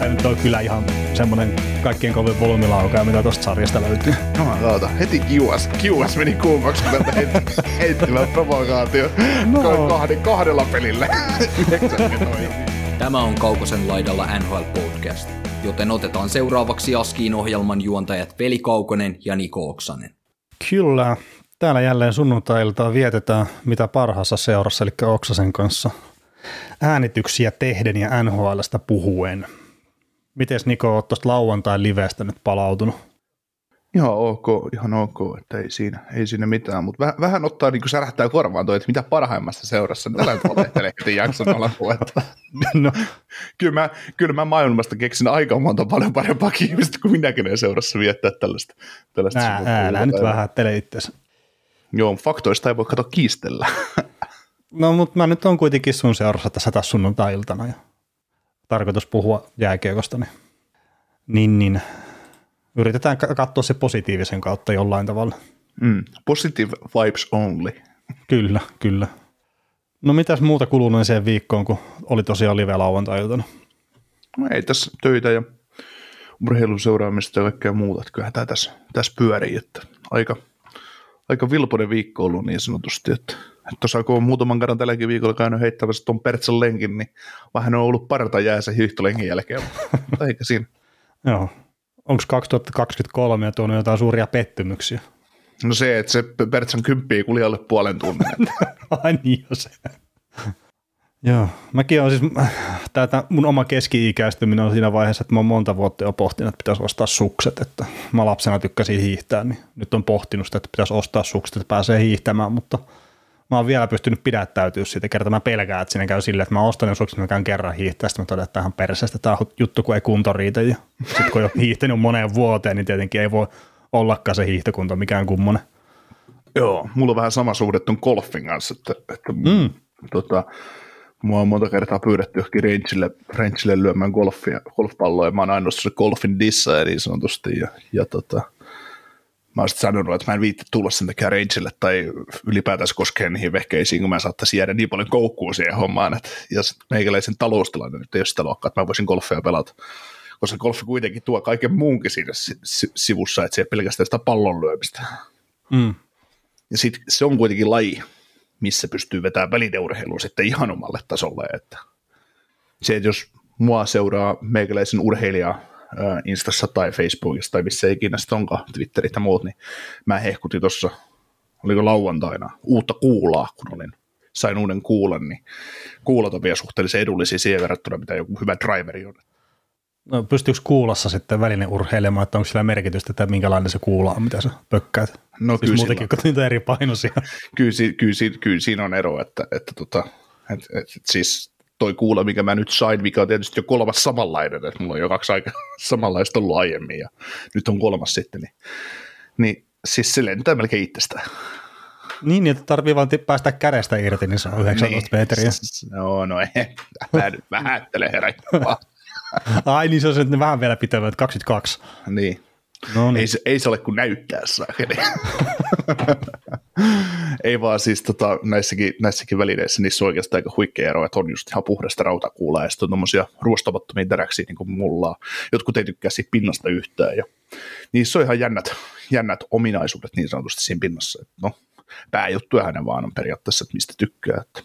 Tämä nyt on kyllä ihan semmonen kaikkien kovin volyymilaukaa, mitä tosta sarjasta löytyy. Jumalauta, heti kiuas, kiuas meni kuumaksi, kun tätä heitti, heittivät provokaatio no. kahden, kahdella pelillä. Tämä on Kaukosen laidalla NHL Podcast, joten otetaan seuraavaksi Askiin ohjelman juontajat Veli Kaukonen ja Niko Oksanen. Kyllä, täällä jälleen sunnuntailta vietetään mitä parhaassa seurassa, eli Oksasen kanssa äänityksiä tehden ja NHLstä puhuen. Miten Niko, oot tuosta lauantain livestä nyt palautunut? Ihan ok, ihan ok, että ei siinä, ei siinä mitään, mutta vähän, vähän ottaa niin kuin särähtää korvaan toi, että mitä parhaimmassa seurassa, tällä valehtelehti jakson olla puhetta. no. kyllä, mä, kyllä mä maailmasta keksin aika monta paljon parempaa ihmistä kuin minäkin seurassa viettää tällaista. tällaista ää, älä nyt vähättele itseäsi. Joo, faktoista ei voi kato kiistellä. no, mutta mä nyt on kuitenkin sun seurassa tässä taas sunnuntai-iltana ja tarkoitus puhua jääkiekosta, niin, niin, niin yritetään katsoa se positiivisen kautta jollain tavalla. Mm, positive vibes only. Kyllä, kyllä. No mitäs muuta kuluneeseen viikkoon, kun oli tosiaan live lauantai-iltana? No ei tässä töitä ja urheilun seuraamista ja kaikkea muuta. Että kyllähän tämä tässä, tässä pyörii, että aika, aika vilpoinen viikko ollut niin sanotusti, että tuossa kun on muutaman kerran tälläkin viikolla käynyt heittämässä tuon Pertsan lenkin, niin vähän on ollut parta jäässä hiihtolenkin jälkeen, mutta eikä siinä. Joo. Onko 2023 ja tuonut jotain suuria pettymyksiä? No se, että se Pertsan kymppii kuljalle puolen tunnin. Ai niin jo se. Joo, mäkin on siis, tätä mun oma keski-ikäistyminen on siinä vaiheessa, että mä oon monta vuotta jo pohtinut, että pitäisi ostaa sukset, että mä lapsena tykkäsin hiihtää, niin nyt on pohtinut sitä, että pitäisi ostaa sukset, että pääsee hiihtämään, mutta mä oon vielä pystynyt pidättäytyä siitä, kerta mä pelkään, että siinä käy silleen, että mä ostan ne sukset, mä käyn kerran hiihtää, sitten mä toden, että tähän perseestä, tämä on juttu, kun ei kunto riitä, ja sitten kun on hiihtänyt moneen vuoteen, niin tietenkin ei voi ollakaan se hiihtokunto mikään kummonen. Joo, mulla on vähän sama suhde tuon golfin kanssa, että, että mm. tota, Mua on monta kertaa pyydetty johonkin rangeille, rangeille lyömään golfia, golfpalloa, ja mä oon ainoastaan se golfin dissa niin sanotusti, ja, ja tota, mä sitten sanonut, että mä en viitti tulla sinnekään rangeille tai ylipäätänsä koskee niihin vehkeisiin, kun mä saattaisin jäädä niin paljon koukkuun siihen hommaan, että ja meikäläisen taloustilanne nyt ei ole sitä luokkaa, että mä voisin golfia pelata, koska golfi kuitenkin tuo kaiken muunkin siinä sivussa, että se ei pelkästään sitä pallon lyömistä. Mm. Ja sitten se on kuitenkin laji, missä pystyy vetämään välineurheilun sitten ihan omalle tasolle. Että se, että jos mua seuraa meikäläisen urheilija Instassa tai Facebookissa tai missä ikinä sitten onkaan, Twitterit ja muut, niin mä hehkutin tuossa, oliko lauantaina, uutta kuulaa, kun olin, sain uuden kuulan, niin kuulat on vielä suhteellisen edullisia siihen verrattuna, mitä joku hyvä driveri on. No, pystyykö kuulassa sitten väline urheilemaan, että onko sillä merkitystä, että minkälainen se kuula on, mitä sä pökkäät? No siis kyllä muutenkin, kun niitä eri painoisia. Kyllä, kyllä, kyllä, kyllä, siinä on ero, että, että tota, et, et, et, siis toi kuula, mikä mä nyt sain, mikä on tietysti jo kolmas samanlainen, että mulla on jo kaksi aika samanlaista ollut aiemmin ja nyt on kolmas sitten, niin, niin siis se lentää melkein itsestään. Niin, että tarvii vaan päästä kädestä irti, niin se on 19 niin. metriä. No, no ei, mä nyt vähättele herra. Ai niin, se on se, että ne vähän vielä pitävät 22. Niin. No niin. ei, se, ei se ole kuin näyttää saakeli. ei vaan siis tota, näissäkin, näissäkin välineissä niissä on oikeastaan aika huikea ero, että on just ihan puhdasta rautakuulaa ja sitten on tuommoisia ruostamattomia teräksiä niin kuin mulla. Jotkut ei tykkää siitä pinnasta yhtään ja niissä on ihan jännät, jännät ominaisuudet niin sanotusti siinä pinnassa. No, pääjuttuja hänen vaan on periaatteessa, että mistä tykkää. Että.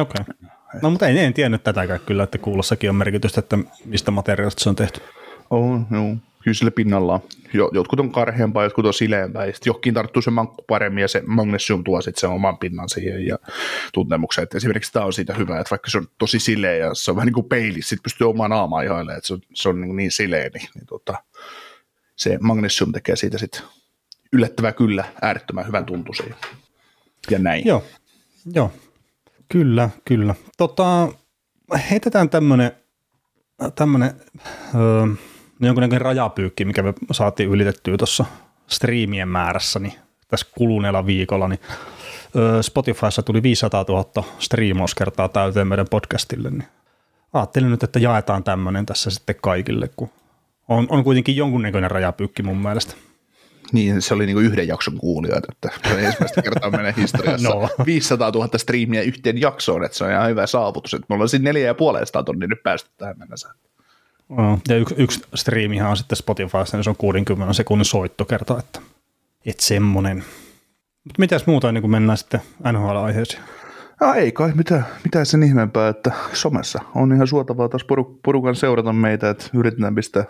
Okei. Okay. No mutta en, en tiennyt tätäkään kyllä, että kuulossakin on merkitystä, että mistä materiaalista se on tehty. On, joo. Kyllä pinnalla Jotkut on karheampaa, jotkut on sileämpää, ja sitten tarttuu se mankku paremmin, ja se magnesium tuo sitten sen oman pinnan siihen ja tuntemukseen. Et esimerkiksi tämä on siitä hyvä, että vaikka se on tosi sileä, ja se on vähän niin kuin peili, sitten pystyy omaa naamaa ihailemaan, että se on, se on niin, niin sileä, niin, niin tota, se magnesium tekee siitä sitten yllättävää kyllä äärettömän hyvän tuntuisen. Ja näin. Joo, joo. Kyllä, kyllä. Tota, heitetään tämmöinen tämmöinen öö, jonkunnäköinen rajapyykki, mikä me saatiin ylitettyä tuossa striimien määrässä niin tässä kuluneella viikolla, niin Spotifyssa tuli 500 000 striimauskertaa täyteen meidän podcastille, niin ajattelin nyt, että jaetaan tämmöinen tässä sitten kaikille, kun on, on kuitenkin jonkunnäköinen rajapyykki mun mielestä. Niin, se oli niinku yhden jakson kuulijoita, että se ensimmäistä kertaa meidän historiassa no. 500 000 striimiä yhteen jaksoon, että se on ihan hyvä saavutus, että me ollaan siinä neljä ja puolesta tonnia nyt päästy tähän mennessä. Ja yksi, yksi striimihan on sitten Spotifyssa, niin se on 60 sekunnin soittokerta, että, että semmoinen. Mutta mitäs muuta ennen kuin mennään sitten NHL-aiheeseen? No ei kai mitään, mitään sen ihmeempää, että somessa on ihan suotavaa taas porukan seurata meitä, että yritetään pistää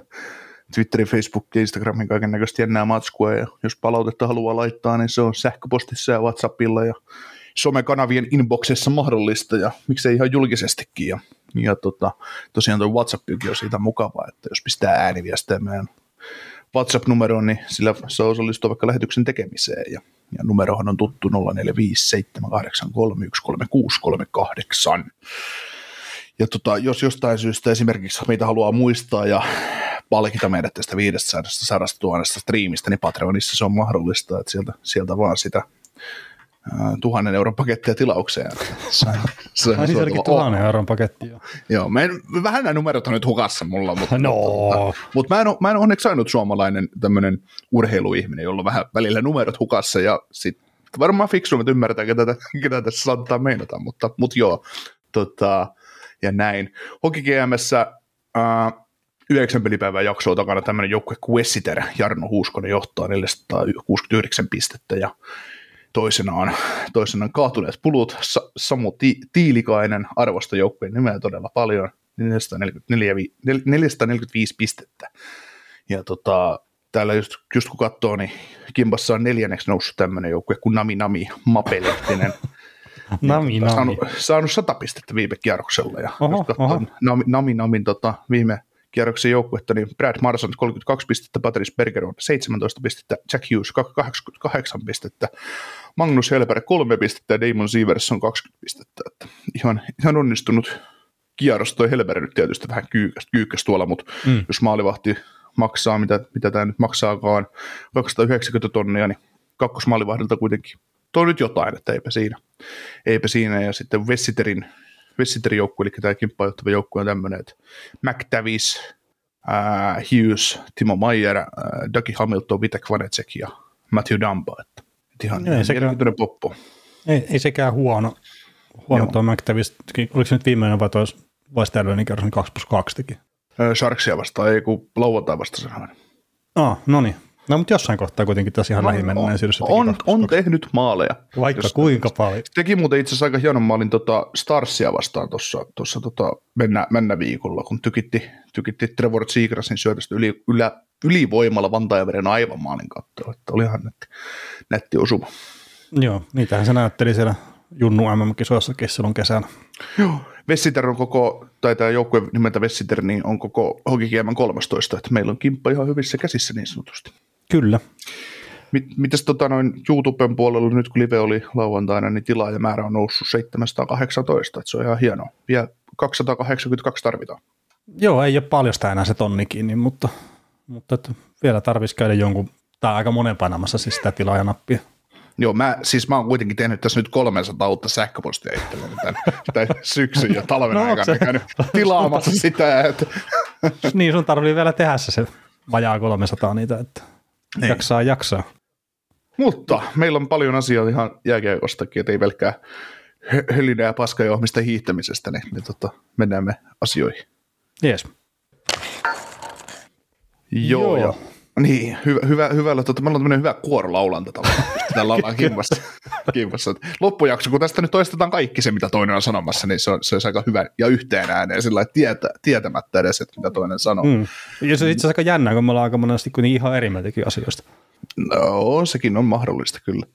Twitterin, Facebookin, Instagramin kaiken näköistä jännää matskua ja jos palautetta haluaa laittaa, niin se on sähköpostissa ja Whatsappilla ja somekanavien inboxissa mahdollista ja miksei ihan julkisestikin ja, ja tota, tosiaan tuo WhatsAppikin on siitä mukava, että jos pistää ääniviestejä meidän WhatsApp-numeroon, niin sillä saa osallistua vaikka lähetyksen tekemiseen ja, ja numerohan on tuttu 045783163638. Ja tota, jos jostain syystä esimerkiksi meitä haluaa muistaa ja palkita meidät tästä 500 000 striimistä, niin Patreonissa se on mahdollista, että sieltä, sieltä vaan sitä tuhannen euron pakettia tilaukseen. Se, se Ai niin tuhannen euron paketti, joo. Joo, mä en, vähän nämä numerot on nyt hukassa mulla, mutta, no. mutta, mutta mä, en, mä en onneksi ainut suomalainen tämmöinen urheiluihminen, jolla on vähän välillä numerot hukassa ja sitten varmaan fiksummat ymmärtää, ketä, ketä tässä saattaa meinata, mutta, mutta joo, tota, ja näin. Hockey GMssä äh, yhdeksän pelipäivän jaksoa takana tämmöinen joukkue kuin Jarno Huuskonen johtaa 469 pistettä ja toisenaan, toisenaan kaatuneet pulut, Sa- Samu Ti- Tiilikainen arvosta joukkueen nimeä todella paljon, 444, 445 pistettä. Ja tota, täällä just, just kun katsoo, niin Kimpassa on neljänneksi noussut tämmöinen joukkue kuin Nami Nami Mapelehtinen. Nami Nami. Saanut, saanut 100 pistettä viime kierroksella. Ja oho, oho. Nami, Nami Namin tota, viime kierroksen joukkuetta, niin Brad Marson 32 pistettä, Patrice Bergeron 17 pistettä, Jack Hughes 88 pistettä, Magnus Helberg 3 pistettä ja Damon Sieverson 20 pistettä. Että ihan, ihan onnistunut kierros. Toi Helberg nyt tietysti vähän kyykkäs, kyykkäs tuolla, mutta mm. jos maalivahti maksaa, mitä, mitä tämä nyt maksaakaan, 290 tonnia, niin kakkosmaalivahdilta kuitenkin toi nyt jotain, että eipä siinä. Eipä siinä. Ja sitten Vessiterin Vessiterin joukkue, eli tämä kimppailuttava joukkue on tämmöinen, että McTavish, äh, Hughes, Timo Mayer, äh, Dougie Hamilton, Vitek Vanecek ja Matthew Dumba. Että, ihan ei, sekään, poppo. Ei, ei sekään huono. Huono tuo McTavish. Oliko se nyt viimeinen vai tois Westerlundin kerros, niin 2 plus 2 teki? Sharksia vastaan, ei kun lauantai vasta sen Ah, no niin. No, mutta jossain kohtaa kuitenkin tässä ihan no, lähimenneisyydessä. On, on, on tehnyt maaleja. Vaikka jos, kuinka paljon. Teki muuten itse asiassa aika hienon maalin tota Starsia vastaan tuossa tota, mennä, mennä, viikolla, kun tykitti, tykitti Trevor Seagrassin syötöstä yli, ylä, ylivoimalla Vantajaveren aivan maalin kattoa. Että oli ihan nätti, nätti osuma. Joo, niitähän se näytteli siellä Junnu MM-kisoissakin silloin kesänä. Joo, Vessiter on koko, tai tämä joukkue nimeltä Vessiter, niin on koko Hokikiemen 13, että meillä on kimppa ihan hyvissä käsissä niin sanotusti. Kyllä. Mit, mitäs tota noin YouTuben puolella, nyt kun live oli lauantaina, niin tilaajamäärä on noussut 718, että se on ihan hienoa. Vielä 282 tarvitaan. Joo, ei ole paljon sitä enää se tonnikin, niin, mutta, mutta että vielä tarvitsisi käydä jonkun, tai aika monen painamassa siis sitä tilaajanappia. Joo, mä, siis mä oon kuitenkin tehnyt tässä nyt 300 uutta sähköpostia itselleni tämän, tämän syksyn ja talven no, aikana käynyt tilaamassa sitä. Että... niin, sun tarvii vielä tehdä se, se vajaa 300 niitä, että niin. Jaksaa, jaksaa. Mutta meillä on paljon asioita ihan jääkiekostakin, että ei pelkkää hölinä ja paskajohmista hiihtämisestä, niin, niin tota, mennään me asioihin. Jees. Joo, joo. Niin, hyvä, hyvä, hyvällä, tota, meillä on tämmöinen hyvä kuorolaulanta tällä, tällä laulaa kimpassa. kimpassa. Loppujakso, kun tästä nyt toistetaan kaikki se, mitä toinen on sanomassa, niin se on, se on aika hyvä ja yhteen ääneen sillä tietä, tietämättä edes, että mitä toinen sanoo. Mm. Ja se on itse asiassa aika jännää, kun me ollaan aika monesti ihan eri mieltäkin asioista. No, sekin on mahdollista kyllä.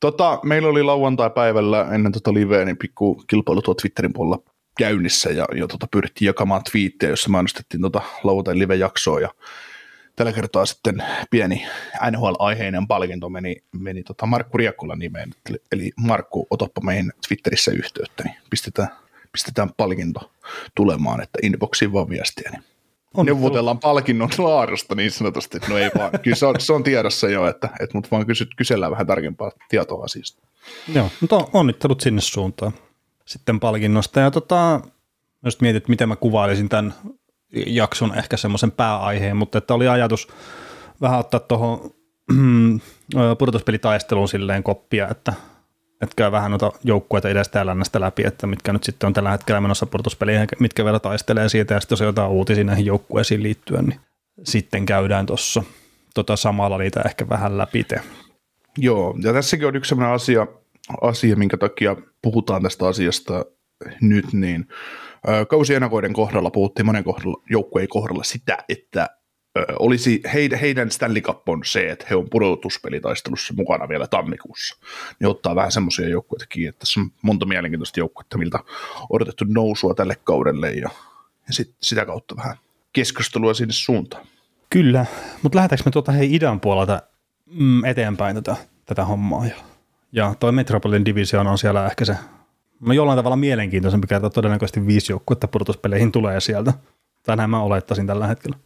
Tota, meillä oli lauantai-päivällä ennen tota liveä, niin pikku kilpailu tuo Twitterin puolella käynnissä ja, ja tota, pyrittiin jakamaan twiittejä, jossa mainostettiin tota lauantai live-jaksoa ja tällä kertaa sitten pieni NHL-aiheinen palkinto meni, meni tota Markku Riekkulan nimeen, eli Markku, otoppa meihin Twitterissä yhteyttä, niin pistetään, pistetään palkinto tulemaan, että inboxiin vaan viestiä, niin On neuvotellaan palkinnon laadusta niin sanotusti. No ei vaan, kyllä se on, se on tiedossa jo, että, että mut vaan kysy, kysellään vähän tarkempaa tietoa asiasta. Joo, mutta onnittelut sinne suuntaan sitten palkinnosta. Ja tota, jos mietit, miten mä kuvailisin tämän jakson ehkä semmoisen pääaiheen, mutta että oli ajatus vähän ottaa tuohon pudotuspelitaisteluun silleen koppia, että että käy vähän noita joukkueita idästä ja lännästä läpi, että mitkä nyt sitten on tällä hetkellä menossa pudotuspeliin, mitkä vielä taistelee siitä, ja sitten jos on jotain uutisia näihin joukkueisiin liittyen, niin sitten käydään tuossa tota samalla niitä ehkä vähän läpi. Joo, ja tässäkin on yksi sellainen asia, asia, minkä takia puhutaan tästä asiasta nyt, niin kausienakoiden kohdalla puhuttiin monen kohdalla, joukkueen kohdalla sitä, että olisi heidän, heidän Stanley Cup on se, että he on pudotuspelitaistelussa mukana vielä tammikuussa. Niin ottaa vähän semmoisia joukkueita kiinni, että tässä on monta mielenkiintoista joukkuetta, miltä odotettu nousua tälle kaudelle ja, ja sit, sitä kautta vähän keskustelua sinne suuntaan. Kyllä, mutta lähdetäänkö me tuota hei idän puolelta mm, eteenpäin tätä, tätä hommaa ja, ja toi Metropolin Division on siellä ehkä se no jollain tavalla mielenkiintoisempi kerta todennäköisesti viisi joukkuetta pudotuspeleihin tulee sieltä. Tai näin mä olettaisin tällä hetkellä.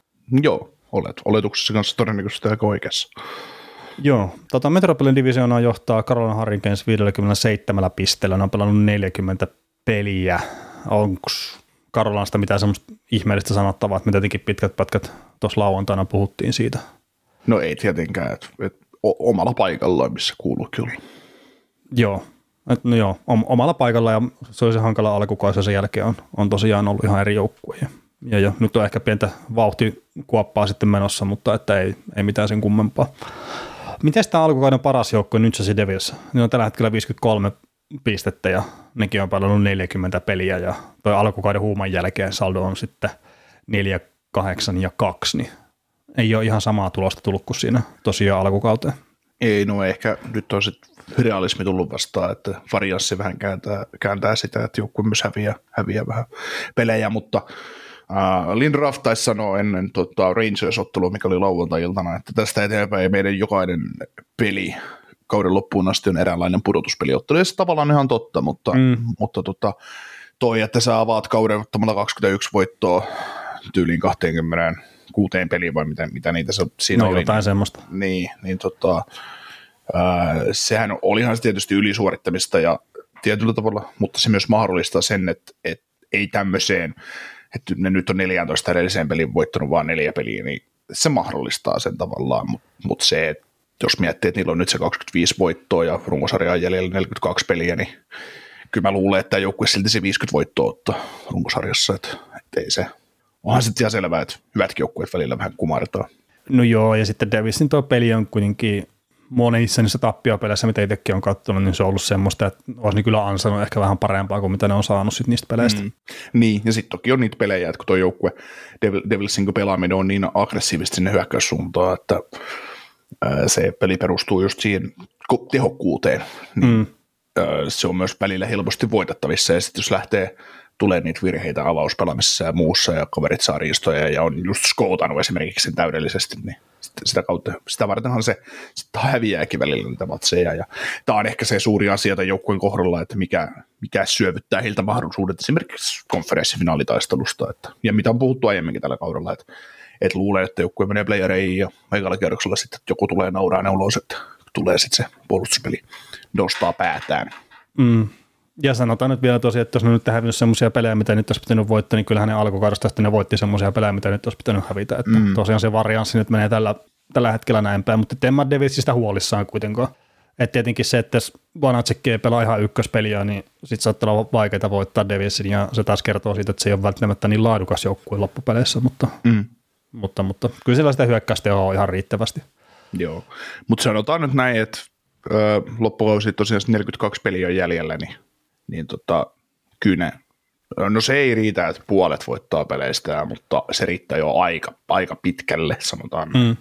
Joo, olet oletuksessa kanssa todennäköisesti aika oikeassa. Joo, tota Metropolin divisioonaa johtaa Carolina Hurricanes 57 pisteellä, ne on pelannut 40 peliä. Onko Karolansta mitään semmoista ihmeellistä sanottavaa, että me tietenkin pitkät pätkät tuossa lauantaina puhuttiin siitä? No ei tietenkään, että et, omalla paikallaan, missä kuuluu kyllä. Joo, et, no joo, omalla paikalla ja se olisi hankala alkukausi sen jälkeen on, on tosiaan ollut ihan eri joukkueja ja jo, nyt on ehkä pientä vauhtikuoppaa sitten menossa, mutta että ei, ei mitään sen kummempaa. Miten tämä alkukauden paras joukkue nyt se Devils? Ne on tällä hetkellä 53 pistettä ja nekin on pelannut 40 peliä ja toi alkukauden huuman jälkeen saldo on sitten 4, 8 ja 2, niin ei ole ihan samaa tulosta tullut kuin siinä tosiaan alkukauteen. Ei, no ehkä nyt on sitten realismi tullut vastaan, että varianssi vähän kääntää, kääntää sitä, että joukkue myös häviää, häviää vähän pelejä, mutta Uh, Lindraff taisi sanoa ennen tota, Rangers-ottelua, mikä oli lauantai-iltana, että tästä eteenpäin meidän jokainen peli kauden loppuun asti on eräänlainen pudotuspeliottelu. Ja se tavallaan ihan totta, mutta, mm. mutta tota, toi, että sä avaat kauden ottamalla 21 voittoa tyyliin 26 peliin vai mitä, mitä niitä se siinä no, oli. jotain niin, semmoista. Niin, niin tota, sehän olihan se tietysti ylisuorittamista ja tietyllä tavalla, mutta se myös mahdollistaa sen, että, että ei tämmöiseen että ne nyt on 14 edelliseen peliin voittanut vain neljä peliä, niin se mahdollistaa sen tavallaan, mutta mut se, että jos miettii, että niillä on nyt se 25 voittoa ja runkosarja on jäljellä 42 peliä, niin kyllä mä luulen, että joukkue silti se 50 voittoa ottaa runkosarjassa, että, että ei se, onhan sitten ihan selvää, että hyvätkin joukkueet välillä vähän kumartaa. No joo, ja sitten Davisin tuo peli on kuitenkin monissa niissä tappiopeleissä, mitä itsekin on katsonut, niin se on ollut semmoista, että olisi kyllä ansainnut ehkä vähän parempaa kuin mitä ne on saanut sit niistä peleistä. Mm. Niin, ja sitten toki on niitä pelejä, että kun tuo joukkue Devil, Devilsin pelaaminen on niin aggressiivisesti sinne hyökkäyssuuntaan, että se peli perustuu just siihen tehokkuuteen, niin mm. se on myös välillä helposti voitettavissa, ja sitten jos lähtee tulee niitä virheitä avauspelaamisessa ja muussa, ja kaverit saa riistoja, ja on just skootannut esimerkiksi sen täydellisesti, niin sitä kautta, sitä vartenhan se sitä häviääkin välillä niitä matseja, ja tämä on ehkä se suuri asia tämän joukkueen kohdalla, että mikä, mikä syövyttää heiltä mahdollisuudet esimerkiksi konferenssifinaalitaistelusta, että, ja mitä on puhuttu aiemminkin tällä kaudella, että, että luulee, että joukkue menee playereihin ja ekalla kierroksella sitten, että joku tulee nauraa ne ulos, että tulee sitten se puolustuspeli nostaa päätään. Mm. Ja sanotaan nyt vielä tosiaan, että jos ne nyt hävinnyt semmoisia pelejä, mitä nyt olisi pitänyt voittaa, niin kyllähän ne alkukaudesta sitten ne voitti semmoisia pelejä, mitä nyt olisi pitänyt hävitä. Että mm. Tosiaan se varianssi nyt menee tällä, tällä hetkellä näin päin, mutta en mä Davisista huolissaan kuitenkaan. Että tietenkin se, että jos Vanatsekki pelaa ihan ykköspeliä, niin sitten saattaa olla vaikeaa voittaa Davisin, ja se taas kertoo siitä, että se ei ole välttämättä niin laadukas joukkue loppupeleissä, mutta, mm. mutta, mutta kyllä siellä sitä hyökkäystä on ihan riittävästi. Joo, mutta sanotaan nyt näin, että loppukausi tosiaan 42 peliä on jäljellä, niin niin tota, kyllä no se ei riitä, että puolet voittaa peleistä, mutta se riittää jo aika, aika pitkälle, sanotaan. Mm.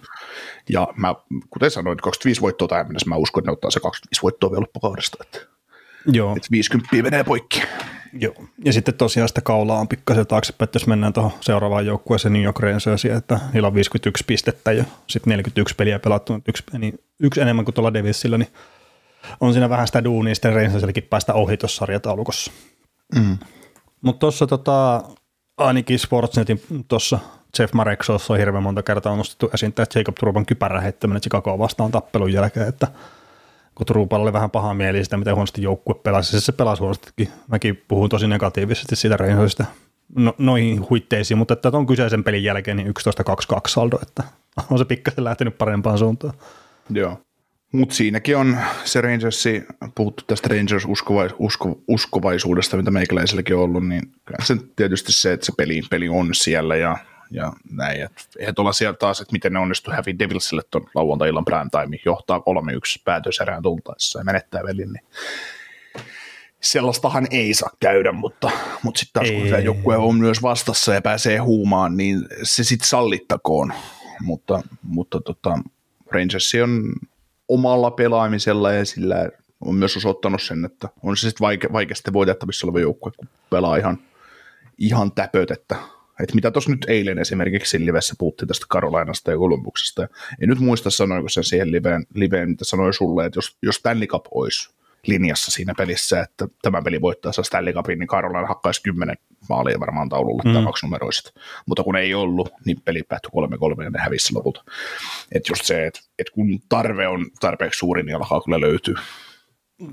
Ja mä, kuten sanoin, 25 voittoa tähän mennessä, mä uskon, että ne ottaa se 25 voittoa vielä loppukaudesta, että, Joo. että 50 menee poikki. Joo, ja sitten tosiaan sitä kaulaa on pikkasen taaksepäin, että jos mennään tuohon seuraavaan joukkueeseen New York Rangersiin, että niillä on 51 pistettä ja sitten 41 peliä pelattu, yksi, niin yksi enemmän kuin tuolla Devilsillä, niin on siinä vähän sitä duunia sitten Rangersilläkin päästä ohi tuossa sarjataulukossa. Mm. Mutta tuossa tota, ainakin Sportsnetin tuossa Jeff Mareksossa on hirveän monta kertaa nostettu esiin tämä Jacob Truban kypärän heittäminen Chicagoa vastaan tappelun jälkeen, että kun Truballa oli vähän paha mieli sitä, miten huonosti joukkue pelasi, siis se pelasi huonostikin. Mäkin puhun tosi negatiivisesti siitä Rangersista no, noihin huitteisiin, mutta että on kyseisen pelin jälkeen niin 11-2-2 saldo, että on se pikkasen lähtenyt parempaan suuntaan. Joo. Mutta siinäkin on se Rangersi, puhuttu tästä Rangers uskovais, usko, uskovaisuudesta, mitä meikäläiselläkin on ollut, niin se tietysti se, että se peli, peli on siellä ja, ja näin. Et eihän tuolla siellä taas, että miten ne onnistu häviä Devilsille tuon lauantai-illan prime johtaa 3-1 päätöserään tultaessa ja menettää velin, niin sellaistahan ei saa käydä, mutta, mutta sitten taas ei. kun se joukkue on myös vastassa ja pääsee huumaan, niin se sitten sallittakoon. Mutta, mutta tota, Rangersi on omalla pelaamisella ja sillä on myös osoittanut sen, että on se sitten vaike- vaikeasti voitettavissa oleva joukkue, kun pelaa ihan, ihan täpöt, että, että mitä tuossa nyt eilen esimerkiksi livessä puhuttiin tästä Karolainasta ja Kolumbuksesta. En nyt muista sanoiko sen siihen liveen, liveen mitä sanoi sulle, että jos, jos Stanley Cup olisi linjassa siinä pelissä, että tämä peli voittaa Stanley Cupin, niin Carolina hakkaisi kymmenen maalia varmaan taululle mm. tai numeroiset. Mutta kun ei ollut, niin peli päättyi 3-3 ja ne hävisi lopulta. Että just se, että, että kun tarve on tarpeeksi suuri, niin alkaa kyllä löytyä.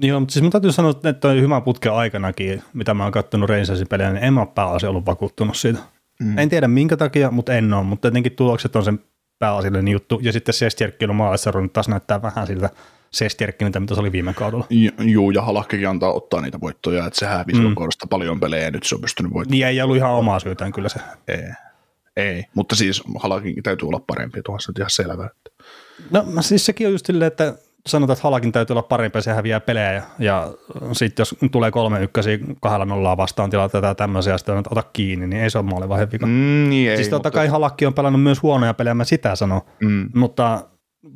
Joo, mutta siis mä täytyy sanoa, että on hyvä putke aikanakin, mitä mä oon katsonut Rangersin pelejä, niin en mä ole pääasi ollut vakuuttunut siitä. Mm. En tiedä minkä takia, mutta en ole, mutta jotenkin tulokset on sen pääasiallinen juttu. Ja sitten Sestjerkki on maalissa taas näyttää vähän siltä Sestjerkkiniltä, mitä se oli viime kaudella. Joo, ja Halakkekin antaa ottaa niitä voittoja, että se hävisi mm. kohdasta paljon pelejä ja nyt se on pystynyt voittamaan. Niin ei ollut ihan omaa syytään kyllä se. Ei, ei. mutta siis Halakin täytyy olla parempi, tuossa ihan selvä. No siis sekin on just silleen, että sanotaan, että Halakin täytyy olla parempi ja se häviää pelejä ja, ja sitten jos tulee kolme ykkösiä kahdella nollaa vastaan tilata tätä tämmöisiä ja sitten ota kiinni, niin ei se ole maali vika. Mm, niin ei, siis totta kai Halakki on pelannut myös huonoja pelejä, mä sitä sanon, mm. mutta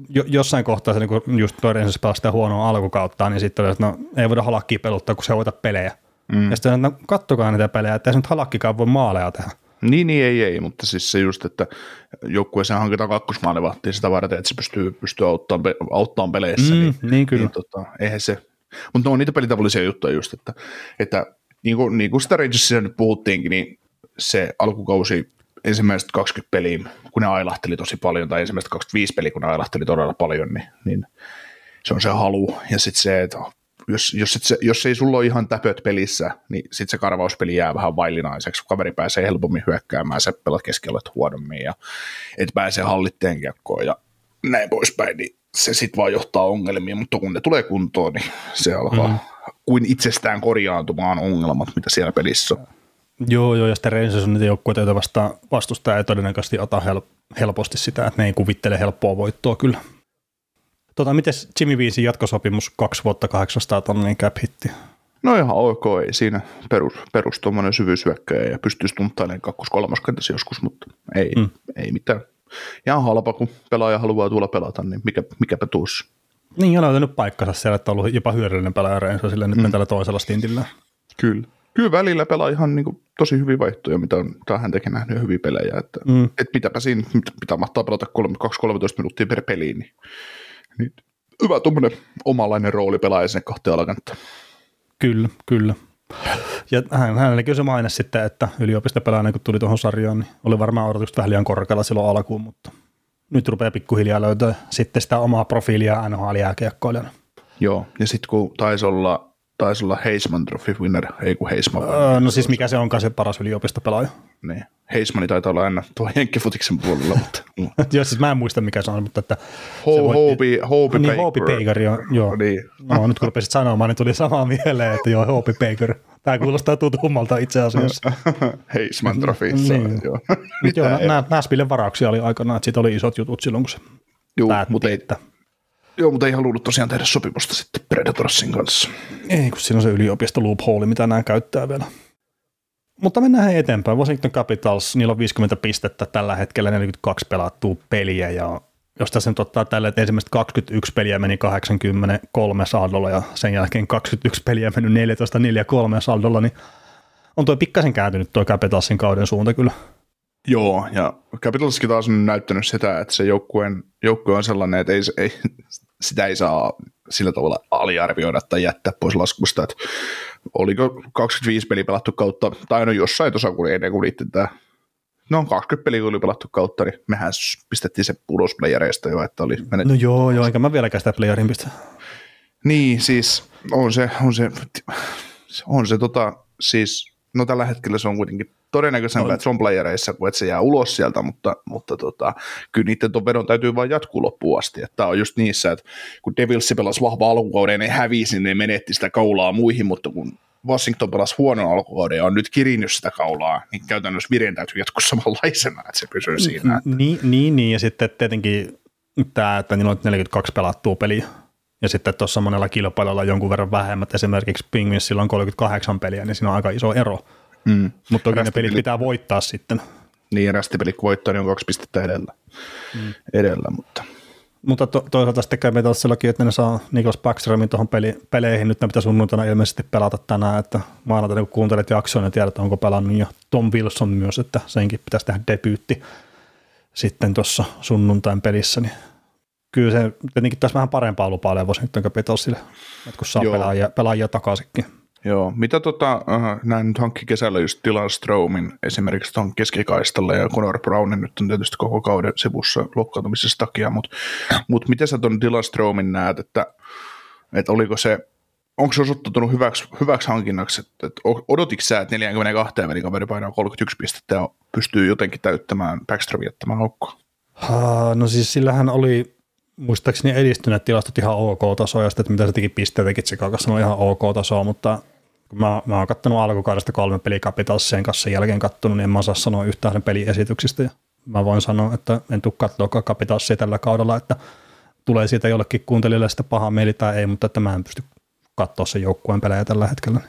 jossain kohtaa se niin just toisensa pelasi sitä huonoa alkukautta, niin sitten oli, että no ei voida halakkiä peluttaa, kun se hoita pelejä. Mm. Ja sitten no kattokaa niitä pelejä, että ei se nyt halakkikaan voi maaleja tehdä. Niin, niin ei, ei, mutta siis se just, että joukkueeseen hankitaan kakkosmaalivahtia sitä varten, että se pystyy, pystyy auttamaan, auttamaan peleissä. Mm, niin, niin kyllä. Niin, tota, eihän se, mutta on niitä pelitavallisia juttuja just, että, että niin kuin, niin kuin sitä Rangersissa nyt puhuttiinkin, niin se alkukausi ensimmäiset 20 peliä, kun ne ailahteli tosi paljon, tai ensimmäiset 25 peliä, kun ne ailahteli todella paljon, niin, niin se on se halu. Ja sitten se, että jos, jos, se, jos ei sulla ole ihan täpöt pelissä, niin sitten se karvauspeli jää vähän vaillinaiseksi. Kaveri pääsee helpommin hyökkäämään, se pelaa keskellä huonommin ja et pääsee hallitteen kiekkoon ja näin poispäin, niin se sitten vaan johtaa ongelmiin, mutta kun ne tulee kuntoon, niin se alkaa mm. kuin itsestään korjaantumaan ongelmat, mitä siellä pelissä on. Joo, joo, ja sitten Rangers on niitä joukkueita, joita vastaan vastustaja ei todennäköisesti ota hel- helposti sitä, että ne ei kuvittele helppoa voittoa kyllä. Tota, miten Jimmy Viisin jatkosopimus kaksi vuotta 800 tonnin cap hitti? No ihan ok, ei siinä perus, perus tuommoinen syvyyshyökkäjä ja pystyisi tunttailemaan kakkos kolmoskentasi joskus, mutta ei, mm. ei mitään. Ihan halpa, kun pelaaja haluaa tulla pelata, niin mikä, mikäpä tuossa. Niin, on löytänyt paikkansa siellä, että on ollut jopa hyödyllinen pelaaja Rangers, sille nyt mm. tällä toisella stintillä. Kyllä kyllä välillä pelaa ihan niin kuin, tosi hyviä vaihtoja, mitä on tähän tekin nähnyt hyviä pelejä. Että, mm. et mitäpä siinä, mitä mahtaa pelata 2-13 minuuttia per peliin, niin, niin hyvä tuommoinen omanlainen rooli pelaa sinne kahteen alakanttaan. Kyllä, kyllä. Ja hän, hänelläkin se maine sitten, että yliopistopelaajana kun tuli tuohon sarjaan, niin oli varmaan odotukset vähän liian korkealla silloin alkuun, mutta nyt rupeaa pikkuhiljaa löytää sitten sitä omaa profiilia NHL-jääkiekkoilijana. Joo, ja sitten kun taisi olla taisi olla Heisman Trophy winner, ei kun Heisman. Öö, no siis mikä se onkaan se paras yliopistopelaaja? Niin. Heismani taitaa olla aina tuo Jenkkifutiksen puolella. Mutta, joo, siis mä en muista mikä se on, mutta että... Ho, Hopi, Hopi niin, Hopi Baker, joo. joo. Niin. No, nyt kun rupesit sanomaan, niin tuli samaa mieleen, että joo, Hopi Baker. Tämä kuulostaa tutummalta itse asiassa. Heisman Trophyssa, niin. joo. Nyt joo, nämä Näspillen varauksia oli aikanaan, että siitä oli isot jutut silloin, kun se Juu, mutta ei, että Joo, mutta ei halunnut tosiaan tehdä sopimusta sitten Predatorsin kanssa. Ei, kun siinä on se yliopisto loophole, mitä nämä käyttää vielä. Mutta mennään eteenpäin. Washington Capitals, niillä on 50 pistettä tällä hetkellä, 42 pelattua peliä ja jos tässä nyt ottaa tällä, että ensimmäiset 21 peliä meni 83 saldolla ja sen jälkeen 21 peliä meni 14-4-3 saldolla, niin on tuo pikkasen kääntynyt tuo Capitalsin kauden suunta kyllä. Joo, ja Capitalskin taas on näyttänyt sitä, että se joukkueen, joukkue on sellainen, että ei, ei, sitä ei saa sillä tavalla aliarvioida tai jättää pois laskusta, että oliko 25 peliä pelattu kautta, tai no jossain tuossa kun ennen kuin liittin tämä No 20 peliä oli pelattu kautta, niin mehän pistettiin se ulos playereista jo, että oli menet... No joo, joo, enkä mä vieläkään sitä playerin pistä. Niin, siis on se, on se, on se tota, siis, no tällä hetkellä se on kuitenkin todennäköisempää, no. että se on playereissa, kuin että se jää ulos sieltä, mutta, mutta tota, kyllä niiden ton vedon täytyy vain jatkuu loppuun asti. Että on just niissä, että kun Devils pelasi vahva alkukauden, ne hävisi, niin ne menetti sitä kaulaa muihin, mutta kun Washington pelasi huonon alkukauden ja on nyt kirinnyt sitä kaulaa, niin käytännössä vireen täytyy jatkuu samanlaisena, että se pysyy siinä. Että. Niin, niin, niin, ja sitten tietenkin tämä, että niillä on 42 pelattua peliä, ja sitten tuossa monella kilpailulla jonkun verran vähemmät, esimerkiksi Penguinsilla on 38 peliä, niin siinä on aika iso ero. Mm. Mutta toki ne pelit pitää voittaa sitten. Niin, rästipelit kun voittaa, niin on kaksi pistettä edellä. Mm. edellä mutta mutta to, toisaalta sitten käy sellakin, että ne saa Niklas Backstromin tuohon peli, peleihin. Nyt ne pitää sunnuntaina ilmeisesti pelata tänään, että maanantaina kun kuuntelet jaksoa, niin tiedät, onko pelannut. Ja Tom Wilson myös, että senkin pitäisi tehdä debyytti sitten tuossa sunnuntain pelissä. Niin kyllä se tietenkin tässä vähän parempaa lupaa levoisi nyt Capitalsille, että kun saa pelaajia, pelaajia takaisinkin. Joo, mitä tota, uh, näin nyt hankki kesällä just Dylan Stromin esimerkiksi tuon keskikaistalle ja Conor Brownin nyt on tietysti koko kauden sivussa loukkaantumisesta takia, mutta mut miten sä tuon Dylan Stromin näet, että, että oliko se, onko se osoittautunut hyväksi, hyväksi hankinnaksi, että, että odotitko sä, että 42 kaveri painaa 31 pistettä ja pystyy jotenkin täyttämään Backstromin jättämään aukkoa? No siis sillähän oli muistaakseni edistyneet tilastot ihan ok-tasoa, ja sitten, että mitä se teki pisteitäkin Chicagossa on ihan ok-tasoa, mutta mä, mä oon kattonut alkukaudesta kolme peliä Capitalsien kanssa sen jälkeen kattonut, niin en mä osaa sanoa yhtään sen peliesityksistä. Ja mä voin sanoa, että en tule katsoa Capitalsia tällä kaudella, että tulee siitä jollekin kuuntelijalle sitä paha mieli tai ei, mutta että mä en pysty katsoa sen joukkueen pelejä tällä hetkellä.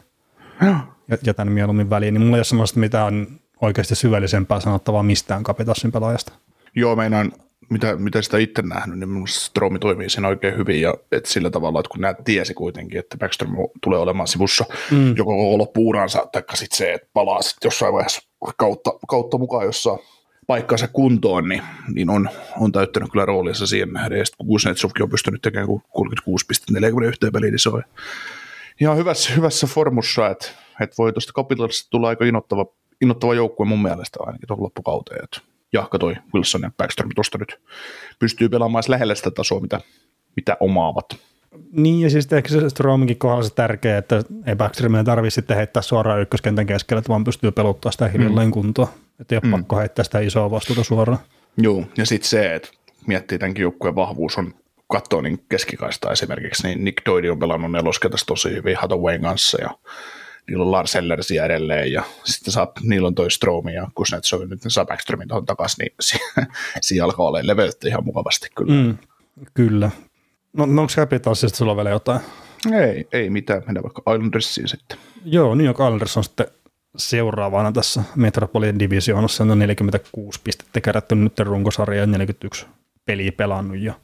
Ja jätän mieluummin väliin, niin mulla ei ole sellaista mitään oikeasti syvällisempää sanottavaa mistään Capitalsin pelaajasta. Joo, meinaan mitä, mitä sitä itse nähnyt, niin minusta Stromi toimii siinä oikein hyvin ja et sillä tavalla, että kun näet tiesi kuitenkin, että Backstrom tulee olemaan sivussa mm. joko koko loppuuransa, tai sitten se, että palaa sitten jossain vaiheessa kautta, kautta mukaan jossain paikkansa kuntoon, niin, niin on, on täyttänyt kyllä roolinsa siihen nähden. Ja sitten kun Kuznetsovkin on pystynyt tekemään 36,41 peliä, niin se on ihan hyvässä, hyvässä formussa, että, että voi tuosta Capitalista tulla aika innoittava, innoittava joukkue mun mielestä ainakin tuohon loppukauteen. Että jahka toi Wilson ja Backstrom tuosta nyt pystyy pelaamaan lähellä sitä tasoa, mitä, mitä omaavat. Niin, ja siis ehkä se Strominkin kohdalla se tärkeä, että ei Backstromia tarvitse sitten heittää suoraan ykköskentän keskellä, että vaan pystyy peluttaa sitä hiljalleen mm. kuntoon. Että ei ole mm. pakko heittää sitä isoa vastuuta suoraan. Joo, ja sitten se, että miettii tämänkin joukkueen vahvuus on katsoa niin keskikaista esimerkiksi, niin Nick Doide on pelannut neloskentässä tosi hyvin Hathawayn kanssa ja niillä on Lars Ellersiä edelleen ja sitten saa, niillä on toi Stromi ja Kuznetsov, nyt ne saa Backstromin tuohon takaisin, niin siinä alkaa olla leveltä ihan mukavasti kyllä. Mm, kyllä. No, no onko Capitalsista sulla vielä jotain? Ei, ei mitään, mennään vaikka Islandersiin sitten. Joo, New York Islanders on sitten seuraavana tässä Metropolitan Divisionassa, on 46 pistettä kerätty nyt runkosarja ja 41 peliä pelannut ja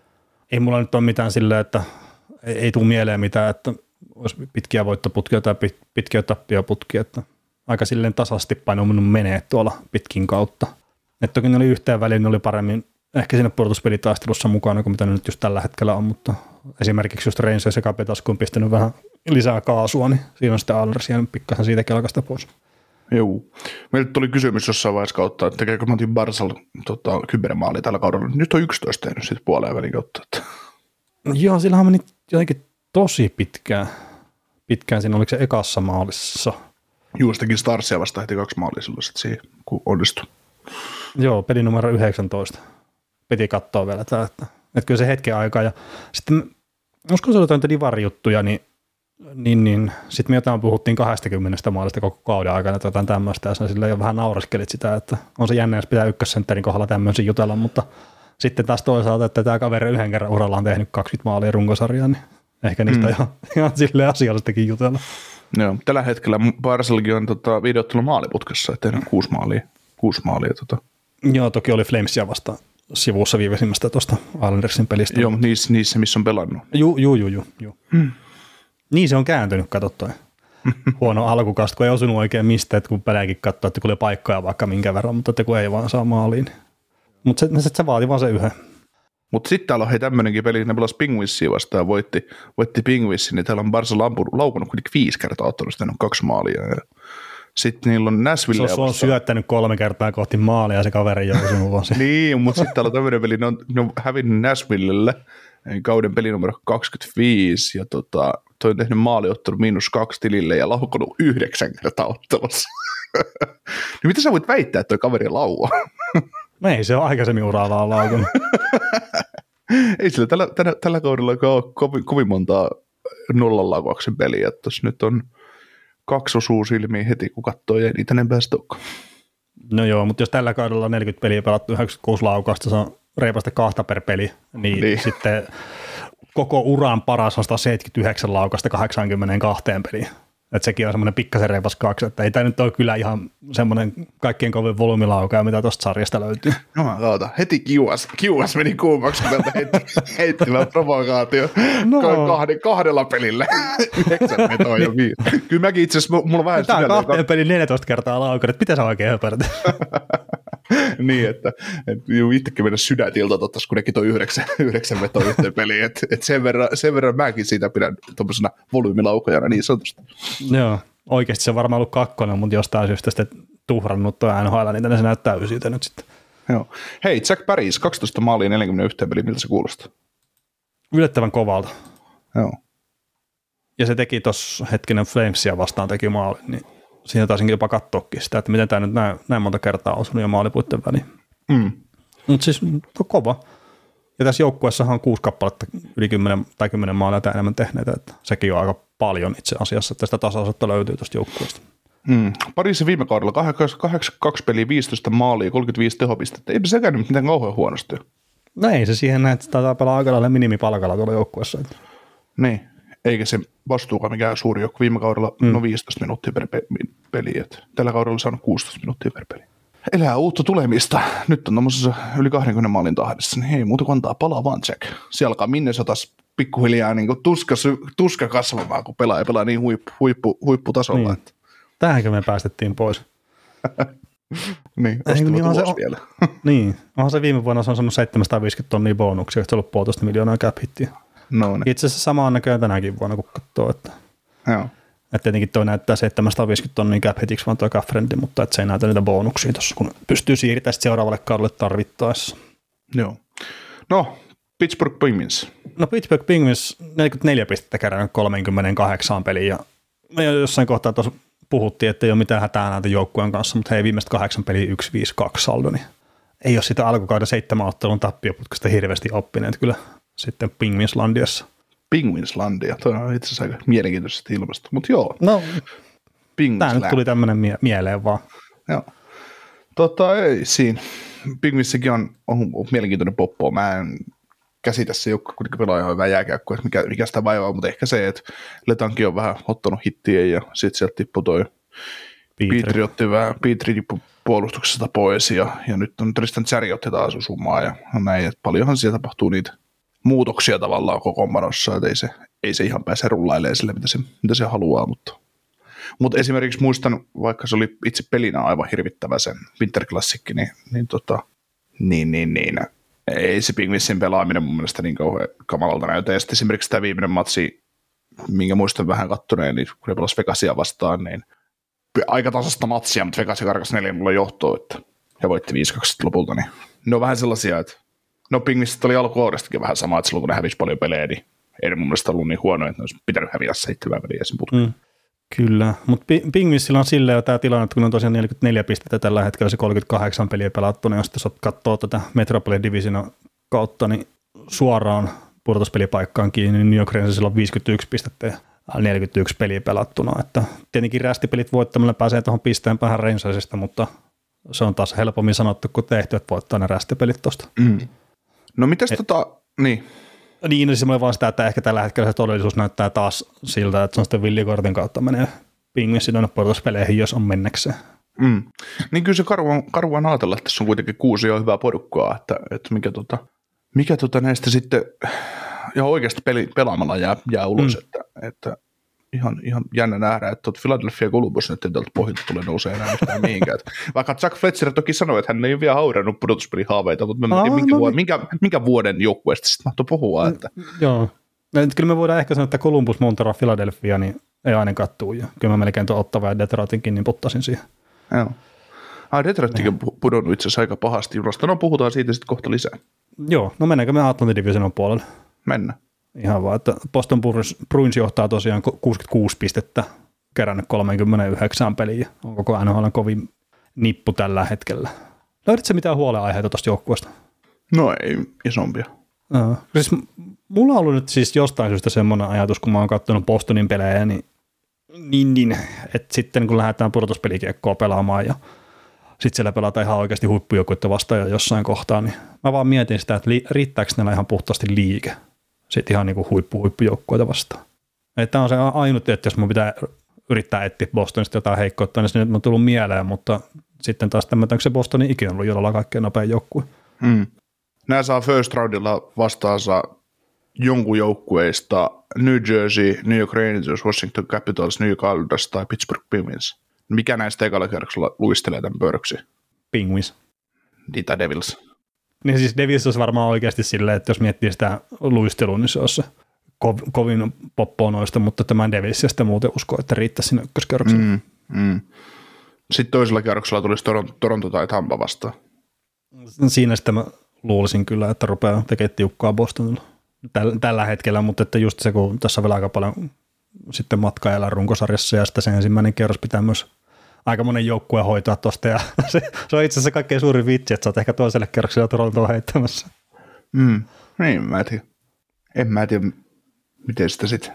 ei mulla nyt ole mitään silleen, että ei, ei tule mieleen mitään, että olisi pitkiä voittoputkia tai pitkiä tappioputkia, että aika silleen tasaisesti painunut menee tuolla pitkin kautta. Et toki ne oli yhteen väliin, ne oli paremmin ehkä siinä puolustuspelitaistelussa mukana kuin mitä ne nyt just tällä hetkellä on, mutta esimerkiksi just Rangers ja Capitals, kun on pistänyt vähän lisää kaasua, niin siinä on sitten Alders jäänyt pikkasen siitä kelkasta pois. Joo. Meille tuli kysymys jossain vaiheessa kautta, että tekeekö Matin Barsal tota, kybermaali tällä kaudella. Nyt on 11 tehnyt sitten puoleen välin kautta. Että. Joo, sillähän meni jotenkin tosi pitkään, pitkään siinä, oliko se ekassa maalissa? Juustakin Starsia vasta heti kaksi maalia silloin siihen, kun onnistui. Joo, peli numero 19. Piti katsoa vielä tämä, että, että kyllä se hetken aikaa. Ja sitten, uskon se oli jotain divarijuttuja, niin niin, niin. Sitten me jotain puhuttiin 20 maalista koko kauden aikana, että jotain tämmöistä, ja sillä jo vähän nauraskelit sitä, että on se jännä, jos pitää ykkössentterin kohdalla tämmöisen jutella, mutta sitten taas toisaalta, että tämä kaveri yhden kerran uralla on tehnyt 20 maalia runkosarjaa, niin Ehkä niistä mm. ihan, ihan sille asiallistakin jutella. Joo, tällä hetkellä Barcelkin on tota, videottelu maaliputkessa, että tehdään kuusi maalia. Kuusi maalia tota. Joo, toki oli Flamesia vasta sivussa viimeisimmästä tuosta Islandersin pelistä. Joo, niissä, niissä missä on pelannut. Joo, joo, joo. Ju, ju. Hmm. Niin se on kääntynyt, katsottua. Huono alkukasta, kun ei osunut oikein mistä, että kun pelääkin katsoo, että kuulee paikkoja vaikka minkä verran, mutta että kun ei vaan saa maaliin. Mutta se, se, se vaati vaan se yhden. Mutta sitten täällä on hei tämmöinenkin peli, ne pelasi Penguinsia vastaan ja voitti, voitti Penguinsin, niin täällä on Barca laukunut kuitenkin viisi kertaa ottanut, on kaksi maalia. Ja sitten niillä on Nashville. Se on, on syöttänyt kolme kertaa kohti maalia ja se kaveri vuosi. niin, mutta sitten täällä on tämmöinen peli, ne on, ne on hävinnyt Nashvillelle kauden peli numero 25 ja tota, toi on tehnyt maaliottelun miinus kaksi tilille ja laukonut yhdeksän kertaa ottelussa. niin mitä sä voit väittää, että toi kaveri laua? No ei se ole aikaisemmin uralla laukunut. ei sillä tällä, tällä, tällä kaudella ole kovin, kovin montaa nollan laukauksen peliä, että nyt on kaksi osuu silmiin heti, kun katsoo ja niitä enempää No joo, mutta jos tällä kaudella on 40 peliä pelattu 96 laukausta, se on reipasta kahta per peli, niin, niin. sitten koko uran paras on 179 laukasta 82 peliin. Että sekin on semmoinen pikkasen reipas kaksi, että ei tämä nyt ole kyllä ihan semmoinen kaikkien kovin volyymilaukaa, mitä tuosta sarjasta löytyy. No mä kautta, heti kiuas, kiuas meni kuumaksi, kun tältä heitti, heittivät provokaatio no. kahden, kahdella pelillä. Yhdeksän vetoa jo viisi. Kyllä mäkin itse asiassa, mulla on vähän Tämä on kahteen pelin 14 kertaa laukaa, että mitä sä oikein höpärät? niin, että, että juu, itsekin mennä sydäntilta tottaisi, kun nekin toi yhdeksän, yhdeksän vetoa yhteen peliin. Että, että sen, verran, sen verran mäkin siitä pidän tuommoisena volyymilaukajana niin sanotusti. Joo, oikeasti se on varmaan ollut kakkonen, mutta jostain syystä sitten tuhrannut tuo NHL, niin tänne se näyttää ysiltä nyt sitten. Joo. Hei, Jack Paris, 12 maalia 41 peli, miltä se kuulostaa? Yllättävän kovalta. Joo. Ja se teki tuossa hetkinen Flamesia vastaan teki maali, niin siinä taisinkin jopa katsoakin sitä, että miten tämä nyt näin, näin monta kertaa on osunut jo maalipuitten väliin. Mm. Mutta siis kova. Ja tässä joukkueessahan on kuusi kappaletta yli 10 tai 10 maalia tai enemmän tehneitä, että sekin on aika paljon itse asiassa, että sitä tasaisuutta löytyy tuosta joukkueesta. Mm. Parissa viime kaudella 82 peliä, 15 maalia, 35 tehopistettä. Eipä sekään nyt mitään kauhean huonosti. No ei se siihen näin, että taitaa pelaa aika lailla minimipalkalla tuolla joukkueessa. Niin, eikä se vastuukaan mikään suuri joukko. Viime kaudella mm. no 15 minuuttia per peli, että tällä kaudella on saanut 16 minuuttia per peli elää uutta tulemista. Nyt on tuommoisessa yli 20 maalin tahdissa, niin hei muuta kuin antaa palaa vaan check. Siellä alkaa Minnesotas pikkuhiljaa niin tuska, tuska kasvamaan, kun pelaa ja pelaa niin huippu, huippu, huipputasolla. Niin. Että. Tähänkö me päästettiin pois? niin, niin, niin on se, vielä. niin, onhan se viime vuonna se on saanut 750 tonnia bonuksia, että se on ollut puolitoista miljoonaa cap hittiä. No, niin. Itse asiassa sama on näköjään tänäkin vuonna, kun katsoo. Että... Joo. Että tietenkin toi näyttää 750 tonnin cap hitiksi vaan toi friendly, mutta että se ei näytä niitä bonuksia tuossa, kun pystyy siirtämään seuraavalle kaudelle tarvittaessa. Joo. No, Pittsburgh Penguins. No Pittsburgh Penguins 44 pistettä kerran 38 peliin ja me jossain kohtaa tuossa puhuttiin, että ei ole mitään hätää näitä joukkueen kanssa, mutta hei viimeiset kahdeksan peliä 1-5-2 saldo, niin ei ole sitä alkukauden seitsemän ottelun tappioputkasta hirveästi oppineet kyllä sitten Penguinslandiassa. Penguinslandia. Tuo on itse asiassa aika mielenkiintoisesti ilmastu, mutta joo. No, tämä nyt tuli tämmöinen mie- mieleen vaan. Joo. Tota, ei siinä. Penguinssakin on, on, on, mielenkiintoinen poppo. Mä en käsitä se joukko kuitenkin pelaa ihan hyvää jääkiekkoa, että mikä, mikä sitä vaivaa, mutta ehkä se, että Letankin on vähän ottanut hittiä ja sitten sieltä tippui toi Pietri otti vähän, Pietri tippui puolustuksesta pois ja, ja nyt on Tristan Cherry otti taas summaa ja näin, että paljonhan siellä tapahtuu niitä muutoksia tavallaan kokoonpanossa, että ei se, ei se ihan pääse rullailemaan sille, mitä se, mitä se haluaa, mutta mutta esimerkiksi muistan, vaikka se oli itse pelinä aivan hirvittävä sen Winter Classic, niin, niin, tota, niin, niin, niin ei se Pingvissin pelaaminen mun mielestä niin kauhean kamalalta näytä. Ja sitten esimerkiksi tämä viimeinen matsi, minkä muistan vähän kattoneen, niin kun ne pelasi Vegasia vastaan, niin aika tasasta matsia, mutta Vegas karkas neljän mulla johtoa, että he voitti 5-2 lopulta, niin ne on vähän sellaisia, että No Pingvistä oli alkuvuodestakin vähän sama, että silloin kun ne hävisi paljon pelejä, niin ei mun mielestä ollut niin huono, että ne olisi pitänyt hävitä seitsemän peliä sen putkeen. Mm. Kyllä, mutta Pingvissillä on silleen jo tämä tilanne, että kun on tosiaan 44 pistettä tällä hetkellä se 38 peliä pelattu, niin jos katsoo tätä Metropolitan Division kautta, niin suoraan pudotuspelipaikkaan kiinni, niin New York Rangersilla on 51 pistettä ja 41 peliä pelattuna. Että tietenkin rästipelit voittamalla pääsee tuohon pisteen päähän Rangersista, mutta se on taas helpommin sanottu kuin tehty, että voittaa ne rästipelit tuosta. Mm. No mitäs Et, tota, niin. Niin, niin semmoinen vaan sitä, että ehkä tällä hetkellä se todellisuus näyttää taas siltä, että se on sitten villikortin kautta menee pingvissi tuonne portaspeleihin, jos on mennäkseen. Mm. Niin kyllä se karu on ajatella, että tässä on kuitenkin kuusi jo hyvää porukkaa, että, että mikä, tota, mikä tota näistä sitten ja oikeasti peli, pelaamalla jää, jää ulos, mm. että, että ihan, ihan jännä nähdä, että tuot Philadelphia Columbus nyt tältä pohjalta tulee nousee enää yhtään mihinkään. Vaikka Jack Fletcher toki sanoi, että hän ei ole vielä haurannut pudotuspelihaaveita, mutta mä en minkä, no, vuoden, minkä, minkä, vuoden joukkueesta sitten mahtoi puhua. Että. Joo. No, kyllä me voidaan ehkä sanoa, että Columbus, Montero, Philadelphia, niin ei ainakaan tuu. Ja kyllä mä melkein tuon Ottava ja Detroitinkin, niin puttasin siihen. Joo. Ah, Detroitkin on pudonnut itse asiassa aika pahasti junasta. No puhutaan siitä sitten kohta lisää. Joo, no mennäänkö me Atlantin Divisionin puolelle? Mennä. Ihan vaan, että Boston Bruins johtaa tosiaan 66 pistettä, kerännyt 39 peliä. On koko NHL kovin nippu tällä hetkellä. Löydätkö mitään huoleaiheita tuosta joukkueesta? No ei isompia. No, siis mulla on ollut nyt siis jostain syystä semmoinen ajatus, kun mä oon katsonut Bostonin pelejä, niin, niin, niin että sitten kun lähdetään pudotuspelikiekkoa pelaamaan ja sitten siellä pelataan ihan oikeasti huippujoukkuetta vastaan jossain kohtaa, niin mä vaan mietin sitä, että riittääkö näillä ihan puhtaasti liike sitten ihan niin huippu huippujoukkueita vastaan. Tämä on se ainut, että jos mun pitää yrittää etsiä Bostonista jotain heikkoutta, niin se nyt on tullut mieleen, mutta sitten taas tämä, onko se Bostonin ikinä ollut jollain kaikkein nopein joukkue. Hmm. Nämä saa first roundilla vastaansa jonkun joukkueista New Jersey, New York Rangers, Washington Capitals, New York Islanders tai Pittsburgh Penguins. Mikä näistä ekalla kerroksella luistelee tämän pörksi? Penguins. Niitä Devils. Niin siis Devils olisi varmaan oikeasti silleen, että jos miettii sitä luistelua, niin se olisi ko- kovin poppoa noista, mutta tämän Devilsistä muuten usko, että riittäisi sinne ykköskerrokselle. Mm, mm. Sitten toisella kerroksella tulisi Toronto, Toronto tai Tampa vastaan. Siinä sitten mä luulisin kyllä, että rupeaa tekemään tiukkaa Bostonilla tällä, tällä hetkellä, mutta että just se, kun tässä on vielä aika paljon sitten matkaajalla runkosarjassa ja sitten se ensimmäinen kerros pitää myös aika monen joukkueen hoitaa tuosta ja se, se, on itse asiassa kaikkein suurin vitsi, että sä oot ehkä toiselle kerrokselle Torontoa heittämässä. Mm, niin, mä tiedä. En mä tiedä, miten sitä sitten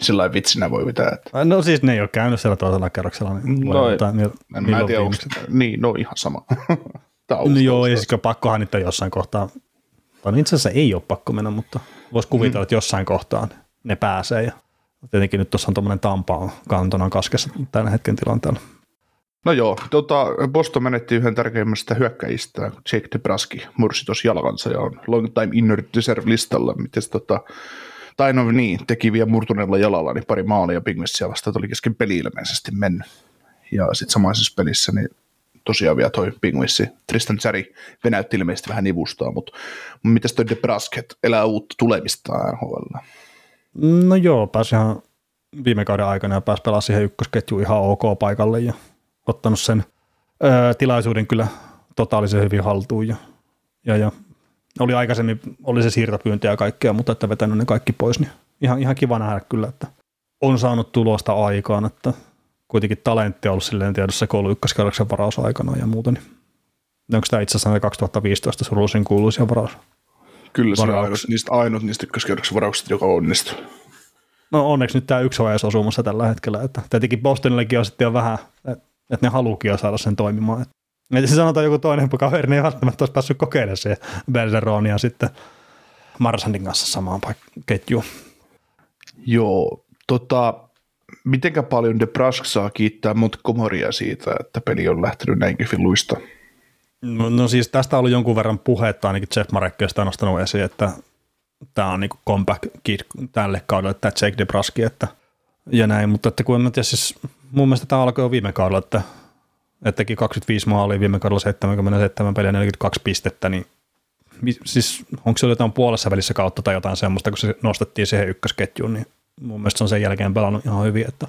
sillä vitsinä voi pitää. Että... No siis ne ei ole käynyt siellä toisella kerroksella. Niin no, jotain, en, en mä tiedä, onko, niin, no ihan sama. no joo, ja siis pakkohan niitä jossain kohtaa, tai itse asiassa ei ole pakko mennä, mutta voisi kuvitella, mm. että jossain kohtaan ne pääsee. Ja tietenkin nyt tuossa on tuommoinen Tampa kantona kaskessa tällä hetken tilanteella. No joo, tota, Boston menetti yhden tärkeimmästä hyökkäjistä, Jake DeBraski, mursi tuossa jalkansa ja on long time inner reserve listalla. Miten tota, tai no niin, teki vielä murtuneella jalalla niin pari maalia Pingvissiä vastaan, oli kesken peli ilmeisesti mennyt. Ja sitten samaisessa pelissä niin tosiaan vielä toi Pingvissi, Tristan Cherry venäytti ilmeisesti vähän nivustaa, mutta mitäs toi DeBrasket elää uutta tulemista NHL? No joo, pääsi ihan viime kauden aikana ja pääsi pelaamaan siihen ykkösketjuun ihan ok paikalle ja ottanut sen ö, tilaisuuden kyllä totaalisen hyvin haltuun ja, ja, ja oli aikaisemmin, oli se siirtopyynti ja kaikkea, mutta että vetänyt ne kaikki pois, niin ihan, ihan kiva nähdä kyllä, että on saanut tulosta aikaan, että kuitenkin talentti on ollut silleen tiedossa, kun ollut ykköskerroksen varaus aikana ja muuta, niin onko tämä itse asiassa 2015 surullisen kuuluisia varaus? Kyllä se on ainut niistä, ainut niistä ykköskerroksen varauksista, joka onnistuu. No onneksi nyt tämä yksi on osumassa tällä hetkellä, että tietenkin Bostonillekin on sitten jo vähän, että että ne haluukin saada sen toimimaan. Että se sanotaan joku toinen kaveri, niin ei välttämättä olisi päässyt kokeilemaan se Bergeronia sitten Marsandin kanssa samaan ketjuun. Joo, tota, mitenkä paljon De Brask saa kiittää Montgomerya siitä, että peli on lähtenyt näin luista? No, no, siis tästä on ollut jonkun verran puhetta, ainakin Jeff Marekkeesta on nostanut esiin, että tämä on niin comeback kid tälle kaudelle, tämä Jake De Braski, että ja näin, mutta että kun en mä tiedä, siis mun mielestä tämä alkoi jo viime kaudella, että, että teki 25 maalia viime kaudella 77 peliä 42 pistettä, niin siis onko se jotain puolessa välissä kautta tai jotain semmoista, kun se nostettiin siihen ykkösketjuun, niin mun mielestä se on sen jälkeen pelannut ihan hyvin, että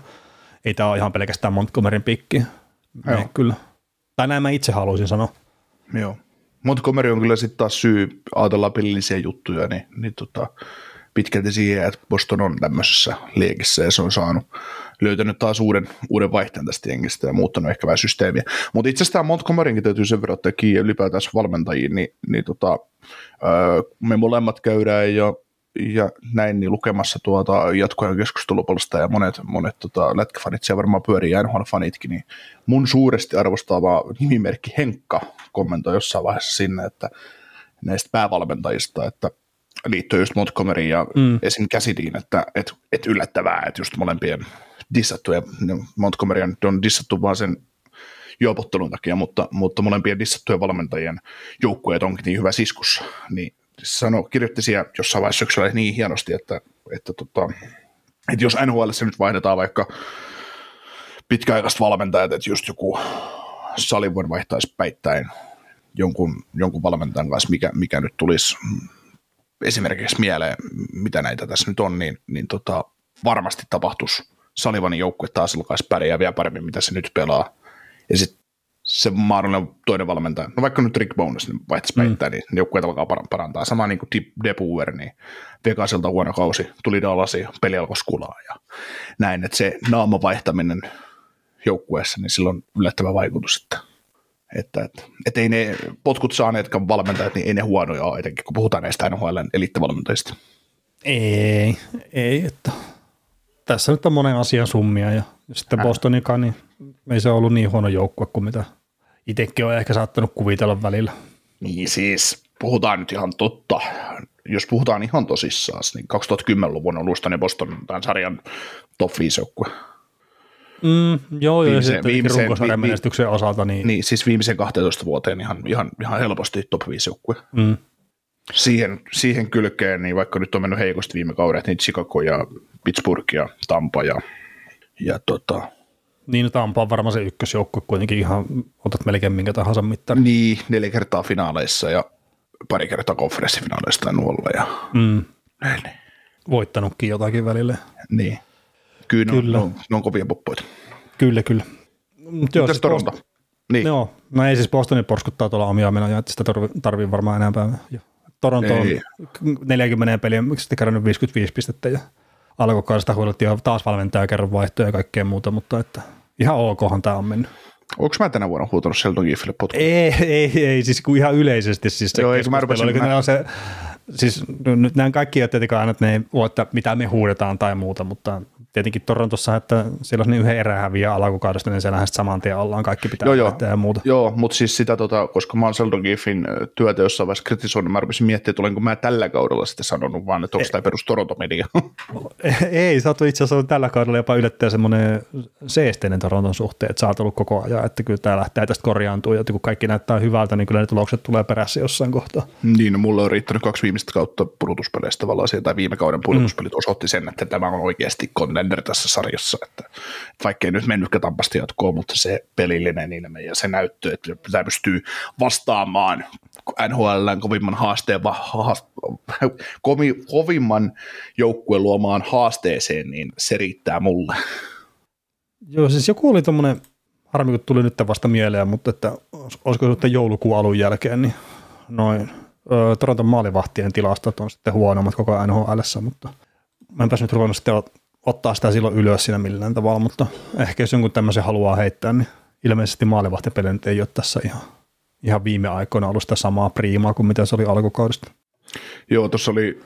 ei tämä ole ihan pelkästään Montgomeryn pikki. Joo. Kyllä. Tai näin mä itse haluaisin sanoa. Joo. Montgomery on kyllä sitten taas syy ajatella pelillisiä juttuja, niin, niin tota, pitkälti siihen, että Boston on tämmöisessä liekissä ja se on saanut löytänyt taas uuden, uuden vaihteen tästä jengistä ja muuttanut ehkä vähän systeemiä. Mutta itse asiassa tämä Montgomerynkin täytyy sen verran ottaa kiinni ylipäätään valmentajiin, niin, niin tota, me molemmat käydään jo ja näin niin lukemassa tuota jatkoajan keskustelupalsta ja monet, monet tota, lätkäfanit siellä varmaan pyörii ja NHL-fanitkin, niin mun suuresti arvostaava nimimerkki Henkka kommentoi jossain vaiheessa sinne, että näistä päävalmentajista, että liittyy just Montgomeryin ja mm. esim. Käsidiin, että et, et yllättävää, että just molempien dissattu, ja Montgomery on dissattu vaan sen juopottelun takia, mutta, mutta molempien dissattujen valmentajien joukkueet onkin niin hyvä siskussa, niin sano, kirjoitti siellä jossain vaiheessa syksyllä niin hienosti, että, että tota, että jos NHL nyt vaihdetaan vaikka pitkäaikaiset valmentajat, että just joku Salivon vaihtaisi päittäin jonkun, jonkun valmentajan kanssa, mikä, mikä nyt tulisi esimerkiksi mieleen, mitä näitä tässä nyt on, niin, niin tota, varmasti tapahtuisi Salivanin joukkue taas alkaisi pärjää vielä paremmin, mitä se nyt pelaa. Ja sitten se mahdollinen toinen valmentaja, no vaikka nyt Rick Bones niin vaihtaisi mm. niin joukkueet alkaa parantaa. Sama niin kuin Depuer, niin Vegasilta huono kausi, tuli Dallasi, peli alkoi skulaa ja näin, että se naama vaihtaminen joukkueessa, niin sillä on yllättävä vaikutus, että, että, että, että ei ne potkut saaneetkaan valmentajat, niin ei ne huonoja ole, etenkin kun puhutaan näistä NHL eliittivalmentajista. Ei, ei, että tässä nyt on monen asian summia ja sitten äh. Bostonikaan, niin ei se ollut niin huono joukkue kuin mitä itsekin on ehkä saattanut kuvitella välillä. Niin siis, puhutaan nyt ihan totta. Jos puhutaan ihan tosissaan, niin 2010-luvun alusta niin Boston tämän sarjan top 5 joukkue. Mm, joo, viimeisen, ja viimeisen, runkosarjan vi, menestyksen osalta. Niin... niin, siis viimeisen 12 vuoteen ihan, ihan, ihan helposti top 5 joukkue. Mm. Siihen, siihen kylkeen, niin vaikka nyt on mennyt heikosti viime kaudet, niin Chicago ja Pittsburgh ja Tampa ja, ja tota, niin, Tampa on varmaan se ykkösjoukkue kuitenkin ihan, otat melkein minkä tahansa mittari. Niin, neljä kertaa finaaleissa ja pari kertaa konferenssifinaaleissa tai olla ja mm. näin. Voittanutkin jotakin välille. Niin. Kyllä, kyllä. Ne, on, ne on kovia poppoita. Kyllä, kyllä. Mut joo, siis Toronto? Post... Niin. Joo, no ei siis Bostonin porskuttaa tuolla omia menoja, että sitä tarvii varmaan enää päivää. Toronto on 40 peliä, miksi sitten kerännyt 55 pistettä ja alkukaudesta huolettiin taas valmentaja kerran vaihtoja ja kaikkea muuta, mutta että ihan okhan tämä on mennyt. Onko mä tänä vuonna huutanut Sheldon Giffille potkuja? Ei, ei, ei, siis kuin ihan yleisesti. Siis se Joo, eikö mä rupesin, mä... on se, siis nyt nämä kaikki ei tietenkään aina, että ne ei ole, että mitä me huudetaan tai muuta, mutta tietenkin Torontossa, että siellä on niin yhden erään häviä alkukaudesta, niin siellä saman tien ollaan, kaikki pitää joo, joo. ja muuta. Joo, mutta siis sitä, tota, koska mä oon Sheldon Giffin työtä jossain vaiheessa kritisoinut, mä rupesin miettimään, että olenko mä tällä kaudella sitten sanonut, vaan että onko tämä perus Toronto-media. ei, sä oot itse asiassa tällä kaudella jopa yllättäen semmoinen seesteinen Toronton suhteen, että sä oot ollut koko ajan, että kyllä tämä lähtee tästä korjaantua, ja kun kaikki näyttää hyvältä, niin kyllä ne tulokset tulee perässä jossain kohtaa. Niin, no mulla on riittänyt kaksi viimeistä kautta pudotuspeleistä tavallaan, tai viime kauden pudotuspelit mm. osoitti sen, että tämä on oikeasti contender tässä sarjassa että, että vaikkei nyt mennytkään tampasti jatkoon, mutta se pelillinen ilme ja se näyttö, että pitää pystyy vastaamaan NHLn kovimman haasteen, haast, kovi, kovimman joukkueen luomaan haasteeseen, niin se riittää mulle. Joo, siis joku oli tuommoinen, harmi kun tuli nyt vasta mieleen, mutta että olisiko sitten joulukuun alun jälkeen, niin noin Toronton maalivahtien tilastot on sitten huonommat koko NHL, mutta mä en päässyt ruvennut sitten ottaa sitä silloin ylös siinä millään tavalla, mutta ehkä jos jonkun tämmöisen haluaa heittää, niin ilmeisesti maalivahtipeli nyt ei ole tässä ihan, ihan viime aikoina ollut sitä samaa priimaa kuin mitä se oli alkukaudesta. Joo, tuossa oli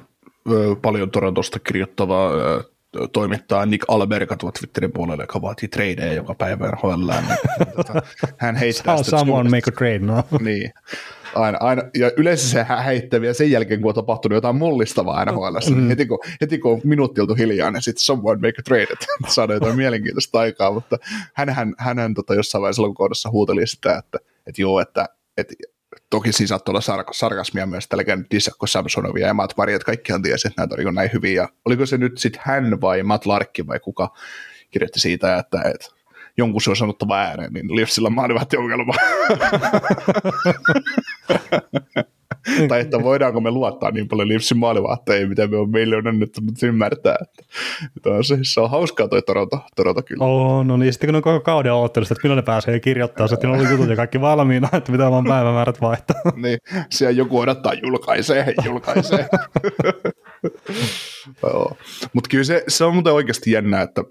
ö, paljon Torontosta kirjoittavaa ö, toimittaa Nick Alberga tuot Twitterin puolelle, joka vaatii tradeja joka päivä NHL. Niin, tota, hän heittää sitä. Someone make a trade, no. niin. Aina, aina, ja yleensä se heittää vielä sen jälkeen, kun on tapahtunut jotain mullistavaa NHL. Mm. Niin heti, kun, heti kun on minuuttiltu hiljaa, niin sitten someone make a trade, että saada jotain mielenkiintoista aikaa. Mutta hän, hän, hän tota jossain vaiheessa kohdassa huuteli sitä, että, että joo, että, että toki siinä saattoi olla sark- sarkasmia myös tällä käynyt Dissakko Samsonovia ja Matt Mari, että kaikkihan tiesi, että näitä oli näin hyviä. Oliko se nyt sitten hän vai Matt Larkki vai kuka kirjoitti siitä, että, että jonkun se on sanottava ääneen, niin Leafsillä on maalivahti ongelma. tai että voidaanko me luottaa niin paljon Leafsin maalivahteihin, mitä me on meille on annettu ymmärtää. Että, että on se, se on hauskaa toi Toronto, Toronto kyllä. Oh, no niin, sitten kun on koko kauden odottelusta, että milloin ne pääsee kirjoittamaan, että on jutut ja kaikki valmiina, että mitä vaan päivämäärät vaihtaa. niin, siellä joku odottaa julkaisee, julkaisee. Mutta kyllä se, se on muuten oikeasti jännä, että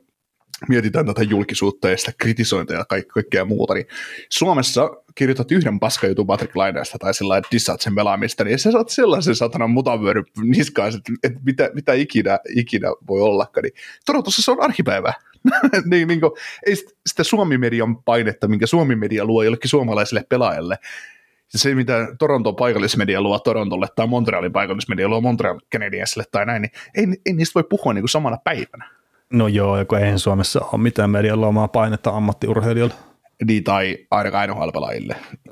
mietitään tätä julkisuutta ja sitä kritisointia ja kaikkea, kaikkea muuta, niin Suomessa kirjoitat yhden paskajutun Patrick Laineesta tai sillä että dissaat sen pelaamista, niin sä saat sellaisen satanan mutavyöry niskaan, että, että mitä, mitä ikinä, ikinä voi ollakaan. Niin Torontossa se on arkipäivä. niin, niin kuin, ei sitä Suomi-median painetta, minkä Suomi-media luo jollekin suomalaiselle pelaajalle, ja se, mitä Toronton paikallismedia luo Torontolle tai Montrealin paikallismedia luo Montreal Canadiensille tai näin, niin ei, ei niistä voi puhua niin kuin samana päivänä. No joo, kun eihän Suomessa ole mitään median luomaa painetta ammattiurheilijoille. Niin, tai ainakaan nhl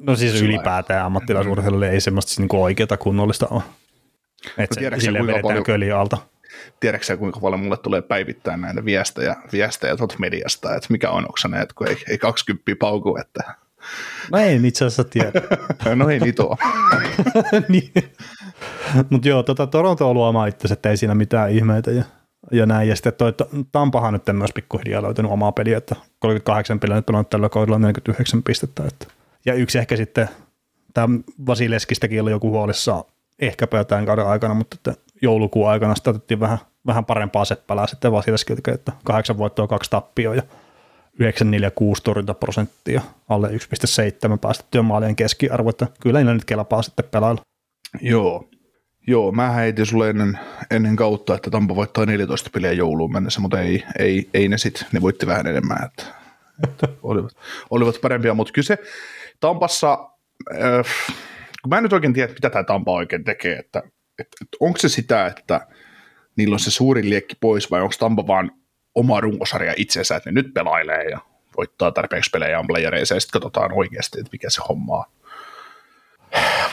No siis Sillä ylipäätään ammattilaisurheilijoille ei semmoista niin oikeaa kunnollista ole. Että se, sille vedetään paljon... alta. tiedätkö kuinka paljon mulle tulee päivittäin näitä viestejä, viestejä tuolta mediasta, että mikä on oksana, että kun ei, ei 20 pauku, että No ei itse asiassa tiedä. no ei niitä ole. niin. Mutta joo, tota, Toronto on luomaan itse, että ei siinä mitään ihmeitä ja, ja näin. Ja sitten toi Tampahan nyt myös pikkuhiljaa löytänyt omaa peliä, että 38 peliä nyt pelannut tällä kaudella 49 pistettä. Että. Ja yksi ehkä sitten, tämä Vasileskistäkin oli joku huolissaan ehkä tämän kauden aikana, mutta että joulukuun aikana sitä otettiin vähän, vähän parempaa seppälää sitten Vasileskiltä, että kahdeksan voittoa, kaksi tappioa ja 946 torjuntaprosenttia, alle 1,7 päästettyä maalien keskiarvo, että kyllä niillä nyt kelpaa sitten pelailla. Joo, Joo, mä heitin sulle ennen, ennen kautta, että Tampa voittaa 14 peliä jouluun mennessä, mutta ei, ei, ei ne sitten, ne voitti vähän enemmän, että, että olivat, olivat parempia, mutta kyllä se Tampassa, äh, kun mä en nyt oikein tiedä, mitä tämä Tampa oikein tekee, että, että, että onko se sitä, että niillä on se suurin liekki pois vai onko Tampa vaan oma runkosarja itsensä, että ne nyt pelailee ja voittaa tarpeeksi pelejä on playereissa ja sitten katsotaan oikeasti, että mikä se homma on.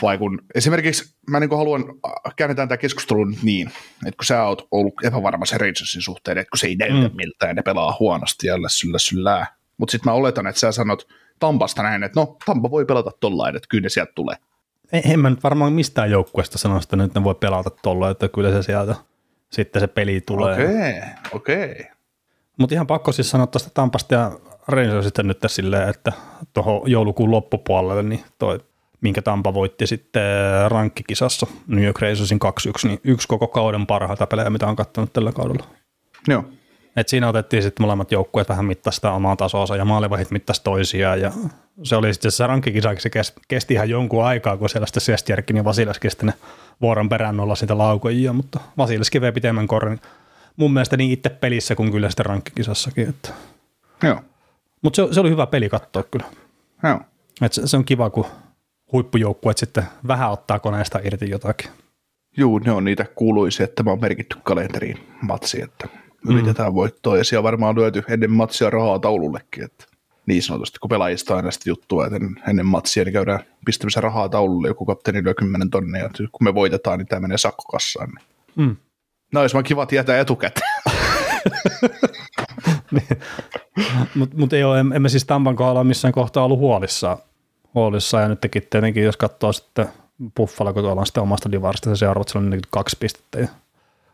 Vai kun esimerkiksi mä niin haluan, äh, käännetään tämä keskustelu nyt niin, että kun sä oot ollut epävarma se Rangersin suhteen, että kun se ei näytä mm. miltä ja ne pelaa huonosti ja syllä syllää. Mutta sitten mä oletan, että sä sanot Tampasta näin, että no Tampa voi pelata tollain, että kyllä ne sieltä tulee. En, en mä nyt varmaan mistään joukkueesta sano sitä, että ne voi pelata tollain, että kyllä se sieltä sitten se peli tulee. Okei, okay, okei. Okay. Mutta ihan pakko siis sanoa tuosta Tampasta ja Rangersista nyt silleen, että tuohon joulukuun loppupuolelle, niin toi, minkä Tampa voitti sitten rankkikisassa New York Rangersin 2-1, niin yksi koko kauden parhaita pelejä, mitä on katsonut tällä kaudella. Joo. Et siinä otettiin sitten molemmat joukkueet vähän mittaista omaa tasoa ja maalivahit mittaisi toisiaan ja se oli sitten se rankkikisa, se kesti ihan jonkun aikaa, kun siellä sitten Sestjärkin ja Vasileski sitten ne vuoron perään olla sitä laukojia, mutta Vasileski vei pitemmän korren mun mielestä niin itse pelissä kuin kyllä sitten rankkikisassakin. Että. Joo. Mutta se, se, oli hyvä peli katsoa kyllä. Joo. Et se, se, on kiva, kun huippujoukkueet sitten vähän ottaa koneesta irti jotakin. Juu, ne on niitä kuuluisia, että tämä on merkitty kalenteriin matsi, että yritetään mm. voittoa, ja siellä varmaan löyty ennen matsia rahaa taulullekin, että niin sanotusti, kun pelaajista aina sitten juttua, että ennen matsia niin käydään pistämässä rahaa taululle, joku kapteeni lyö 10 tonnia, että kun me voitetaan, niin tämä menee sakkokassaan. Niin. Mm. No olisi vaan kiva tietää etukäteen. niin. Mutta mut ei ole, emme siis Tampan kohdalla missään kohtaa ollut huolissaan. Huolissaan. Ja nyt tietenkin, jos katsoo sitten Buffalo, kun tuolla on sitten omasta divarista se seuraavat, sillä on kaksi pistettä. Ja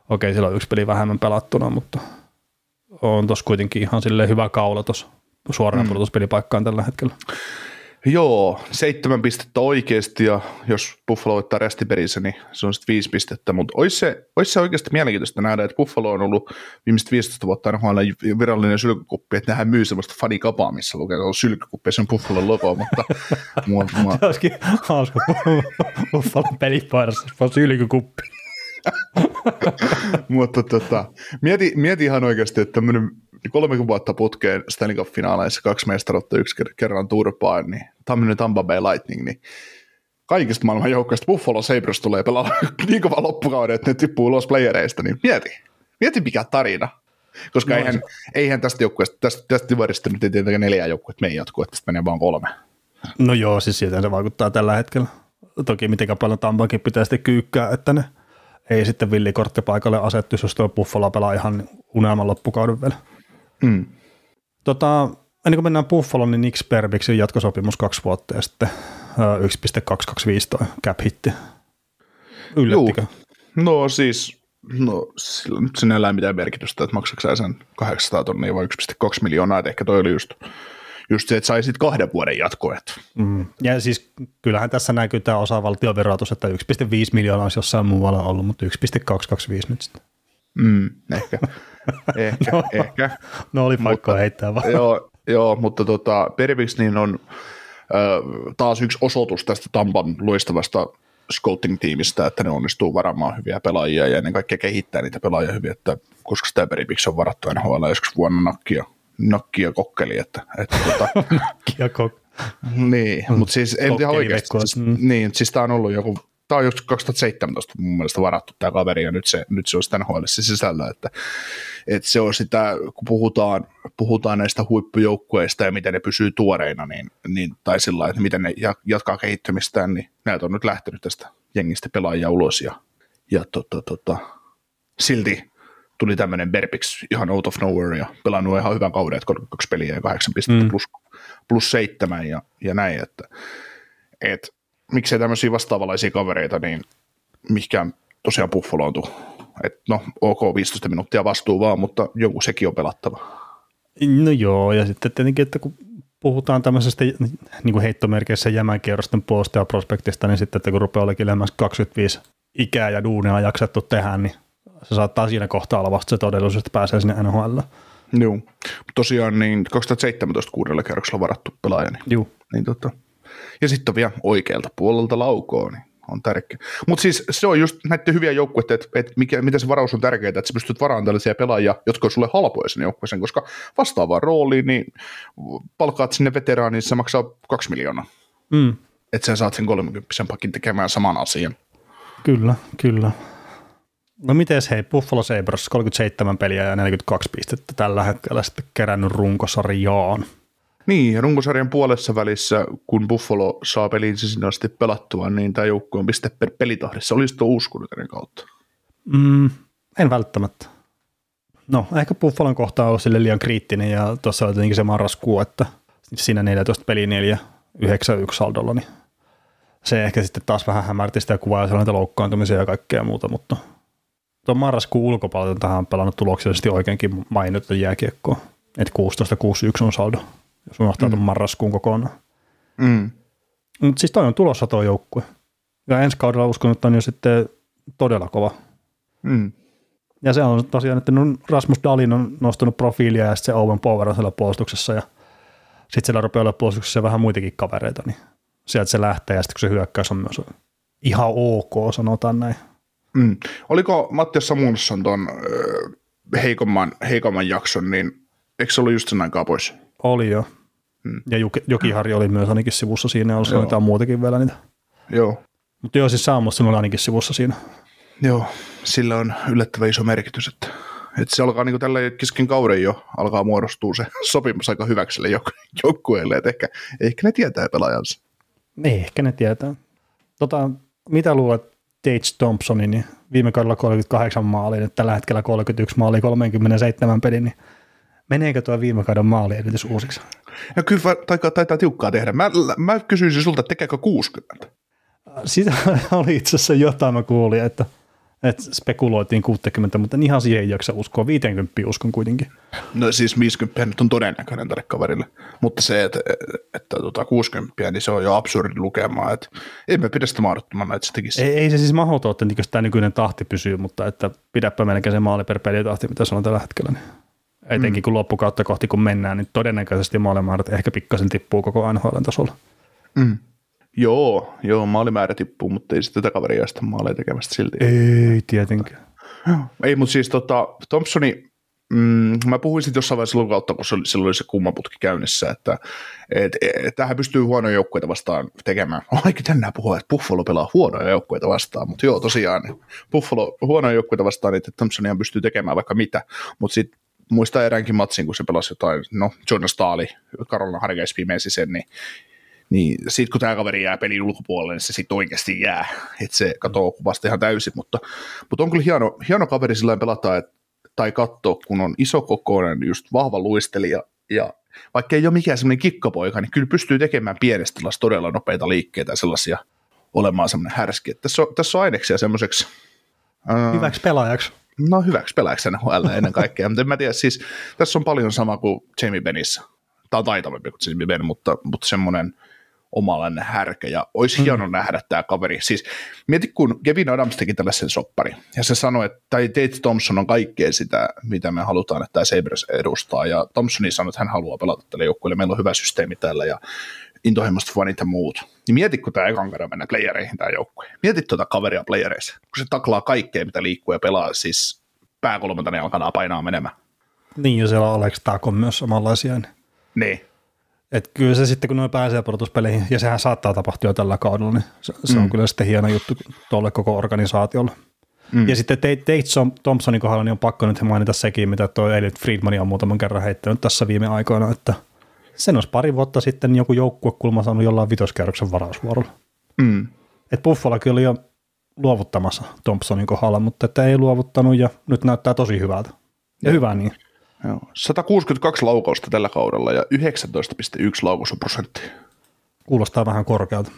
okei, siellä on yksi peli vähemmän pelattuna, mutta on tuossa kuitenkin ihan sille hyvä kaula tuossa suoraan mm. pudotuspelipaikkaan tällä hetkellä. Joo, seitsemän pistettä oikeasti ja jos Buffalo voittaa restiperissä, niin se on sitten viisi pistettä, mutta olisi se, olisi se oikeasti mielenkiintoista nähdä, että Buffalo on ollut viimeiset 15 vuotta NHL virallinen sylkykuppi, että nehän myy sellaista fanikapaa, missä lukee, että on sylkykuppi ja se on Buffalo logo, mutta mua, mua... Se olisikin hauska Buffalo pelipaidassa, on sylkykuppi. mutta tota, mieti, mieti ihan oikeasti, että tämmöinen kolme vuotta putkeen Stanley Cup-finaaleissa kaksi mestaruutta yksi kerran turpaan, niin tämmöinen Tampa Bay Lightning, niin kaikista maailman joukkoista Buffalo Sabres tulee pelaa niin kova loppukauden, että ne tippuu ulos playereista, niin mieti. Mieti mikä tarina. Koska no, eihän, se... eihän tästä joukkueesta, tästä, tästä divarista nyt ei tietenkään neljä joukkuetta meidän jatkuu, että tästä menee vaan kolme. No joo, siis siitä se vaikuttaa tällä hetkellä. Toki miten paljon Tampakin pitää sitten kyykkää, että ne ei sitten villikorttipaikalle asettu, jos tuo Buffalo pelaa ihan unelman loppukauden vielä. Mm. Tota, ennen kuin mennään Buffaloon, niin Nick Sperbiksin jatkosopimus kaksi vuotta ja sitten 1,225 toi cap hitti. Yllättikö? Juu. No siis, no sillä nyt sinällään mitään merkitystä, että maksatko sen 800 tonnia vai 1,2 miljoonaa, että ehkä toi oli just, just se, että saisit kahden vuoden jatkoet. Mm. Ja siis kyllähän tässä näkyy tämä osavaltioverotus, että 1,5 miljoonaa olisi jossain muualla ollut, mutta 1,225 nyt sitten. Mm, ehkä, ehkä, no, ehkä. No oli pakko heittää vaan. Joo, joo mutta tota, Pervix niin on äh, taas yksi osoitus tästä Tampan loistavasta scouting-tiimistä, että ne onnistuu varamaan hyviä pelaajia ja ennen kaikkea kehittää niitä pelaajia hyvin, että koska sitä Pervix on varattu NHL joskus vuonna nakkia, nakkia kokkeli, että, että tota, nakkia kokkeli. Niin, mutta siis en tiedä oikeasti. Siis, mm. Niin, siis tämä on ollut joku tämä on just 2017 mun mielestä varattu tämä kaveri, ja nyt se, nyt se on sitä se sisällä, että, että se on sitä, kun puhutaan, puhutaan näistä huippujoukkueista ja miten ne pysyy tuoreina, niin, niin tai sillä että miten ne jatkaa kehittymistään, niin näitä on nyt lähtenyt tästä jengistä pelaajia ulos, ja, ja tota, tota, silti tuli tämmöinen Berbix ihan out of nowhere ja pelannut ihan hyvän kauden, että 32 peliä ja 8 pistettä mm. plus, plus 7 ja, ja näin, että et, miksei tämmöisiä vastaavalaisia kavereita, niin mihinkään tosiaan buffaloontu. Et no, ok, 15 minuuttia vastuu vaan, mutta joku sekin on pelattava. No joo, ja sitten tietenkin, että kun puhutaan tämmöisestä niin kuin heittomerkeissä jämänkierrosten puolesta ja prospektista, niin sitten, että kun rupeaa olekin lähemmäs 25 ikää ja duunia jaksettu tehdä, niin se saattaa siinä kohtaa olla vasta se todellisuus, että pääsee sinne NHL. Joo, tosiaan niin 2017 kuudella kerroksella varattu pelaaja. Niin, Joo. Niin tota. Ja sitten on vielä oikealta puolelta laukoon, niin on tärkeä. Mutta siis se on just näiden hyviä joukkueita, että, että mikä, miten se varaus on tärkeää, että sä pystyt varaamaan tällaisia pelaajia, jotka on sulle halpoja sen joukkueeseen, koska vastaavaan rooliin, niin palkaat sinne veteraaniin, se maksaa kaksi miljoonaa. Mm. Että sä saat sen 30 pakin tekemään saman asian. Kyllä, kyllä. No miten hei, Buffalo Sabres 37 peliä ja 42 pistettä tällä hetkellä sitten kerännyt runkosarjaan. Niin, ja runkosarjan puolessa välissä, kun Buffalo saa pelinsä sinne asti pelattua, niin tämä joukkue on piste per pelitahdissa. Olisi tuo uskonut kautta? Mm, en välttämättä. No, ehkä Buffalon kohta on sille liian kriittinen ja tuossa oli tietenkin se marraskuu, että siinä 14 peli 4, 9 1 saldolla, niin se ehkä sitten taas vähän hämärti sitä kuvaa ja sellainen loukkaantumisia ja kaikkea muuta, mutta tuon marraskuun ulkopuolelta tähän on pelannut tuloksellisesti oikeinkin mainittu jääkiekkoa. Että 16-6-1 on saldo, jos unohtaa mm. marraskuun kokonaan. Mm. Mutta siis toi on tulossa tuo joukkue. Ja ensi kaudella uskon, että on jo sitten todella kova. Mm. Ja se on tosiaan, että Rasmus Dalin on nostanut profiilia ja sitten se Owen Power on siellä puolustuksessa ja sitten siellä rupeaa olla puolustuksessa vähän muitakin kavereita, niin sieltä se lähtee ja sitten kun se hyökkäys on myös ihan ok, sanotaan näin. Mm. Oliko Mattias Samunsson tuon heikomman, heikomman jakson, niin eikö se ollut just sen aikaa pois? Oli jo. Mm. Ja Jokiharri oli myös ainakin sivussa siinä, ja olisi jotain muutakin vielä niitä. Joo. Mutta joo, siis Samunsson oli ainakin sivussa siinä. Joo, sillä on yllättävän iso merkitys, että, että se alkaa niin tällä kesken kauden jo alkaa muodostua se sopimus aika hyväksi joukkueelle, että ehkä, ehkä ne tietää pelaajansa. Ei, ehkä ne tietää. Tota, mitä luulet Tate Thompsonin, niin viime kaudella 38 maalia, nyt tällä hetkellä 31 maalia 37 pelin, niin meneekö tuo viime kauden maali edellytys uusiksi? Ja kyllä taitaa, taitaa tiukkaa tehdä. Mä, mä kysyisin sulta, että tekeekö 60? Sitä oli itse asiassa jotain, mä kuulin, että, että spekuloitiin 60, mutta ihan siihen ei jaksa uskoa. 50 uskon kuitenkin. No siis 50 nyt on todennäköinen tälle kaverille, mutta se, että, että, että tota 60, niin se on jo absurdi lukemaa, että emme pidä sitä mahdottomana, että se tekisi. Ei, ei se siis mahdotonta, että tämä nykyinen tahti pysyy, mutta että pidäpä melkein se maali per pelitahti, mitä se on tällä hetkellä. Niin. Etenkin mm. kun loppukautta kohti kun mennään, niin todennäköisesti maalimäärät ehkä pikkasen tippuu koko NHL tasolla. Mm. Joo, joo, maalimäärä tippuu, mutta ei sitten tätä kaveria sitä maaleja tekemästä silti. Ei tietenkään. Ei, mutta siis tota, Thompsoni, mm, mä puhuin sitten jossain vaiheessa kautta, kun silloin oli se kummaputki käynnissä, että et, et, tähän pystyy huonoja joukkueita vastaan tekemään. Ainakin tänään puhua, että Buffalo pelaa huonoja joukkueita vastaan, mutta joo, tosiaan Buffalo huonoja joukkueita vastaan, että Thompsonia pystyy tekemään vaikka mitä, mutta sitten muistaa eräänkin matsin, kun se pelasi jotain, no Jonas Staali, Karolina Hargeis pimeisi sen, niin niin sitten kun tämä kaveri jää pelin ulkopuolelle, niin se sitten oikeasti jää, että se katoo kuvasta ihan täysin, mutta, mutta on kyllä hieno, hieno kaveri sillä pelata et, tai katsoa, kun on iso kokoinen, just vahva luistelija, ja vaikka ei ole mikään semmoinen kikkapoika, niin kyllä pystyy tekemään pienestä todella nopeita liikkeitä sellaisia olemaan semmoinen härski. Että tässä, on, tässä on aineksia semmoiseksi. Hyväksi pelaajaksi. No hyväksi pelaajaksi NHL ennen kaikkea, mutta en mä tiedä, siis tässä on paljon sama kuin Jamie Benissä. Tämä on taitavampi kuin Jamie Ben, mutta, mutta semmoinen – omalainen härkä, ja olisi mm. hieno nähdä tämä kaveri. Siis mieti, kun Kevin Adams teki tällaisen soppari, ja se sanoi, että tai Tate Thompson on kaikkea sitä, mitä me halutaan, että tämä Sabres edustaa, ja Thompsoni sanoi, että hän haluaa pelata tälle joukkueelle, meillä on hyvä systeemi täällä, ja intohimoiset fanit ja muut. Niin mieti, kun tämä ekan kerran mennä playereihin tämä joukkue. Mieti tuota kaveria playereissa, kun se taklaa kaikkea, mitä liikkuu ja pelaa, siis pääkolmantani alkaa painaa menemään. Niin, ja siellä on Alex Taakon myös samanlaisia. Niin. Et kyllä se sitten, kun noin pääsee pudotuspeleihin, ja sehän saattaa tapahtua tällä kaudella, niin se, se mm. on kyllä sitten hieno juttu tuolle koko organisaatiolle. Mm. Ja sitten Tate Thompsonin kohdalla niin on pakko nyt mainita sekin, mitä tuo Elliot Friedman on muutaman kerran heittänyt tässä viime aikoina, että sen olisi pari vuotta sitten joku joukkuekulma saanut jollain vitoskerroksen varausvuorolla. Mm. Et Buffalo kyllä jo luovuttamassa Thompsonin kohdalla, mutta että ei luovuttanut ja nyt näyttää tosi hyvältä. Ja hyvä niin. Joo. 162 laukausta tällä kaudella ja 19,1 laukausprosentti. Kuulostaa vähän korkealta.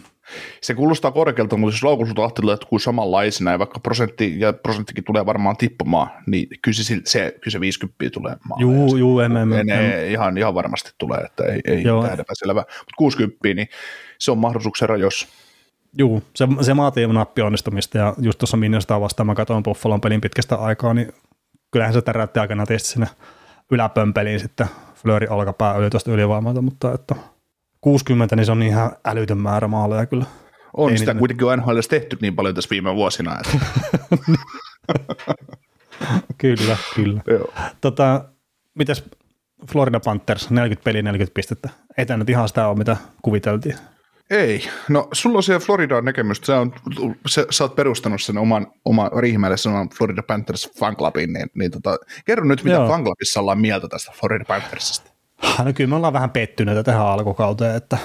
Se kuulostaa korkealta, mutta jos laukausut jatkuu samanlaisena ja vaikka prosentti, ja prosenttikin tulee varmaan tippumaan, niin kyllä se, se, kyllä se 50 tulee maalle. Juu, juu, en, en, en, en, ihan, ihan varmasti tulee, että ei, ei Joo. selvä. Mutta 60, niin se on mahdollisuuksia rajoissa. Juu, se, se maatii nappi onnistumista ja just tuossa Minnesota vastaan mä katsoin Buffalon pelin pitkästä aikaa, niin kyllähän se täräytti aikana tietysti sinne yläpömpeliin sitten Flööri olkapää yli tuosta ylivoimalta, mutta että 60, niin se on ihan älytön määrä maaleja kyllä. On Ei sitä niitä... kuitenkin on NHL tehty niin paljon tässä viime vuosina. Että... kyllä, kyllä. Joo. Tota, mitäs Florida Panthers, 40 peliä, 40 pistettä. Ei tämä nyt ihan sitä ole, mitä kuviteltiin. Ei. No, sulla on siellä Floridaan näkemystä. Sä, on, sä, sä oot perustanut sen oman, oman Riihimäelle sanan Florida Panthers fanclubin, niin, niin tota, kerro nyt, mitä fanclubissa ollaan mieltä tästä Florida Panthersista. No kyllä me ollaan vähän pettyneitä tähän alkukauteen, että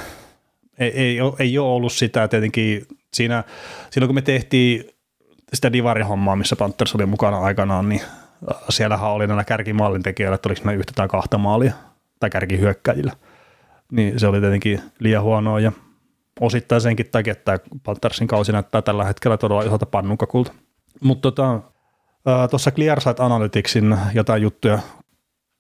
ei, ei, ei ole ollut sitä tietenkin siinä, silloin kun me tehtiin sitä divarihommaa, missä Panthers oli mukana aikanaan, niin siellähän oli näillä kärkimallin tekijöillä, että oliko me yhtä tai kahta maalia tai kärkihyökkäjillä. Niin se oli tietenkin liian huonoa ja osittain senkin takia, että Panthersin kausi näyttää tällä hetkellä todella isolta pannukakulta. Mutta tota, tuossa Clearsight Analyticsin jotain juttuja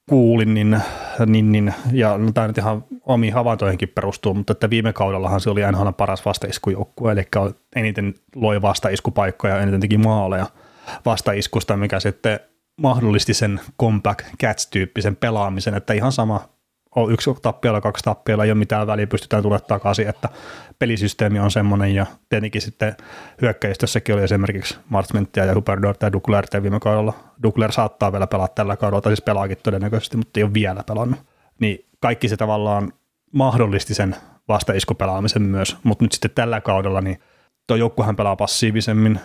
kuulin, niin, niin, niin ja no, tämä nyt ihan omiin havaintoihinkin perustuu, mutta että viime kaudellahan se oli NHL paras vastaiskujoukkue, eli eniten loi vastaiskupaikkoja, eniten teki maaleja vastaiskusta, mikä sitten mahdollisti sen compact catch-tyyppisen pelaamisen, että ihan sama on yksi tappiolla, kaksi tappiolla, ei ole mitään väliä, pystytään tulemaan takaisin, että pelisysteemi on semmoinen ja tietenkin sitten hyökkäistössäkin oli esimerkiksi Martsmenttia ja Huberdort ja Dukler viime kaudella. Dukler saattaa vielä pelaa tällä kaudella, tai siis pelaakin todennäköisesti, mutta ei ole vielä pelannut. Niin kaikki se tavallaan mahdollisti sen vastaiskupelaamisen myös, mutta nyt sitten tällä kaudella niin tuo joukkuehan pelaa passiivisemmin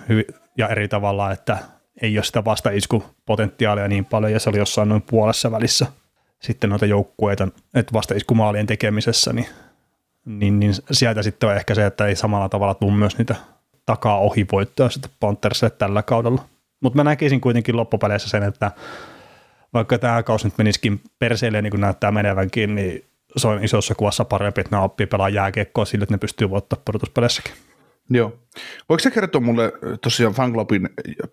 ja eri tavalla, että ei ole sitä vastaiskupotentiaalia niin paljon, ja se oli jossain noin puolessa välissä sitten noita joukkueita, että vasta iskumaalien tekemisessä, niin, niin, niin sieltä sitten on ehkä se, että ei samalla tavalla tule myös niitä takaa ohi voittoja sitten Panthersille tällä kaudella. Mutta mä näkisin kuitenkin loppupeleissä sen, että vaikka tämä kausi nyt menisikin perseille niin kuin näyttää menevänkin, niin se on isossa kuvassa parempi, että ne oppii pelaa jääkiekkoa sille, että ne pystyy voittamaan pudotuspeleissäkin. Joo. Voiko se kertoa mulle tosiaan fanklubin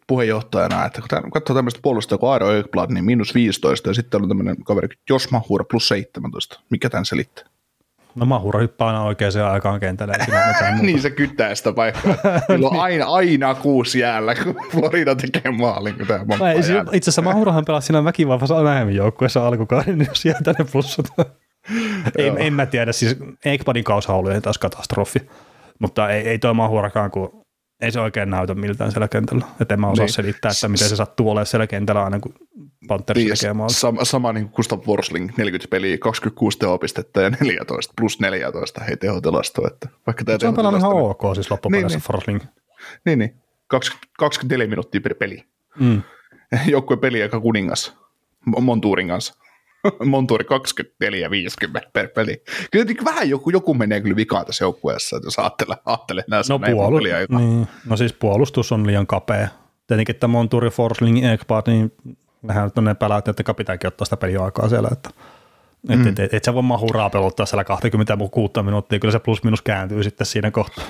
puheenjohtajana, että kun katsoo tämmöistä puolustajaa kuin Aero Ekblad, niin miinus 15 ja sitten on tämmöinen kaveri Jos Mahura plus 17. Mikä tämän selittää? No Mahura hyppää aina oikeaan aikaan kentälle. niin se kyttää sitä paikkaa. On aina, aina kuusi jäällä, kun Florida tekee maalin. Kun tämä itse asiassa Mahurahan pelasi siinä väkivaltaisessa lähemmin joukkueessa alkukauden, niin jos jää ne plussat. en, en, mä tiedä, siis Ekbladin kausa oli taas katastrofi. Mutta ei, ei toi mahurakaan, kun ei se oikein näytä miltään siellä kentällä. Että en mä osaa niin. selittää, että miten se sattuu olemaan siellä kentällä aina, kun Panthers niin, tekee maali. Sama, sama niin kuin Gustav Worsling, 40 peliä, 26 tehopistettä ja 14, plus 14 hei tehotilasto. Että vaikka tämä se on pelannut ihan ok siis loppupeleissä niin, Worsling. Niin, niin. 20, 24 minuuttia per peli. Mm. Joukkue peli aika kuningas Montuurin kanssa. Monturi 24-50 per peli. Kyllä vähän joku, joku menee kyllä vikaan tässä joukkueessa, että jos ajattelee, ajattelee näissä no, puolu- niin. no siis puolustus on liian kapea. Tietenkin että Monturi, Forsling, Ekblad, niin nehän on ne pelaat, että pitääkin ottaa sitä peliaikaa siellä, että et, mm. et, et, et sä voi mahuraa pelottaa siellä 26 minuuttia, kyllä se plus minus kääntyy sitten siinä kohtaa.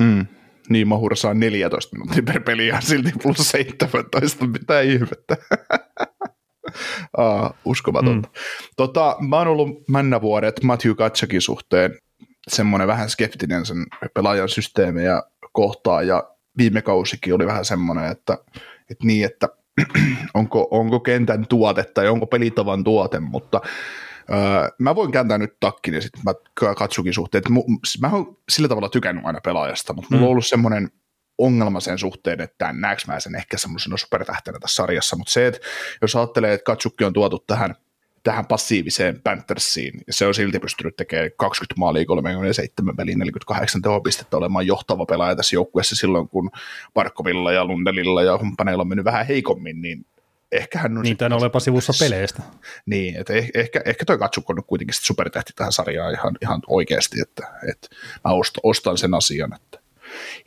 Mm. Niin, Mahura saa 14 minuuttia per peli ja silti plus 17, mitä ihmettä. ah, uskomatonta. Mm. Tota, mä oon ollut männävuodet Matthew Katsakin suhteen semmoinen vähän skeptinen sen pelaajan systeemiä kohtaan, ja viime kausikin oli vähän semmoinen, että, että niin, että onko, onko kentän tuote tai onko pelitavan tuote, mutta Öö, mä voin kääntää nyt takkin ja sitten mä katsukin suhteen, että mu, mä oon sillä tavalla tykännyt aina pelaajasta, mutta mulla mm. on ollut semmoinen ongelma sen suhteen, että näekö mä sen ehkä semmoisena supertähtenä tässä sarjassa, mutta se, että jos ajattelee, että Katsukki on tuotu tähän, tähän passiiviseen Panthersiin, ja se on silti pystynyt tekemään 20 maalia 37 peliin 48 tehopistettä olemaan johtava pelaaja tässä joukkueessa silloin, kun Parkkovilla ja Lundelilla ja humppaneilla on mennyt vähän heikommin, niin ehkä hän on... Niin, tämän olepa sivussa peleistä. Niin, että eh, ehkä, ehkä toi Katsukko on kuitenkin supertähti tähän sarjaan ihan, ihan oikeasti, että, että mä ostan, ostan sen asian, että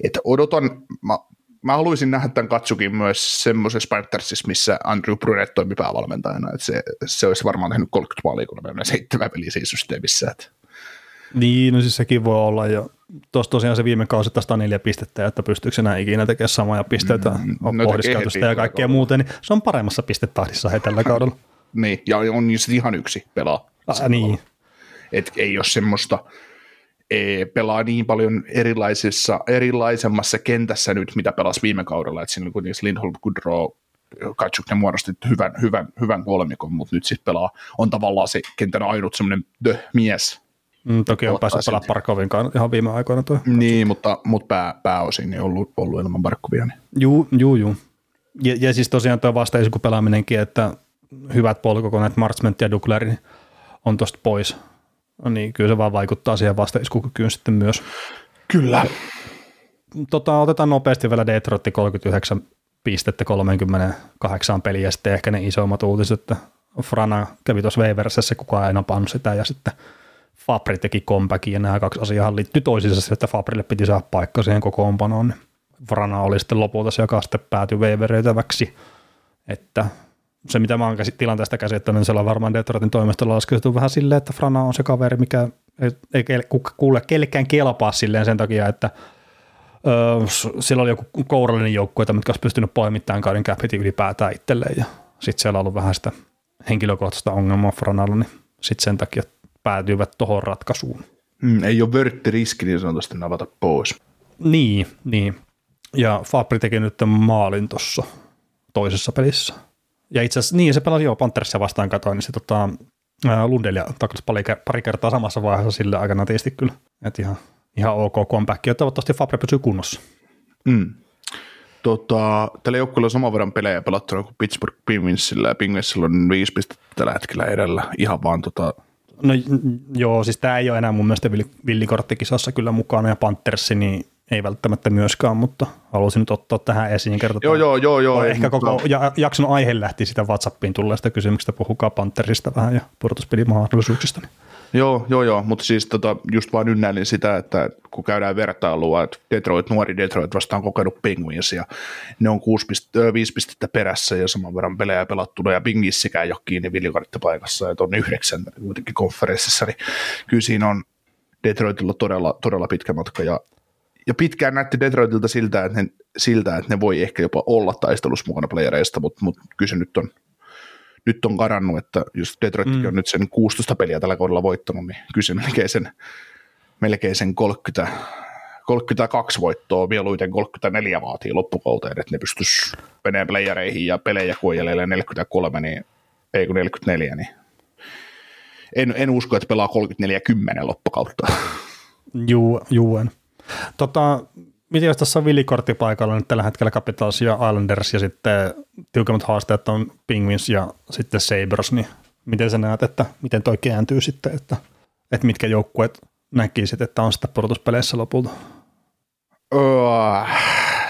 että odotan, mä, mä haluaisin nähdä tämän Katsukin myös semmoisessa Panthersissa, missä Andrew Brunet toimi päävalmentajana, että se, se olisi varmaan tehnyt 30 maalia, kun me seitsemän peliä siinä systeemissä. Että. Niin, no siis sekin voi olla, ja tuossa tosiaan se viime kausi tästä neljä pistettä, että pystyykö enää ikinä tekemään samoja pisteitä mm, no pohdiskäytöstä ja kaikkea muuta, niin se on paremmassa pistetahdissa he tällä kaudella. niin, ja on niin ihan yksi pelaa. Ah, niin. Et ei ole semmoista, pelaa niin paljon erilaisessa, erilaisemmassa kentässä nyt, mitä pelasi viime kaudella, että siinä kuitenkin Lindholm, Goodrow, Katsuk, ne muodosti hyvän, hyvän, hyvän kolmikon, mutta nyt sitten pelaa, on tavallaan se kentän ainut semmoinen mies, Mm, toki on päässyt pelaamaan Parkovin ihan viime aikoina tuo. Niin, mutta, mutta pää, pääosin niin ollut, ollut ilman Parkovia. Niin. Juu, juu, juu. Ja, ja siis tosiaan tuo vastaisku pelaaminenkin, että hyvät polkukoneet, Marchment ja Dukler on tuosta pois. No niin, kyllä se vaan vaikuttaa siihen vastaiskukykyyn sitten myös. Kyllä. Tota, otetaan nopeasti vielä Detroit 39 pistettä 38 peliä ja sitten ehkä ne isommat uutiset, että Frana kävi tuossa Weiversessä, kukaan ei napannut sitä ja sitten – Fabri teki comebackin ja nämä kaksi asiaa liittyy toisiinsa, että Fabrille piti saada paikka siihen kokoonpanoon. Vrana oli sitten lopulta se, joka sitten päätyi veivereitä,väksi, että se, mitä mä oon tilanteesta käsittänyt, niin se on varmaan Detroitin toimesta laskettu vähän silleen, että Frana on se kaveri, mikä ei, ei kuule kellekään kelpaa silleen sen takia, että öö, sillä oli joku kourallinen joukkue, mitkä olisi pystynyt poimittamaan kauden capitin ylipäätään itselleen ja sitten siellä on ollut vähän sitä henkilökohtaista ongelmaa Franalla, niin sitten sen takia päätyivät tuohon ratkaisuun. Mm, ei ole vörtti riski niin sanotusti navata pois. Niin, niin. Ja Fabri teki nyt maalin tuossa toisessa pelissä. Ja itse asiassa, niin se pelasi jo Panthersia vastaan katoin, niin se tota, Lundelia taklasi pari, pari kertaa samassa vaiheessa sille aikana tietysti kyllä. Että ihan, ihan ok comeback, ja toivottavasti Fabri pysyy kunnossa. Mm. Tota, tällä joukkueella on saman verran pelejä pelattuna kuin Pittsburgh Penguinsillä, ja Penguinsilla on viisi pistettä tällä hetkellä edellä, ihan vaan tota, No joo, siis tämä ei ole enää mun mielestä villikorttikisassa kyllä mukana ja Panthersi niin ei välttämättä myöskään, mutta halusin nyt ottaa tähän esiin kertoa. Joo, joo, joo. joo ehkä mutta... koko jakson aihe lähti sitä WhatsAppiin tulleesta kysymyksestä, puhukaa Panthersista vähän ja pudotuspelimahdollisuuksista. Niin. Joo, joo, joo, mutta siis tota, just vaan ynnäilin sitä, että kun käydään vertailua, että Detroit, nuori Detroit vastaan kokenut Penguins ja ne on 6 pist- 5 pistettä perässä ja saman verran pelejä pelattuna ja Penguinsikään ei ole kiinni villikarttipaikassa, että on yhdeksän kuitenkin konferenssissa, niin kyllä siinä on Detroitilla todella, todella pitkä matka ja ja pitkään näytti Detroitilta siltä, että ne, siltä, että ne voi ehkä jopa olla taistelussa mukana playereista, mutta, mutta kyllä se nyt on nyt on karannut, että jos Detroit mm. on nyt sen 16 peliä tällä kaudella voittanut, niin kyse melkein sen, melkein sen 30, 32 voittoa, mieluiten 34 vaatii loppukauteen, että ne pystyisi menemään playereihin ja pelejä kuojelee 43, niin ei kun 44, niin en, en usko, että pelaa 34-10 loppukautta. Juu, juu en. Tota, miten jos tässä on villikorttipaikalla nyt tällä hetkellä Capitals ja Islanders ja sitten tiukemmat haasteet on Penguins ja sitten Sabres, niin miten sä näet, että miten toi kääntyy sitten, että, että mitkä joukkueet näkisit, että on sitten pudotuspeleissä lopulta? Öö,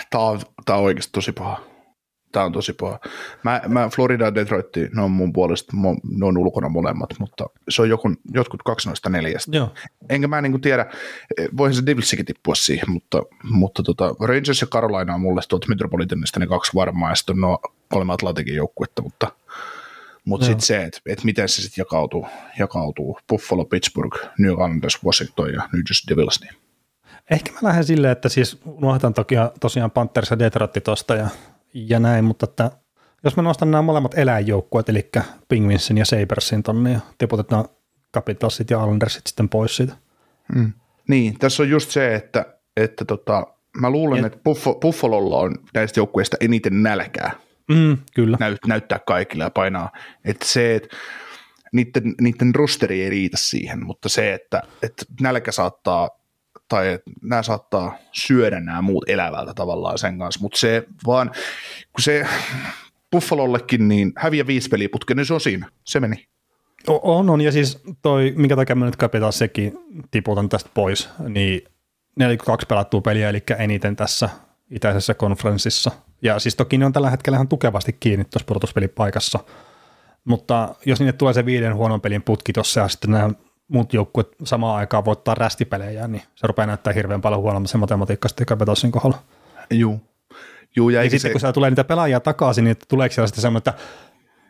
tämä on, tää on oikeasti tosi paha. Tämä on tosi paha. Mä, mä Florida ja Detroit, ne on mun puolesta, ne on ulkona molemmat, mutta se on joku, jotkut kaksi noista neljästä. Joo. Enkä mä niin tiedä, voihan se Devilsikin tippua siihen, mutta, mutta tota, Rangers ja Carolina on mulle tuolta Metropolitanista ne kaksi varmaa, ja sitten on no kolme Atlantikin joukkuetta, mutta, mutta sitten se, että, että miten se sitten jakautuu, jakautuu, Buffalo, Pittsburgh, New Orleans, Washington ja New Jersey Devils, niin Ehkä mä lähden silleen, että siis unohdan toki tosiaan Panthers ja Detroit tosta ja ja näin, mutta että jos mä nostan nämä molemmat eläinjoukkueet, eli Penguinsin ja Sabersin tonne ja tiputetaan Capitalsit ja Islandersit sitten pois siitä. Mm. Niin, tässä on just se, että, että tota, mä luulen, ja... että Buff- Buffalolla on näistä joukkueista eniten nälkää. Mm, kyllä. Näyt, näyttää kaikille ja painaa. Että se, että niiden, niiden rosteri ei riitä siihen, mutta se, että, että nälkä saattaa tai nämä saattaa syödä nämä muut elävältä tavallaan sen kanssa, mutta se vaan, kun se Buffalollekin niin häviä viisi peliä putken, niin se on siinä, se meni. On, on, ja siis toi, minkä takia mä nyt kapitaan sekin tiputan tästä pois, niin 42 pelattua peliä, eli eniten tässä itäisessä konferenssissa. Ja siis toki ne on tällä hetkellä ihan tukevasti kiinni tuossa pudotuspelipaikassa, mutta jos niille tulee se viiden huonon pelin putki tuossa ja sitten nämä muut joukkueet samaan aikaan voittaa rästipelejä, niin se rupeaa näyttää hirveän paljon huonommin se matematiikka sitten Capitalsin kohdalla. Joo. Juu, ja Ja sitten se, kun siellä tulee niitä pelaajia takaisin, niin tuleeko siellä sitten semmoinen, että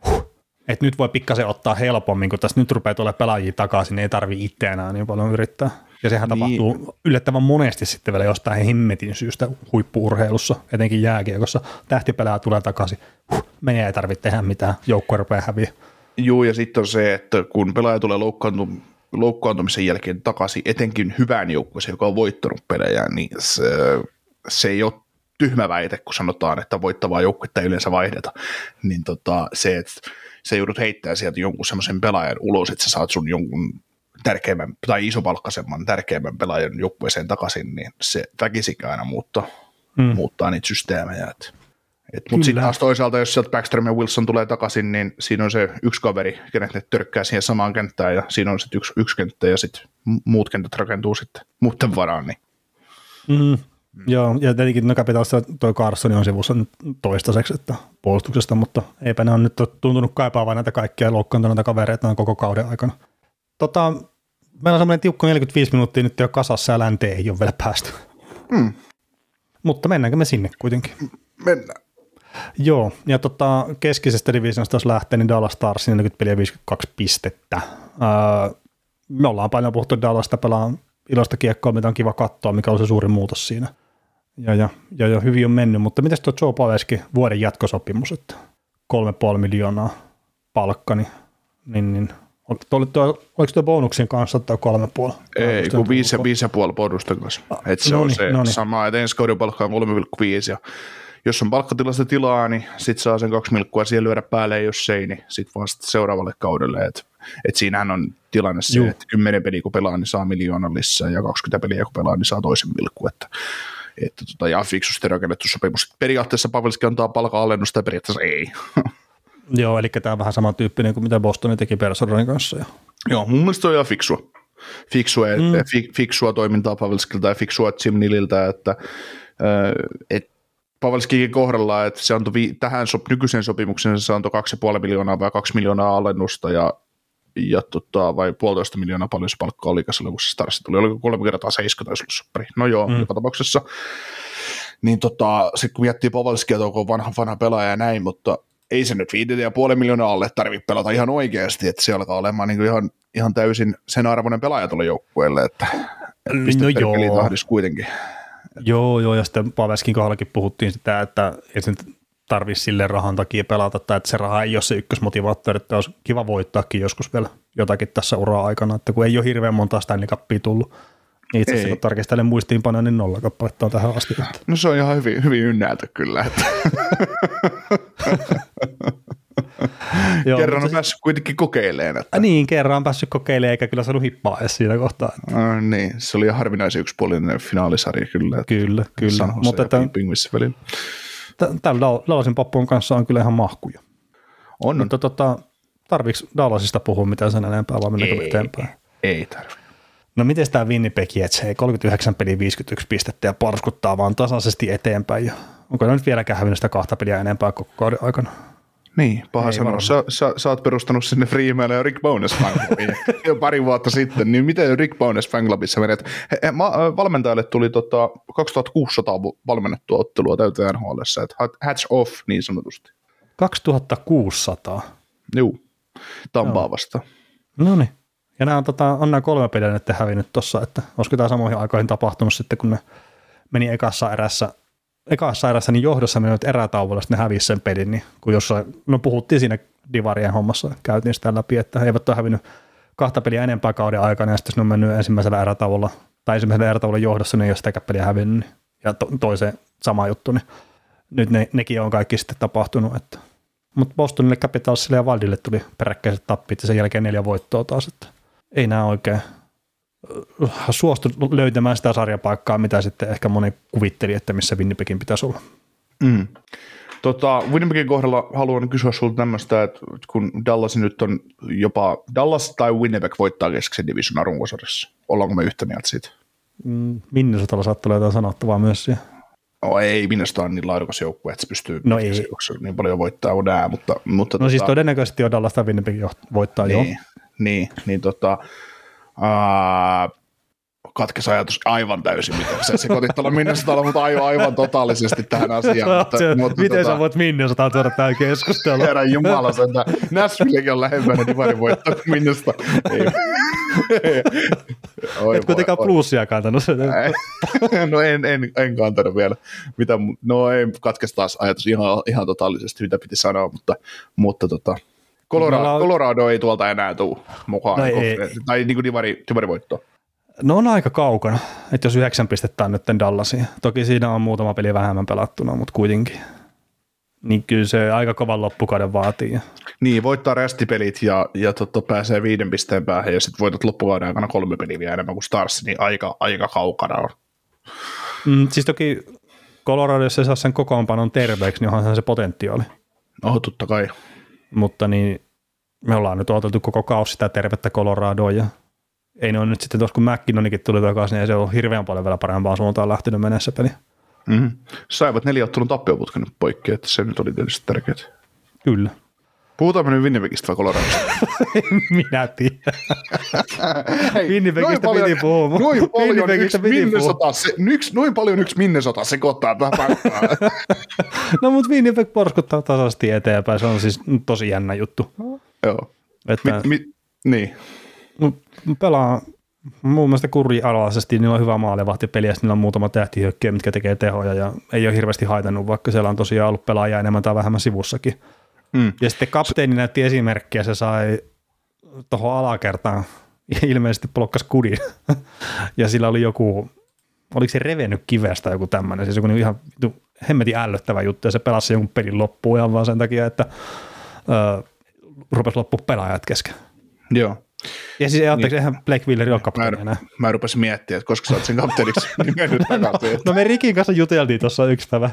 huh, että nyt voi pikkasen ottaa helpommin, kun tässä nyt rupeaa tuolla pelaajia takaisin, niin ei tarvi itse enää niin paljon yrittää. Ja sehän Niin. tapahtuu yllättävän monesti sitten vielä jostain himmetin syystä huippuurheilussa, etenkin jääkiekossa. Tähtipelaaja tulee takaisin, huh, meidän ei tarvitse tehdä mitään, joukkue rupeaa häviä. juu, ja sitten on se, että kun pelaaja tulee loukkaantu, loukkaantumisen jälkeen takaisin, etenkin hyvään joukkueeseen, joka on voittanut pelejä, niin se, se ei ole tyhmä väite, kun sanotaan, että voittavaa joukkuetta ei yleensä vaihdeta. Niin tota, se, että sä joudut heittää sieltä jonkun semmoisen pelaajan ulos, että sä saat sun jonkun tärkeimmän tai isopalkkaisemman tärkeimmän pelaajan joukkueeseen takaisin, niin se väkisikään aina muuttaa, mm. Muuttaa niitä systeemejä. Et, et, Mutta sitten taas toisaalta, jos sieltä Backstrom ja Wilson tulee takaisin, niin siinä on se yksi kaveri, kenet ne törkkää siihen samaan kenttään, ja siinä on sitten yksi, yksi kenttä, ja sitten muut kentät rakentuu sitten muuten varaan. Niin. Mm. Joo, ja tietenkin no Capitalissa toi Carson on sivussa nyt toistaiseksi että puolustuksesta, mutta eipä ne on nyt tuntunut kaipaavan näitä kaikkia loukkaantuneita kavereita koko kauden aikana. Tota, meillä on semmoinen tiukka 45 minuuttia nyt jo kasassa ja länteen ei ole vielä päästy. Mm. Mutta mennäänkö me sinne kuitenkin? Mennään. Joo, ja tota, keskisestä divisionista jos lähtee, niin Dallas Stars 40 peliä 52 pistettä. Öö, me ollaan paljon puhuttu Dallasta, pelaa iloista kiekkoa, mitä on kiva katsoa, mikä on se suuri muutos siinä. Ja, ja, ja, ja hyvin on mennyt, mutta miten tuo Joe Paveski vuoden jatkosopimus, että 3,5 miljoonaa palkka, niin, niin, niin ol- tuo, tuo, oliko tuo bonuksien kanssa tuo 3,5? Ei, kun viisi ja, viisi ja puoli bonusten kanssa. Et se on noniin, se noniin. sama, että ensi kauden palkka on 3,5 ja jos on palkkatilasta tilaa, niin sit saa sen kaksi milkkua siihen lyödä päälle, ja jos ei, niin sitten seuraavalle kaudelle. Et, et siinähän on tilanne se, että 10 peliä kun pelaa, niin saa miljoonan lisää, ja 20 peliä kun pelaa, niin saa toisen milkku. Että, että tota, ja fiksusti rakennettu sopimus. Periaatteessa Pavelski antaa palka-alennusta, ja periaatteessa ei. Joo, eli tämä on vähän samantyyppinen kuin mitä Boston teki Personalin kanssa. Ja. Joo, mun mielestä on ihan fiksua. Fiksua, mm. fi, fiksua toimintaa Pavelskilta ja fiksua Jim Nililtä, että et Pavelskikin kohdalla, että se antoi vi- tähän sop- nykyiseen sopimukseen se antoi 2,5 miljoonaa vai 2 miljoonaa alennusta ja, ja tota, vai puolitoista miljoonaa paljon se palkka oli, kun se Starsi tuli, oliko kolme kertaa 70 taisi olla soppari. No joo, mm. joka tapauksessa. Niin tota, sitten kun miettii Pavalskia, että on vanha, vanha pelaaja ja näin, mutta ei se nyt viiden ja puolen miljoonaa alle tarvitse pelata ihan oikeasti, että se alkaa olemaan niin ihan, ihan täysin sen arvoinen pelaaja tuolle joukkueelle, että No joo. kuitenkin. Joo, joo, ja sitten Paveskin kohdallakin puhuttiin sitä, että ei se nyt tarvitse sille rahan takia pelata, tai että se raha ei ole se ykkösmotivaattori, että olisi kiva voittaakin joskus vielä jotakin tässä uraa aikana, että kun ei ole hirveän monta Stanley Cupia tullut, niin itse asiassa kun tarkistelen muistiinpanoja, niin nolla kappaletta on tähän asti. No se on ihan hyvin, hyvin ynnäältä kyllä, että Joo, kerran on päässyt kuitenkin kokeilemaan. Että, niin, kerran on päässyt kokeilemaan, eikä kyllä saanut hippaa edes siinä kohtaa. Että. äh, niin, se oli harvinaisen yksipuolinen finaalisarja kyllä. Että Kyllä, kyllä. San Mutta että, Penguinsin välillä. t- tällä Dal- Dallasin pappun kanssa on kyllä ihan mahkuja. On. Mutta tota, tarviiko Dallasista puhua mitään sen enempää vai mennäänkö eteenpäin? Ei tarvi. No miten tämä Winnipeg Jets, hei 39 peliä 51 pistettä ja parskuttaa vaan tasaisesti eteenpäin. Ja onko ne nyt vieläkään hävinnyt sitä kahta peliä enempää koko kauden aikana? Niin, paha sanoa. Sä, sä, sä, oot perustanut sinne Freemaille ja Rick Bones fanclubin jo pari vuotta sitten, niin miten Rick Bones fanclubissa menet? He, he, ma, valmentajalle tuli tota 2600 vo- valmennettua ottelua täyteen NHL, että hatch off niin sanotusti. 2600. Juu, Tampaa vastaan. No niin. Ja nämä on, tota, on nämä kolme peliä nyt hävinnyt tuossa, että olisiko tämä samoihin aikoihin tapahtunut sitten, kun ne meni ekassa erässä, ekassa erässä niin johdossa menivät erätauolla, sitten ne hävisi sen pelin, niin kun jossain, no puhuttiin siinä Divarien hommassa, käytiin sitä läpi, että he eivät ole hävinnyt kahta peliä enempää kauden aikana, ja sitten jos ne on mennyt ensimmäisellä erätauolla, tai ensimmäisellä erätauolla johdossa, niin ei ole sitäkään peliä hävinnyt, niin, ja to, toiseen sama juttu, niin nyt ne, nekin on kaikki sitten tapahtunut, että mutta Bostonille, Capitalsille ja Wildille tuli peräkkäiset tappit ja sen jälkeen neljä voittoa taas, että ei nämä oikein suostu löytämään sitä sarjapaikkaa, mitä sitten ehkä moni kuvitteli, että missä Winnipegin pitäisi olla. Mm. Tota, Winnipegin kohdalla haluan kysyä sinulta tämmöistä, että kun Dallas nyt on jopa, Dallas tai Winnipeg voittaa keskisen divisionan runkosarjassa. Ollaanko me yhtä mieltä siitä? Mm, Minnesotalla saattaa olla jotain sanottavaa myös siihen. No ei, minusta on niin laadukas joukkue, että se pystyy No ei. niin paljon voittaa nää, mutta, mutta No siis todennäköisesti jo Dallas tai Winnipeg jo- voittaa, joo. niin, niin, niin tota, ää, katkesi ajatus aivan täysin, mitä se sekoitit tuolla Minnesotalla, mutta aivan, aivan totaalisesti tähän asiaan. mutta, mutta, Miten tota, sä voit Minnesotaan tuoda tähän keskusteluun? Herran Jumala, sen Nashvillekin on lähempänä divarin voittaa kuin Minnesota. Et kuitenkaan plussia kantanut. no en, en, en kantanut vielä. Mitä, no ei katkesi taas ajatus ihan, ihan totaalisesti, mitä piti sanoa, mutta, mutta tota, Colorado, ollaan... Colorado ei tuolta enää tule mukaan, no ei, tai niin kuin divari, divari voittoa. No on aika kaukana, että jos yhdeksän pistettä on nyt Dallasiin. Toki siinä on muutama peli vähemmän pelattuna, mutta kuitenkin. Niin kyllä se aika kovan loppukauden vaatii. Niin, voittaa restipelit ja, ja totta, pääsee viiden pisteen päähän ja sitten voitat loppukauden aikana kolme peliä vielä enemmän kuin Stars, niin aika, aika kaukana on. Mm, siis toki Colorado, jos se saa sen kokoonpanon terveeksi, niin onhan se potentiaali. Oh, totta kai. Mutta niin, me ollaan nyt odoteltu koko kausi sitä tervettä Coloradoa ja ei ne ole nyt sitten tuossa, kun McKinnonikin tuli takaisin, niin ei se ole hirveän paljon vielä parempaan suuntaan lähtenyt menessä peli. Mm-hmm. Saivat neljä ottelun tappioputken nyt poikki, että se nyt oli tietysti tärkeää. Kyllä. Puhutaanko nyt Winnipegistä vai Coloradosta? Minä tiedän. Winnipegistä piti puhua. Noin paljon, yksi Minnesota, se, yksi, noin paljon yksi Minnesota sekoittaa tähän No mutta Winnipeg porskuttaa tasaisesti eteenpäin, se on siis tosi jännä juttu. Joo. Että, mi, mi, niin pelaa mun mielestä kurialaisesti, niillä on hyvä maalivahti peli ja niillä on muutama tähtihyökkiä, mitkä tekee tehoja ja ei ole hirveästi haitannut, vaikka siellä on tosiaan ollut pelaajia enemmän tai vähemmän sivussakin. Mm. Ja sitten kapteeni näytti esimerkkiä, se sai tuohon alakertaan ilmeisesti blokkas kudin. ja sillä oli joku, oliko se revennyt kivestä joku tämmöinen, siis joku ihan hemmetin ällöttävä juttu ja se pelasi jonkun pelin loppuun ihan vaan sen takia, että öö, rupesi loppu pelaajat kesken. Joo. Ja siis anteeksi, niin. eihän Blake Wheeler ole kapteeni enää. Mä, mä rupesin miettimään, että koska sä oot sen kapteeniksi nimennyt takaisin. no me Rikin kanssa juteltiin tuossa yksi päivä.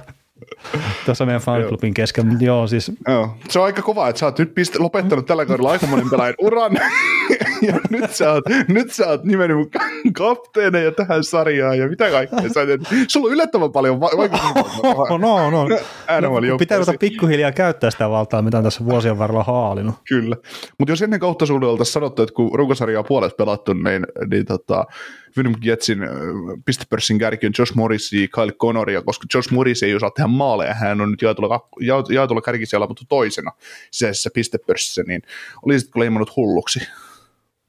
Tuossa meidän fanklubin kesken, joo siis. Joo. Se on aika kova, että sä oot nyt piste, lopettanut tällä kaudella aika monen pelaajan uran, ja nyt sä oot, nyt sä oot nimennyt kapteeneja tähän sarjaan, ja mitä kaikkea sä teet. Sulla on yllättävän paljon va- vaikutusta. no, no. no pitää ruveta pikkuhiljaa käyttää sitä valtaa, mitä on tässä vuosien varrella haalinut. Kyllä. Mutta jos ennen kautta oltaisiin sanottu, että kun runkosarjaa puolet pelattu, niin, niin tota, Winnipeg Jetsin pistepörssin kärki on Josh Morris ja Kyle Connoria, koska Josh Morris ei osaa tehdä maaleja, hän on nyt jaetulla, jaetulla kärkisellä, mutta toisena sisäisessä pistepörssissä, niin olisitko leimannut hulluksi?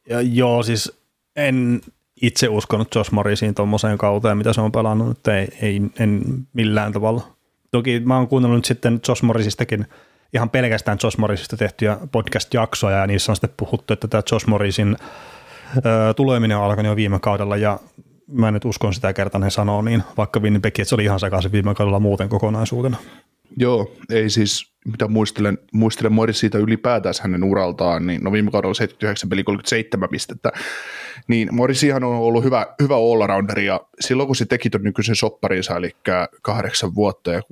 Ja, joo, siis en itse uskonut Josh Morrisiin tuommoiseen kauteen, mitä se on pelannut, että ei, ei, en millään tavalla. Toki mä oon kuunnellut nyt sitten Josh Morrisistakin ihan pelkästään Josh Morrisista tehtyjä podcast-jaksoja, ja niissä on sitten puhuttu, että tämä Josh Morrisin tuleminen on alkanut jo viime kaudella ja mä nyt uskon sitä kertaa ne sanoo niin, vaikka Winnipeg, että se oli ihan sekaisin viime kaudella muuten kokonaisuutena. Joo, ei siis, mitä muistelen, muistelen Morris siitä ylipäätään hänen uraltaan, niin no viime kaudella 79 peli 37 pistettä, niin Morrisihan on ollut hyvä, hyvä all ja silloin kun se teki tuon nykyisen sopparinsa, eli kahdeksan vuotta ja 6,25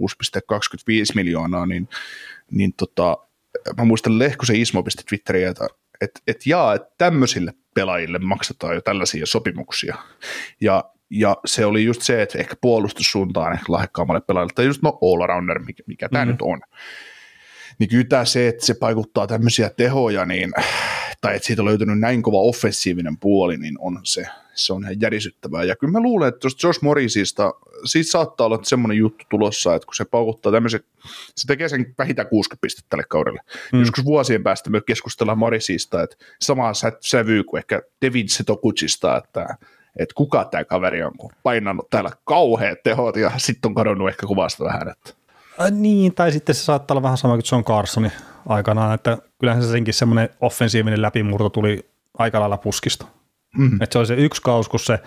miljoonaa, niin, niin tota, mä muistan Lehkosen Ismo pisti Twitteriä, että että et jaa, että tämmöisille pelaajille maksetaan jo tällaisia sopimuksia. Ja, ja se oli just se, että ehkä puolustussuuntaan ehkä lahjakkaammalle pelaajalle, tai just no all-rounder, mikä, mikä tämä mm. nyt on. Niin kyllä tämä se, että se vaikuttaa tämmöisiä tehoja, niin, tai että siitä on löytynyt näin kova offensiivinen puoli, niin on se, se on ihan järisyttävää. Ja kyllä mä luulen, että tuosta Josh Morrisista, siitä saattaa olla semmoinen juttu tulossa, että kun se paukuttaa tämmöisen, se tekee sen vähintään 60 pistettä tälle kaudelle. Mm. Joskus vuosien päästä me keskustellaan Morrisista, että samaa sävyy kuin ehkä David Setokuchista, että että kuka tämä kaveri on, kun painanut täällä kauheat tehot ja sitten on kadonnut ehkä kuvasta vähän. Että. Äh, niin, tai sitten se saattaa olla vähän sama kuin John Carsoni aikanaan, että kyllähän se senkin semmoinen offensiivinen läpimurto tuli aika lailla puskista. Mm. Että se oli se yksi kaus, kun se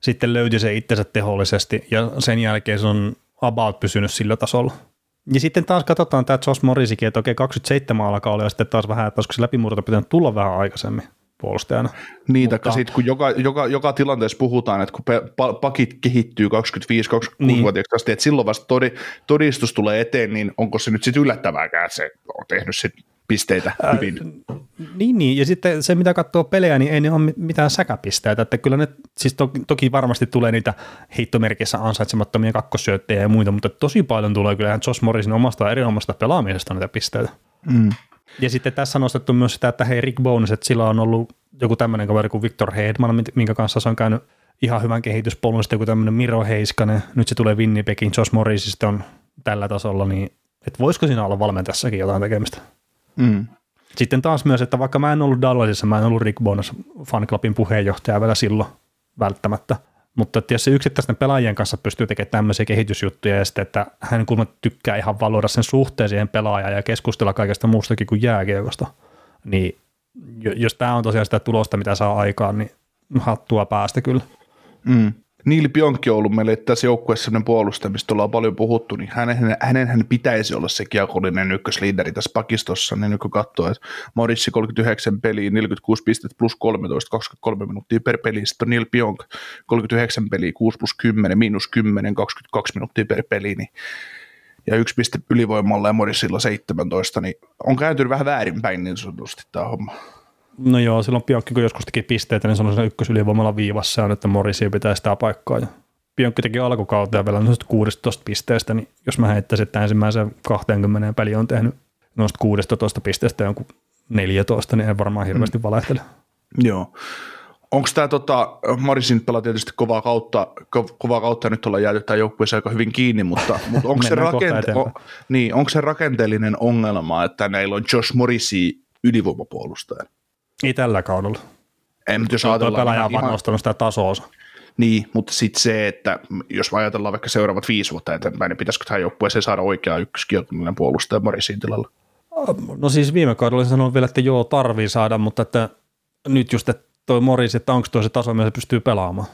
sitten löyti se itsensä tehollisesti ja sen jälkeen se on about pysynyt sillä tasolla. Ja sitten taas katsotaan tämä Josh Morrisikin, että okei 27 alkaa ja sitten taas vähän, että olisiko se läpimurto pitänyt tulla vähän aikaisemmin puolustajana. Niin, Mutta... sitten kun joka, joka, joka tilanteessa puhutaan, että kun pakit kehittyy 25-26-vuotiaaksi niin. asti, että silloin vasta todistus tulee eteen, niin onko se nyt sitten yllättävääkään se on tehnyt sitten pisteitä hyvin. Äh, niin, niin, ja sitten se, mitä katsoo pelejä, niin ei ne ole mitään säkäpisteitä, että kyllä ne, siis toki, toki varmasti tulee niitä heittomerkissä ansaitsemattomia kakkosyöttejä ja muita, mutta tosi paljon tulee kyllä Josh Morrisin omasta erinomaisesta pelaamisesta niitä pisteitä. Mm. Ja sitten tässä on nostettu myös sitä, että hei Rick Bones, että sillä on ollut joku tämmöinen kaveri kuin Victor Hedman, minkä kanssa se on käynyt ihan hyvän kehityspolun sitten joku tämmöinen Miro Heiskanen, nyt se tulee Winnipegin, Josh Morris on tällä tasolla, niin että voisiko siinä olla valmentajassakin jotain tekemistä? Mm. Sitten taas myös, että vaikka mä en ollut Dallasissa, mä en ollut Rick Bonas fanclubin puheenjohtaja vielä silloin välttämättä, mutta että jos se yksittäisten pelaajien kanssa pystyy tekemään tämmöisiä kehitysjuttuja ja sitten, että hän kun tykkää ihan valoida sen suhteen siihen pelaajaan ja keskustella kaikesta muustakin kuin jääkiekosta, niin jos tämä on tosiaan sitä tulosta, mitä saa aikaan, niin hattua päästä kyllä. Mm. Niili Pionkki on ollut meille tässä joukkueessa sellainen puolustaja, mistä ollaan paljon puhuttu, niin hänen, hänen, hänen pitäisi olla se kiekollinen ykkösliideri tässä pakistossa, niin nyt kun katsoo, että Morissi 39 peliä, 46 pistettä plus 13, 23 minuuttia per peli, sitten on Niil Pionk 39 peliä, 6 plus 10, miinus 10, 22 minuuttia per peli, niin ja yksi piste ylivoimalla ja Morissilla 17, niin on kääntynyt vähän väärinpäin niin sanotusti tämä homma. No joo, silloin Pionkki kun joskus teki pisteitä, niin se on ykkösylivoimalla viivassa on, että Morisi pitää sitä paikkaa. Ja Pionkki teki alkukauteen vielä noista 16 pisteestä, niin jos mä heittäisin, että ensimmäisen 20 peli on tehnyt noista 16 pisteestä jonkun 14, niin en varmaan hirveästi mm. valehtele. Joo. Onko tämä tota, Morisin pelaa tietysti kovaa kautta, ko, kovaa kautta nyt ollaan jääty tämä joukkueessa aika hyvin kiinni, mutta, mutta onko, se rakente- o, niin, onko se rakenteellinen ongelma, että näillä on Josh Morisi ylivoimapuolustaja? Ei tällä kaudella. Ei, mutta jos ajatellaan... Pelaaja on vaan nostanut sitä tasoa. Niin, mutta sitten se, että jos ajatellaan vaikka seuraavat viisi vuotta eteenpäin, niin pitäisikö tähän joukkueeseen saada oikea ykköskiekollinen puolustaja Marisin tilalla? No siis viime kaudella sanoin vielä, että joo, tarvii saada, mutta että nyt just, että toi Morris, että onko tuo se taso, millä se pystyy pelaamaan.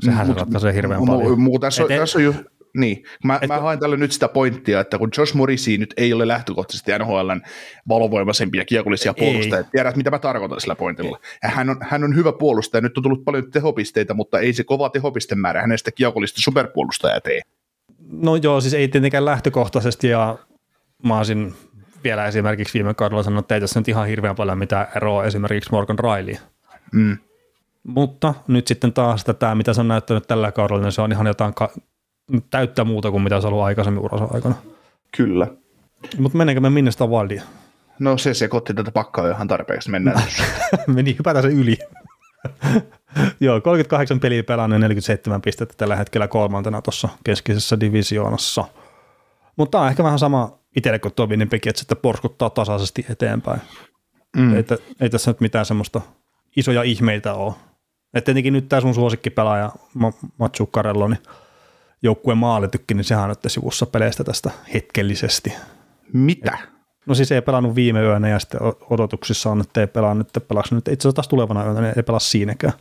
Sehän mut, se ratkaisee hirveän mu, paljon. Mu, tässä, on, tässä on ju, niin, mä, et, mä haen tälle nyt sitä pointtia, että kun Josh Morrissey nyt ei ole lähtökohtaisesti NHLn valovoimaisempia kiekollisia puolustajia, tiedät mitä mä tarkoitan sillä pointilla. Ja hän, on, hän on hyvä puolustaja, nyt on tullut paljon tehopisteitä, mutta ei se kova tehopistemäärä hänestä kiekollista superpuolustajaa tee. No joo, siis ei tietenkään lähtökohtaisesti ja mä olisin vielä esimerkiksi viime kaudella sanonut, että ei tässä nyt ihan hirveän paljon mitään eroa esimerkiksi Morgan Riley. Mm. Mutta nyt sitten taas tämä, mitä se on näyttänyt tällä kaudella, niin se on ihan jotain ka- täyttä muuta kuin mitä se on ollut aikaisemmin uransa aikana. Kyllä. Mutta mennäänkö me minne sitä Wildia? No se sekoitti tätä pakkaa ihan tarpeeksi, mennään. Meni hypätä se yli. Joo, 38 peliä pelannut 47 pistettä tällä hetkellä kolmantena tuossa keskisessä divisioonassa. Mutta tämä on ehkä vähän sama itselle kuin tuo Winnipeg, että sitten porskuttaa tasaisesti eteenpäin. Mm. Ei, ei tässä nyt mitään semmoista isoja ihmeitä ole. Et tietenkin nyt tämä sun suosikkipelaaja Matsu Karello, niin joukkueen maalitykki, niin sehän on sivussa peleistä tästä hetkellisesti. Mitä? No siis ei pelannut viime yönä ja sitten odotuksissa on, että ei pelaa nyt, pelaa nyt itse asiassa taas tulevana yönä, niin ei pelaa siinäkään.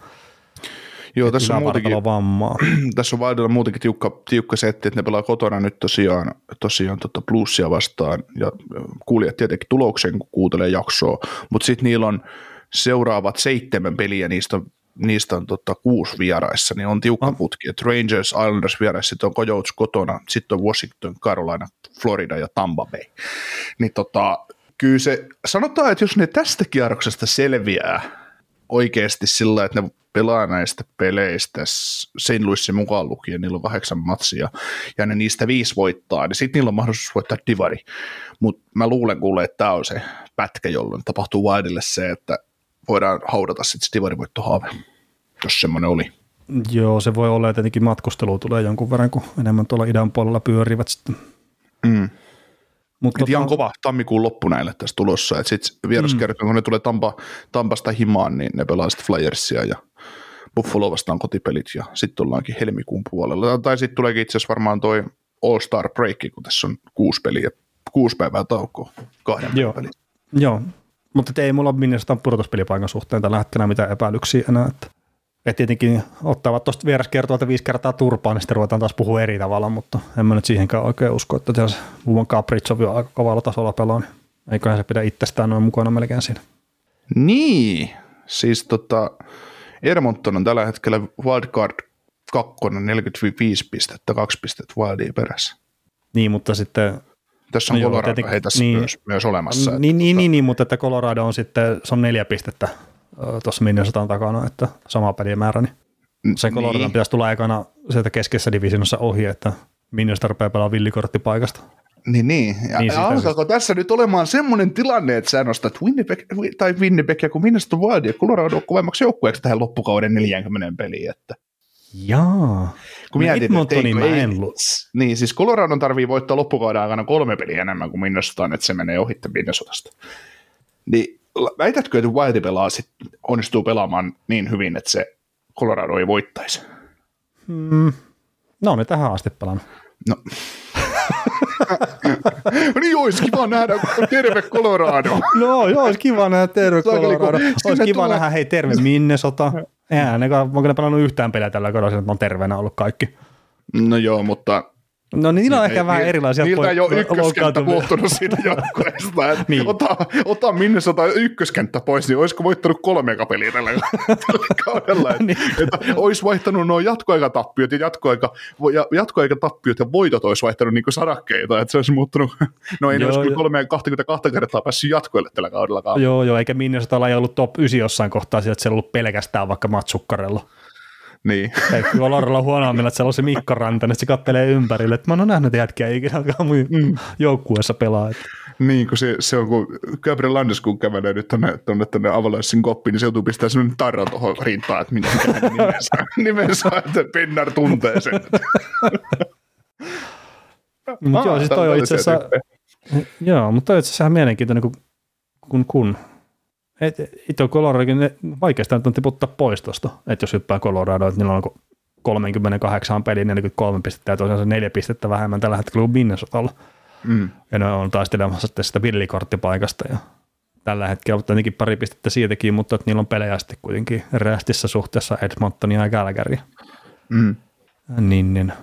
Joo, tässä on, muutenkin, vammaa. tässä on Vaidilla muutenkin tiukka, tiukka setti, että ne pelaa kotona nyt tosiaan, tosiaan tota plussia vastaan ja kuulijat tietenkin tulokseen, kun kuuntelee jaksoa, mutta sitten niillä on seuraavat seitsemän peliä, niistä on niistä on tota, kuusi vieraissa, niin on tiukka ah. putki. Et Rangers, Islanders vieraissa, sitten on Coyotes kotona, sitten on Washington, Carolina, Florida ja Tampa Bay. Niin tota, kyllä se, sanotaan, että jos ne tästä kierroksesta selviää oikeasti sillä, että ne pelaa näistä peleistä St. Louisin mukaan lukien, niillä on kahdeksan matsia, ja ne niistä viisi voittaa, niin sitten niillä on mahdollisuus voittaa divari. Mutta mä luulen kuule, että tämä on se pätkä, jolloin tapahtuu Wildille se, että voidaan haudata sitten divarivoittohaave, jos semmoinen oli. Joo, se voi olla, että tietenkin matkustelu tulee jonkun verran, kun enemmän tuolla idän puolella pyörivät sitten. Mm. Mutta tota... ihan kova tammikuun loppu näille tässä tulossa, että sitten vieraskertoon, mm. kun ne tulee Tampa, Tampasta himaan, niin ne pelaa sitten Flyersia ja Buffalo vastaan kotipelit ja sitten ollaankin helmikuun puolella. Tai sitten tuleekin itse asiassa varmaan toi All-Star Break, kun tässä on kuusi peliä, kuusi päivää taukoa kahden Joo. pelin. Joo, mutta ei mulla Minnesotan pudotuspelipaikan suhteen tällä hetkellä mitään epäilyksiä enää. Että, et tietenkin ottavat tuosta vieras että viisi kertaa turpaan, niin sitten ruvetaan taas puhua eri tavalla, mutta en mä nyt siihenkään oikein usko, että se Vuon Capriccio on aika kovalla tasolla pelaa, niin eiköhän se pidä itsestään noin mukana melkein siinä. Niin, siis tota, Edmonton on tällä hetkellä wildcard kakkonen 45 pistettä, kaksi pistettä wildia perässä. Niin, mutta sitten tässä on no Colorado joo, tässä niin, myös, myös olemassa. Niin, niin, niin, tota- niin, mutta että Colorado on sitten, se on neljä pistettä tuossa Minnesotan takana, että sama pelimäärä, niin sen Colorado niin. pitäisi tulla aikana sieltä keskessä divisionossa ohi, että Minnesota rupeaa pelaamaan villikorttipaikasta. Niin, niin. Ja, niin ja alkaako siis... tässä nyt olemaan semmoinen tilanne, että sä nostat Winnipeg, tai Winnipeg ja kun Minnesota Wild ja Colorado kovemmaksi joukkueeksi tähän loppukauden 40 peliin, että Jaa. Kun mietit, Edmontonin että mä ei- en lu- Niin, siis Coloradon tarvii voittaa loppukauden aikana kolme peliä enemmän kuin Minnesotaan, että se menee ohitte Minnesotasta. Niin väitätkö, että Wildi pelaa sit, onnistuu pelaamaan niin hyvin, että se Colorado ei voittaisi? No ne tähän asti pelannut. No. niin olisi kiva nähdä terve Colorado. No joo, olisi kiva nähdä terve Colorado. Olisi sinne kiva nähdä, hei terve Minnesota. Eihän ne, onko ne pelannut yhtään peliä tällä kaudella, että ne on terveenä ollut kaikki. No joo, mutta No niin, niillä on ehkä Ei- vähän ni- erilaisia Niiltä ei ole ykköskenttä puuttunut siitä joukkueesta. Niin. ota, ota Minnesota ykköskenttä pois, niin olisiko voittanut kolme peliä tällä, tällä kaudella. Niin. että olisi vaihtanut nuo jatkoaikatappiot ja jatkoaika, ja jatkoaikatappiot ja voitot olisi vaihtanut niin sarakkeita. Että se olisi muuttunut, no ei Joo, olisi kyllä joo. kolme 22 kertaa päässyt jatkoille tällä kaudella. Joo, joo, eikä Minnesotalla ei ollut top 9 jossain kohtaa että siellä on ollut pelkästään vaikka Matsukkarella. Niin. Ei kyllä Lorella huonommilla, että siellä on se Mikko Rantanen, että se kattelee ympärille. Että mä en ole nähnyt jätkiä ikinä, jotka mun Mm. joukkueessa pelaa. Että. Niin, kun se, se on, kun Gabriel Landes, kun kävelee nyt tonne, tonne, tonne Avalaissin koppiin, niin se joutuu pistämään sellainen tarra tuohon rintaan, että hänen nimensä, nimensä että Pennar tuntee sen. Mutta joo, siis toi on itse asiassa, joo, mutta toi on itse asiassa mielenkiintoinen, kun, kun, kun. Et, itse Coloradokin ne on tiputtaa pois tuosta, että jos hyppää Colorado, että niillä on 38 peliä, 43 pistettä ja tosiaan se neljä pistettä vähemmän tällä hetkellä kuin Minnesotalla. Mm. Ja ne on taistelemassa sitten sitä villikorttipaikasta ja tällä hetkellä on tietenkin pari pistettä siitäkin, mutta että niillä on pelejä sitten kuitenkin rästissä suhteessa Edmontonia ja Calgarya. Mm. Niin, niin.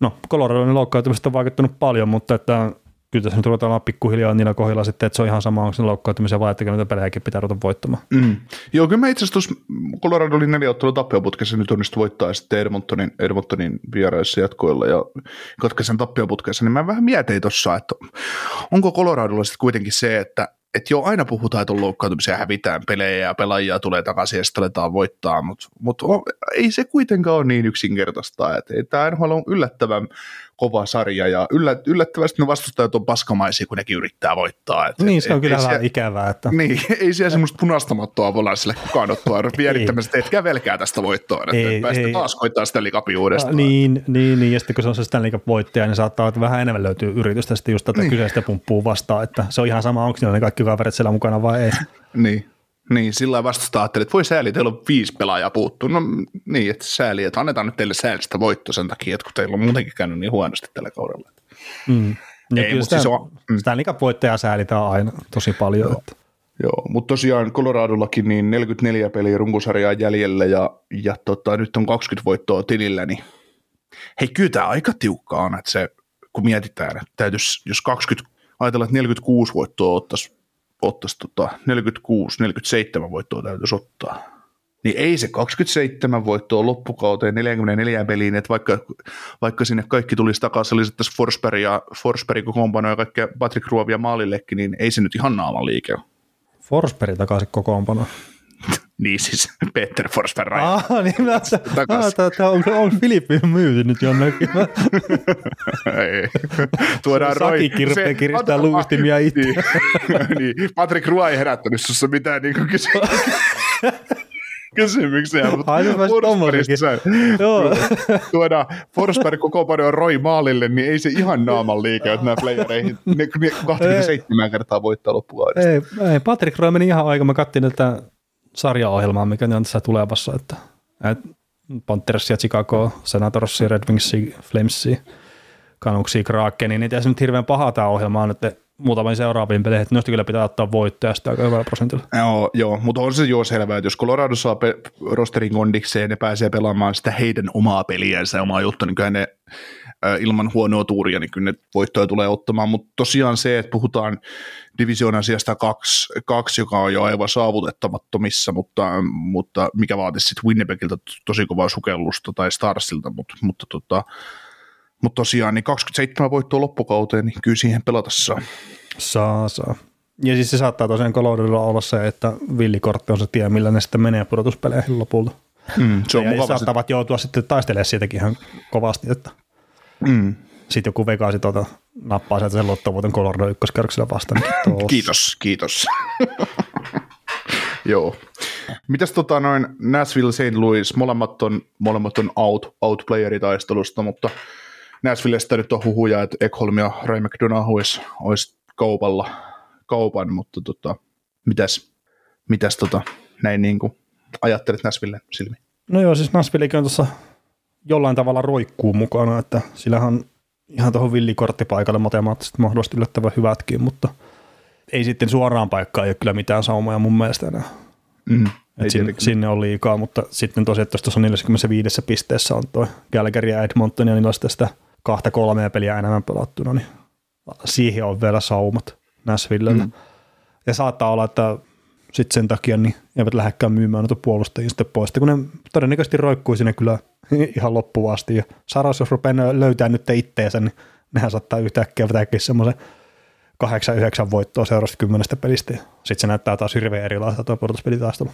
No, Coloradon loukkaantumisesta on vaikuttanut paljon, mutta että kyllä tässä nyt ruvetaan olla pikkuhiljaa niillä kohdilla sitten, että se on ihan sama, onko se loukkaantumisen vai että niitä pelejäkin pitää ruveta voittamaan. Mm. Joo, kyllä mä itse asiassa tuossa Colorado oli neljä ottelua tappioputkessa, nyt onnistui voittaa ja sitten Edmontonin, Edmontonin vieraissa jatkoilla ja Kotkasen tappioputkessa, niin mä vähän mietin tuossa, että onko Coloradolla sitten kuitenkin se, että että joo, aina puhutaan, että on loukkaantumisia, hävitään pelejä ja pelaajia tulee takaisin ja sitten aletaan voittaa, mutta mut, ei se kuitenkaan ole niin yksinkertaista. Et tämä NHL on yllättävän kova sarja ja yllä, yllättävästi ne vastustajat on paskamaisia, kun nekin yrittää voittaa. Et, Niin, et- se on et- kyllä vähän siellä- ikävää, että niin, ei siellä semmoista punaista mattoa volansille kukaan ottaa vierittämästä, että kävelkää tästä voittoon, että Ei, päästä ei. taas koittaa sitä likapia uudestaan. niin, niin, niin, ja sitten kun se on se Stanley voittaja, niin saattaa että vähän enemmän löytyy yritystä sitten just tätä Niin. niin. kyseistä pumppuu vastaan, että se on ihan sama, onko niillä ne kaikki kaverit siellä mukana vai ei. Niin. Niin, sillä lailla vastustaa ajattelee, että voi sääli, teillä on viisi pelaajaa puuttuu. No niin, että sääli, että annetaan nyt teille säälistä voitto sen takia, että kun teillä on muutenkin käynyt niin huonosti tällä kaudella. Mm. Ja Ei, kyllä sitä, siis on- mm. Cup voittajaa säälitään aina tosi paljon. Että. Joo, mutta tosiaan Coloradollakin niin 44 peliä runkosarjaa jäljellä ja, ja tota, nyt on 20 voittoa tilillä, niin hei, kyllä tämä aika tiukka on, että se, kun mietitään, että täytyisi, jos 20, ajatellaan, että 46 voittoa ottaisi, ottaisi tota, 46, 47 voittoa täytyisi ottaa. Niin ei se 27 voittoa loppukauteen 44 peliin, että vaikka, vaikka sinne kaikki tulisi takaisin, lisättäisiin Forsberg ja Forsberg kokoonpano ja kaikkea Patrick Ruovia maalillekin, niin ei se nyt ihan naaman liike ole. Forsberg takaisin kokoonpano. Niin siis Peter Forsberg Raja. Ah, niin mä tää, onko, onko Filippi myyty nyt jonnekin? Ei. Tuodaan Roy. Saki kirpeä Se- kiristää luistimia itse. Niin, niin. Patrick Roy ei herättänyt sussa mitään niin kysy- kysymyksiä, mutta mä Forsbergista Joo. tuodaan Forsberg kokoonpano Roy maalille, niin ei se ihan naaman liike, että nämä playereihin ne, ne 27 kertaa voittaa loppukaudesta. ei, ei, Patrick Roy meni ihan aika. Mä kattin tätä sarjaohjelmaa, mikä on tässä tulevassa, että, että Panthersia, Chicago, Senatorsia, Red Wingsia, Flamesia, Canucksia, Krakenia, niin tässä nyt hirveän paha tämä ohjelma on, että muutamiin seuraaviin peleihin, että kyllä pitää ottaa voittoja sitä aika hyvällä prosentilla. Joo, joo, mutta on se jo selvää, että jos Colorado saa pe- rosterin kondikseen, ne pääsee pelaamaan sitä heidän omaa peliänsä ja omaa juttua, niin kyllä ne ilman huonoa tuuria, niin kyllä ne voittoja tulee ottamaan, mutta tosiaan se, että puhutaan divisioonan sijasta kaksi, kaksi, joka on jo aivan saavutettamattomissa, mutta, mutta mikä vaatisi sitten Winnipegiltä tosi kovaa sukellusta tai Starsilta, mutta, mutta, tota, mutta tosiaan niin 27 voittoa loppukauteen, niin kyllä siihen pelata saa. Saa, saa. Ja siis se saattaa tosiaan Coloradolla olla se, että villikortti on se tie, millä ne sitten menee pudotuspeleihin lopulta. Mm, se on ja saattavat joutua sitten taistelemaan siitäkin ihan kovasti, että Mm. Sitten joku Vegasi tuota, nappaa sieltä sen lottovuoten Colorado ykköskerroksella vastaan. niin tos. Kiitos, kiitos. Joo. Mitäs tota noin Nashville St. Louis, molemmat on, molemmat on out, outplayeritaistelusta, mutta Nashvillestä nyt on huhuja, että Ekholm ja Ray McDonough olisi, olisi kaupalla, kaupan, mutta tota, mitäs, mitäs tota, näin niin kuin ajattelet Nashville silmiin? No joo, siis Nashvillekin on tuossa jollain tavalla roikkuu mukana, että sillähän ihan tuohon villikorttipaikalle matemaattisesti mahdollisesti yllättävän hyvätkin, mutta ei sitten suoraan paikkaan ei ole kyllä mitään saumoja mun mielestä enää. Mm, sinne, sinne, on liikaa, mutta sitten tosiaan, että tuossa 45 pisteessä on tuo Calgary ja Edmonton ja niillä on sitä kahta kolmea peliä enemmän pelattuna, niin siihen on vielä saumat Nashvillellä. Mm. Ja saattaa olla, että sitten sen takia niin eivät lähdekään myymään noita puolustajia sitten pois, kun ne todennäköisesti roikkuu sinne kyllä ihan loppuun Ja Saras, jos rupeaa löytää nyt itteensä, niin nehän saattaa yhtäkkiä vetäkin semmoisen 8-9 voittoa seuraavasta kymmenestä pelistä. Sitten se näyttää taas hirveän erilaista tuo pudotuspelitaistelu.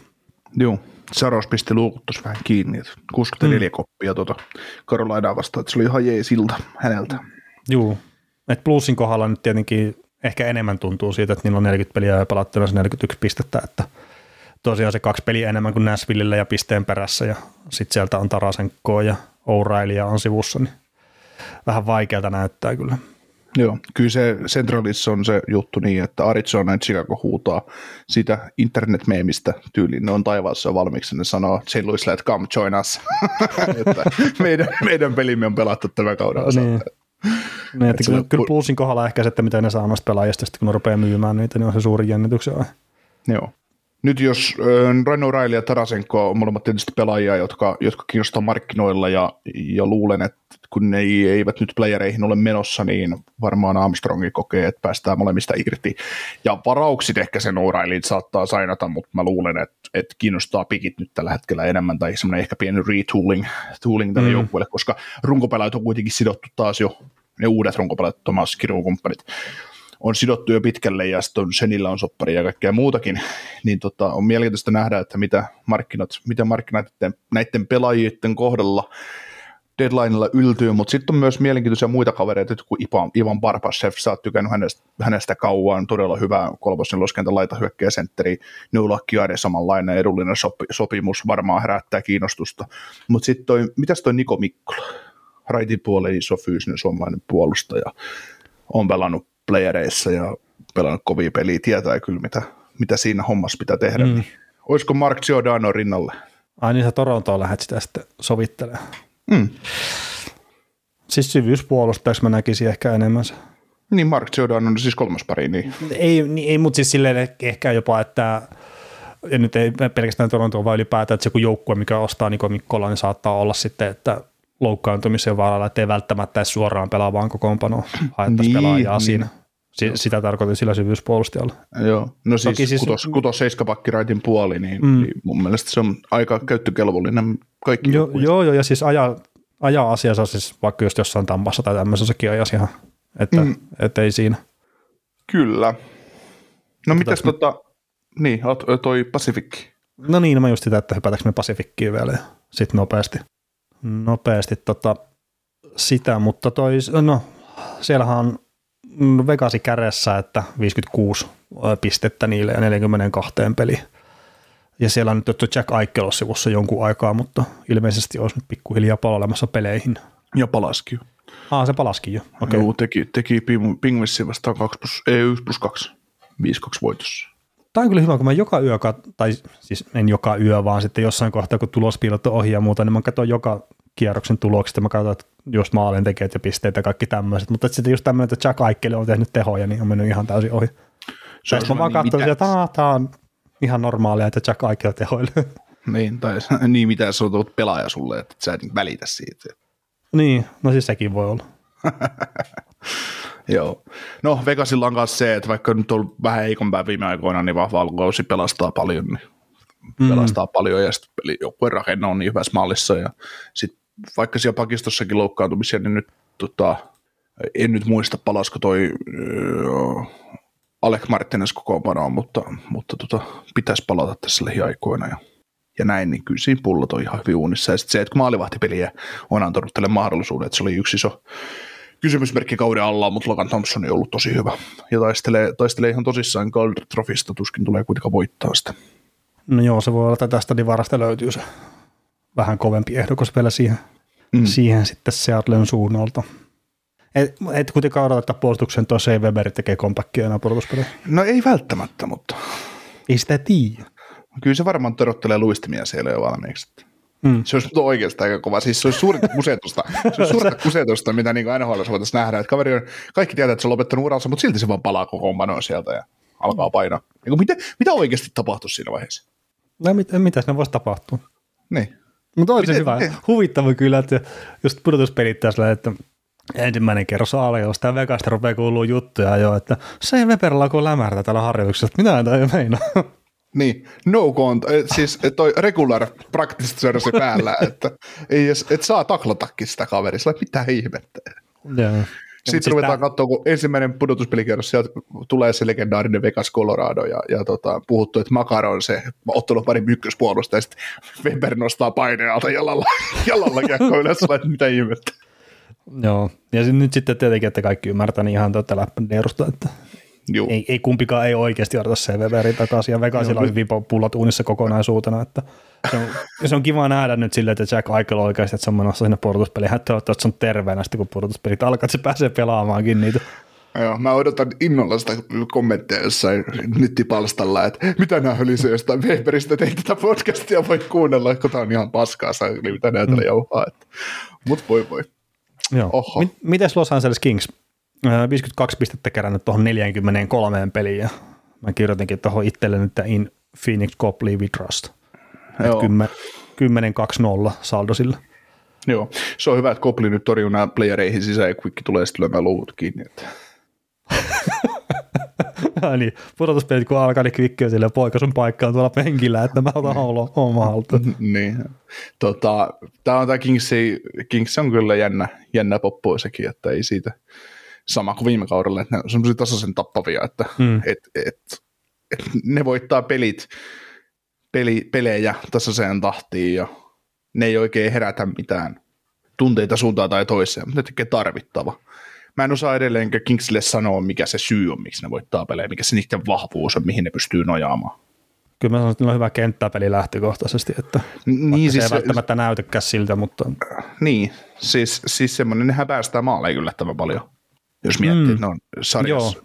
Joo, Saros pisti luukut vähän kiinni, että 64 mm. koppia tuota Karolainaa vastaan, että se oli ihan jeesilta häneltä. Joo, että plussin kohdalla nyt tietenkin ehkä enemmän tuntuu siitä, että niillä on 40 peliä ja pelattuna se 41 pistettä, että tosiaan se kaksi peliä enemmän kuin Nashvillellä ja pisteen perässä ja sitten sieltä on Tarasenkoa ja O'Reilly on sivussa, niin vähän vaikealta näyttää kyllä. Joo, kyllä se Centralissa on se juttu niin, että Arizona ja Chicago huutaa sitä internet-meemistä tyyliin. Ne on taivaassa valmiiksi, ne sanoo St. Louis, let come join us. että meidän, meidän pelimme on pelattu tämän kauden no, niin. Niin, että kyllä, kyllä plussin kohdalla ehkä se, että mitä ne saa noista pelaajista, kun ne rupeaa myymään niitä, niin on se suuri jännityksen Joo. Nyt jos Raino Raili ja Tarasenko on molemmat tietysti pelaajia, jotka, jotka kiinnostaa markkinoilla ja, ja luulen, että kun ne eivät nyt playereihin ole menossa, niin varmaan Armstrongi kokee, että päästään molemmista irti. Ja varauksit ehkä sen O'Reillyn saattaa sainata, mutta mä luulen, että, että kiinnostaa pikit nyt tällä hetkellä enemmän, tai semmoinen ehkä pieni retooling tooling tälle mm. joukkueelle, koska runkopelaajat on kuitenkin sidottu taas jo, ne uudet runkopelaajat, Thomas Kirun kumppanit, on sidottu jo pitkälle ja sitten Senillä on soppari ja kaikkea muutakin, niin tota, on mielenkiintoista nähdä, että mitä markkinat, mitä markkinat näiden pelaajien kohdalla deadlinella yltyy, mutta sitten on myös mielenkiintoisia muita kavereita, kuin Ivan, Ivan Barbashev, sä oot tykännyt hänestä, hänestä kauan, todella hyvä kolmosen loskenta laita hyökkäjä sentteri, Nulakkiade samanlainen edullinen sopi, sopimus, varmaan herättää kiinnostusta, mutta sitten toi, mitäs toi Niko Mikkola, raitin puolen iso fyysinen suomalainen puolustaja, on pelannut playereissa ja pelannut kovia peliä, tietää kyllä mitä, mitä siinä hommassa pitää tehdä. Mm. Niin. Olisiko Mark Giordano rinnalle? Ai niin sä Torontoon lähdet sitä sitten sovittelemaan. Mm. Siis syvyyspuolustajaksi mä näkisin ehkä enemmän se. Niin, Mark Giordano on siis kolmas pari, niin. Ei, niin, ei mutta siis silleen ehkä jopa, että ja nyt ei pelkästään Torontoon, vaan ylipäätään, että se kun joukkue, mikä ostaa Niko Mikkola, niin saattaa olla sitten, että loukkaantumisen vaaralla, että ei välttämättä edes suoraan pelaa vaan kokoonpanoa, haettaisiin niin, pelaajaa niin. siinä. Si- sitä tarkoitin sillä syvyyspuolustajalla. Joo, no siis, siis kutos, kutos seiskapakki puoli, niin, mm. niin mun mielestä se on aika käyttökelvollinen kaikki. Jo, joo, joo, ja siis ajaa, ajaa asiassa siis vaikka just jossain tampassa tai tämmöisessäkin ajassa ihan, että mm. et ei siinä. Kyllä. No mitäs me... tota, niin, toi Pasifikki. No niin, no mä just sitä, että hypätäänkö me Pasifikkiin vielä ja sitten nopeasti, nopeasti tota, sitä, mutta toi, no siellähän on Vegasi kädessä, että 56 pistettä niille ja 42 peli. Ja siellä on nyt Jack Aikelos sivussa jonkun aikaa, mutta ilmeisesti olisi nyt pikkuhiljaa palalemassa peleihin. Ja palaski Ah, se palaski jo. Okay. Joo, teki, teki Pingvissi vastaan 2 plus, ei, 1 plus 2, 5-2 voitossa. Tämä on kyllä hyvä, kun mä joka yö, tai siis en joka yö, vaan sitten jossain kohtaa, kun tulospiilot on ohi ja muuta, niin mä katson joka kierroksen tulokset ja mä katson, että just maalin tekijät ja pisteet ja kaikki tämmöiset, mutta sitten just tämmöinen, että Jack Aikeli on tehnyt tehoja, niin on mennyt ihan täysin ohi. Tästä mä vaan katsoin, että tämä on ihan normaalia, että Jack Aikeli tehoilee. Niin, tai niin mitä se on tullut pelaaja sulle, että sä et välitä siitä. Niin, no siis sekin voi olla. Joo. No Vegasilla on myös se, että vaikka nyt on vähän heikompää viime aikoina, niin vahva alkukausi pelastaa paljon, niin mm. pelastaa paljon ja sitten joukkueen rakenne on niin hyvässä mallissa ja sitten vaikka siellä pakistossakin loukkaantumisia, niin nyt tota, en nyt muista palasko toi äh, Alec Martinez kokoonpanoon, mutta, mutta tota, pitäisi palata tässä lähiaikoina ja, ja näin, niin kyllä siinä pullot on ihan hyvin uunissa. Ja sitten se, että maalivahtipeliä on antanut tälle mahdollisuuden, että se oli yksi iso kysymysmerkki kauden alla, mutta Logan Thompson on ollut tosi hyvä. Ja taistelee, taistelee ihan tosissaan Gold Trophysta, tuskin tulee kuitenkaan voittaa sitä. No joo, se voi olla, että tästä divarasta löytyy se vähän kovempi ehdokas vielä siihen, mm. siihen sitten Seattlen suunnalta. Et, et kuitenkaan odota, että puolustuksen tuo Shea Weber tekee kompakkia enää puolustuspelejä. No ei välttämättä, mutta Ei sitä tiedä. kyllä se varmaan törottelee luistimia siellä jo valmiiksi. Mm. Se olisi oikeastaan aika kova. Siis se olisi suurinta kusetusta, se olisi suurinta kusetusta mitä niin NHL voitaisiin nähdä. Että kaveri on, kaikki tietää, että se on lopettanut uransa, mutta silti se vaan palaa koko sieltä ja alkaa painaa. Niin mitä, mitä oikeasti tapahtuu siinä vaiheessa? No mit, mitä siinä voisi tapahtua? Niin. Mutta on se hyvä. Huvittava kyllä, että just pudotuspelit tässä, että ensimmäinen kerros aljoista ja Vegasta rupeaa kuulua juttuja jo, että se Weber alkoi lämärtä tällä harjoituksessa, että mitä tämä ei meinaa. Niin, no cont, eh, siis eh, toi regular practice jersey päällä, että ei edes, et saa taklatakin sitä kaveria, sillä mitä ihmettä. Joo. Sitten siis ruvetaan tää- katsoa, kun ensimmäinen pudotuspelikierros, sieltä tulee se legendaarinen Vegas Colorado ja, ja tota, puhuttu, että Makaro on se ottanut pari ykköspuolusta ja sitten Weber nostaa paineen alta jalalla, jalalla kiekko ylös, että mitä ihmettä. Joo, ja sit, nyt sitten tietenkin, että kaikki ymmärtää niin ihan tuota läppändeerusta, että Juu. ei, ei kumpikaan ei oikeasti odota Weberin takaisin, ja Vegasilla on hyvin pullat uunissa kokonaisuutena, että se on, se on kiva nähdä nyt silleen, että Jack Eichel oikeasti, että se on menossa sinne pudotuspeliin, että toivottavasti se on terveenä sitten, kun pudotuspelit alkaa, että se pääsee pelaamaankin niitä. Joo, mä odotan innolla sitä kommentteja jossain nettipalstalla, että mitä nämä hölisee jostain Weberistä, ei tätä podcastia voi kuunnella, kun tää on ihan paskaa, eli mitä näitä mm. jauhaa. Että. Mut voi voi. Joo. Oho. Mit, mites Los Angeles Kings? Ö, 52 pistettä kerännyt tuohon 43 peliin, ja mä kirjoitinkin tuohon itselleni, että in Phoenix Copley we trust. Joo. 10-2-0 saldo sillä. Joo, se on hyvä, että Kopli nyt torjuu nämä playereihin sisään ja Quick tulee sitten lyömään luvut kiinni. Että. Ja niin, pudotuspelit kun alkaa, niin kvikki on silleen, poika sun paikka on tuolla penkillä, että mä otan holo oma haltuun. niin. Tota, tämä on tämä Kings, Kings on kyllä jännä, jännä poppo sekin, että ei siitä sama kuin viime kaudella, että ne on semmoisia tasaisen tappavia, että Mm. et, et, et ne voittaa pelit, peli, pelejä tasaiseen tahtiin ja ne ei oikein herätä mitään tunteita suuntaan tai toiseen, mutta ne tekee tarvittava. Mä en osaa edelleenkään Kingsille sanoa, mikä se syy on, miksi ne voittaa pelejä, mikä se niiden vahvuus on, mihin ne pystyy nojaamaan. Kyllä mä sanon, että on hyvä kenttäpeli lähtökohtaisesti, että Niin, niin, se siis, ei välttämättä näytäkään siltä, mutta niin, siis, siis semmoinen, nehän päästää maaleja yllättävän paljon. Jos miettii, Mm. että ne on sarjassa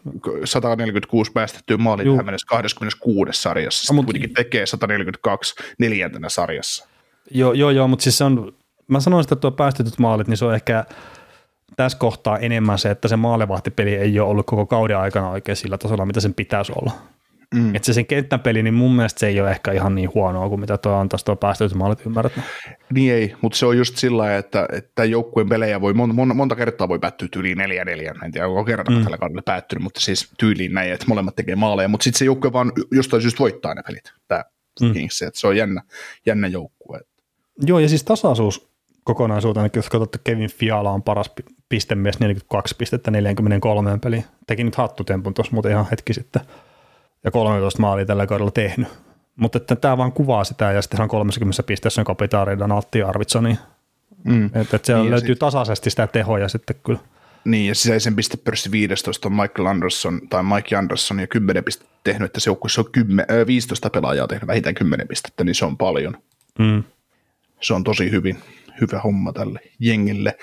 146 päästettyä maalia tähän mennessä 26 sarjassa, sitten mut- kuitenkin tekee 142 neljäntenä sarjassa. joo, joo, joo mutta siis se on, mä sanoisin, että tuo päästetyt maalit, niin se on ehkä tässä kohtaa enemmän se, että se maalevahtipeli ei ole ollut koko kauden aikana oikein sillä tasolla, mitä sen pitäisi olla. Mm. Että se sen kenttäpeli, niin mun mielestä se ei ole ehkä ihan niin huonoa kuin mitä tuo antaisi tuo päästetyt maalit, ymmärrät? Niin ei, mutta se on just sillä että, että joukkueen pelejä voi mon, mon, monta kertaa voi päättyä tyyliin neljä neljä. En tiedä, onko kerran mm. tällä kaudella päättynyt, mutta siis tyyliin näin, että molemmat tekee maaleja, mutta sitten se joukkue vaan jostain syystä voittaa ne pelit, tämä Mm. Kings, että se on jännä, jännä joukkue. Joo, ja siis tasaisuus kokonaisuutena, jos katsotte Kevin Fiala on paras pi- pistemies, 42 pistettä 43 peliin. Teki nyt hattutempun tuossa muuten ihan hetki sitten, ja 13 maalia tällä kaudella tehnyt. Mutta että tämä vaan kuvaa sitä, ja sitten hän on 30 pisteessä on kapitaari Donatti ja Arvitsoni. Mm. Että et siellä Niin, löytyy sit- tasaisesti sitä tehoja sitten kyllä. Niin, ja sisäisen pistepörssi 15 on Michael Anderson tai Mike Anderson ja 10 pistettä tehnyt, että se joukkueessa on 10, äh, 15 pelaajaa tehnyt vähintään 10 pistettä, niin se on paljon. Mm. Se on tosi hyvin, hyvä homma tälle jengille.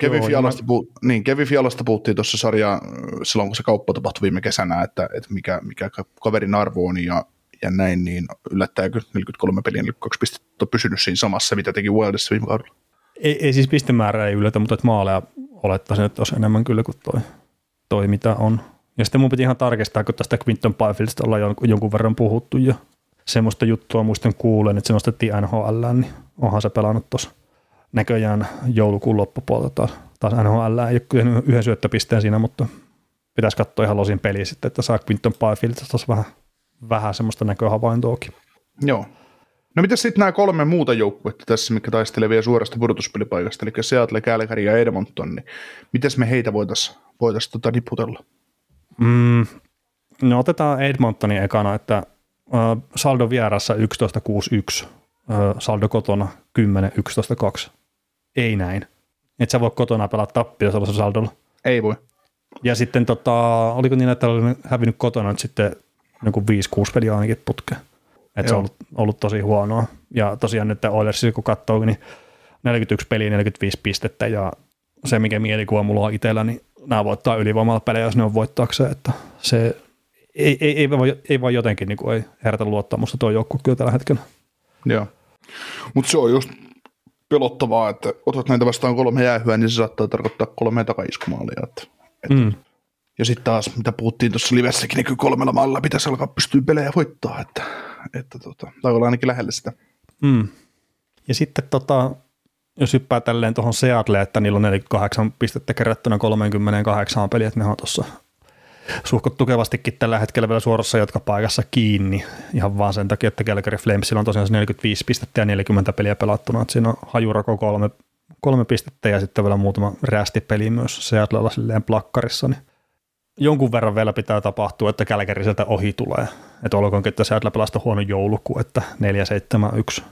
Kevin, Joo, Fialasta, ja puhu, niin, Kevin Fialasta puhuttiin tuossa sarjaa silloin, kun se kauppa tapahtui viime kesänä, että, että mikä, mikä kaverin arvo on ja, ja näin, niin yllättääkö 43 peliä 42 pistettä on pysynyt siinä samassa, mitä teki Wildessa viime kaudella. Ei, ei siis pistemäärä ei yllätä, mutta että maaleja olettaisin, että olisi enemmän kyllä kuin toi, toi mitä on. Ja sitten mun piti ihan tarkistaa, kun tästä Quinton Byfieldista ollaan jon- jonkun verran puhuttu ja semmoista juttua muistan kuulen, että se nostettiin NHL, niin onhan se pelannut tuossa näköjään joulukuun loppupuolta taas, NHL. Ei ole kyllä yhden syöttöpisteen siinä, mutta pitäisi katsoa ihan losin peliä sitten, että saa Quinton Byfieldista taas vähän, vähän semmoista näköhavaintoakin. Joo. No mitä sitten nämä kolme muuta joukkuetta tässä, mikä taistelee vielä suorasta pudotuspelipaikasta, eli Seattle, Calgary ja Edmonton, niin mitäs me heitä voitaisiin voitais tota niputella? Mm, no otetaan Edmontonin ekana, että äh, saldo vieressä 11-6-1, äh, saldo kotona 10-11-2. Ei näin. Et sä voi kotona pelata tappia sellaisella saldolla. Ei voi. Ja sitten tota, oliko niin, että oli hävinnyt kotona nyt sitten joku 5-6 peliä ainakin putkeen. Että se on ollut, ollut, tosi huonoa. Ja tosiaan nyt Oilersissa kun katsoo, niin 41 peliä, 45 pistettä ja se, mikä mielikuva mulla on itsellä, niin nämä voittaa ylivoimalla pelejä, jos ne on voittaakseen, että se ei, ei, ei, voi, ei voi jotenkin niin kuin, ei herätä luottamusta tuo joukkue kyllä tällä hetkellä. Joo, mutta se on just pelottavaa, että otat näitä vastaan kolme jäähyä, niin se saattaa tarkoittaa kolme takaiskumaalia. Että, että mm. Ja sitten taas, mitä puhuttiin tuossa livessäkin, niin kyllä kolmella maalla pitäisi alkaa pystyä pelejä voittaa, että, että tota, tai olla ainakin lähellä sitä. Mm. Ja sitten tota, jos hyppää tälleen tuohon Seattle, että niillä on 48 pistettä kerättynä 38 peliä, että ne on tuossa suhkot tukevastikin tällä hetkellä vielä suorassa paikassa kiinni, ihan vaan sen takia, että Calgary Flamesilla on tosiaan 45 pistettä ja 40 peliä pelattuna, että siinä on hajurako kolme, kolme pistettä ja sitten vielä muutama rästipeli myös Seattlella silleen plakkarissa, niin jonkun verran vielä pitää tapahtua, että Calgary sieltä ohi tulee. Että olkoonkin, että Seattle pelasta huono jouluku, että 4-7-1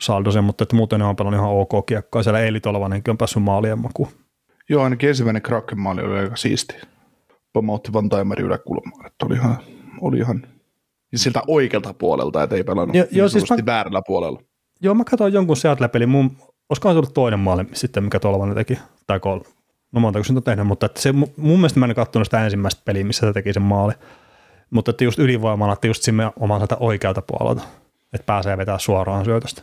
saldosen, mutta että muuten ne on pelannut ihan ok kiekkoa. Siellä Eili Tolvanenkin on päässyt maalien makuun. Joo, ainakin ensimmäinen Kraken maali oli aika siisti. Pomautti Van Timerin yläkulmaan, että oli ihan, oli ihan ja siltä oikealta puolelta, että ei pelannut jo, niin jo, siis mä, väärällä puolella. Joo, mä katsoin jonkun Seattle-pelin, mun, olisikohan tullut toinen maali sitten, mikä Tolvanen teki, tai kolme. No montako se on tehnyt, mutta että se, mun mielestä mä en katsonut sitä ensimmäistä peliä, missä se teki sen maali. Mutta että just ylivoimalla, että just sinne oman oikealta puolelta, että pääsee vetää suoraan syötöstä.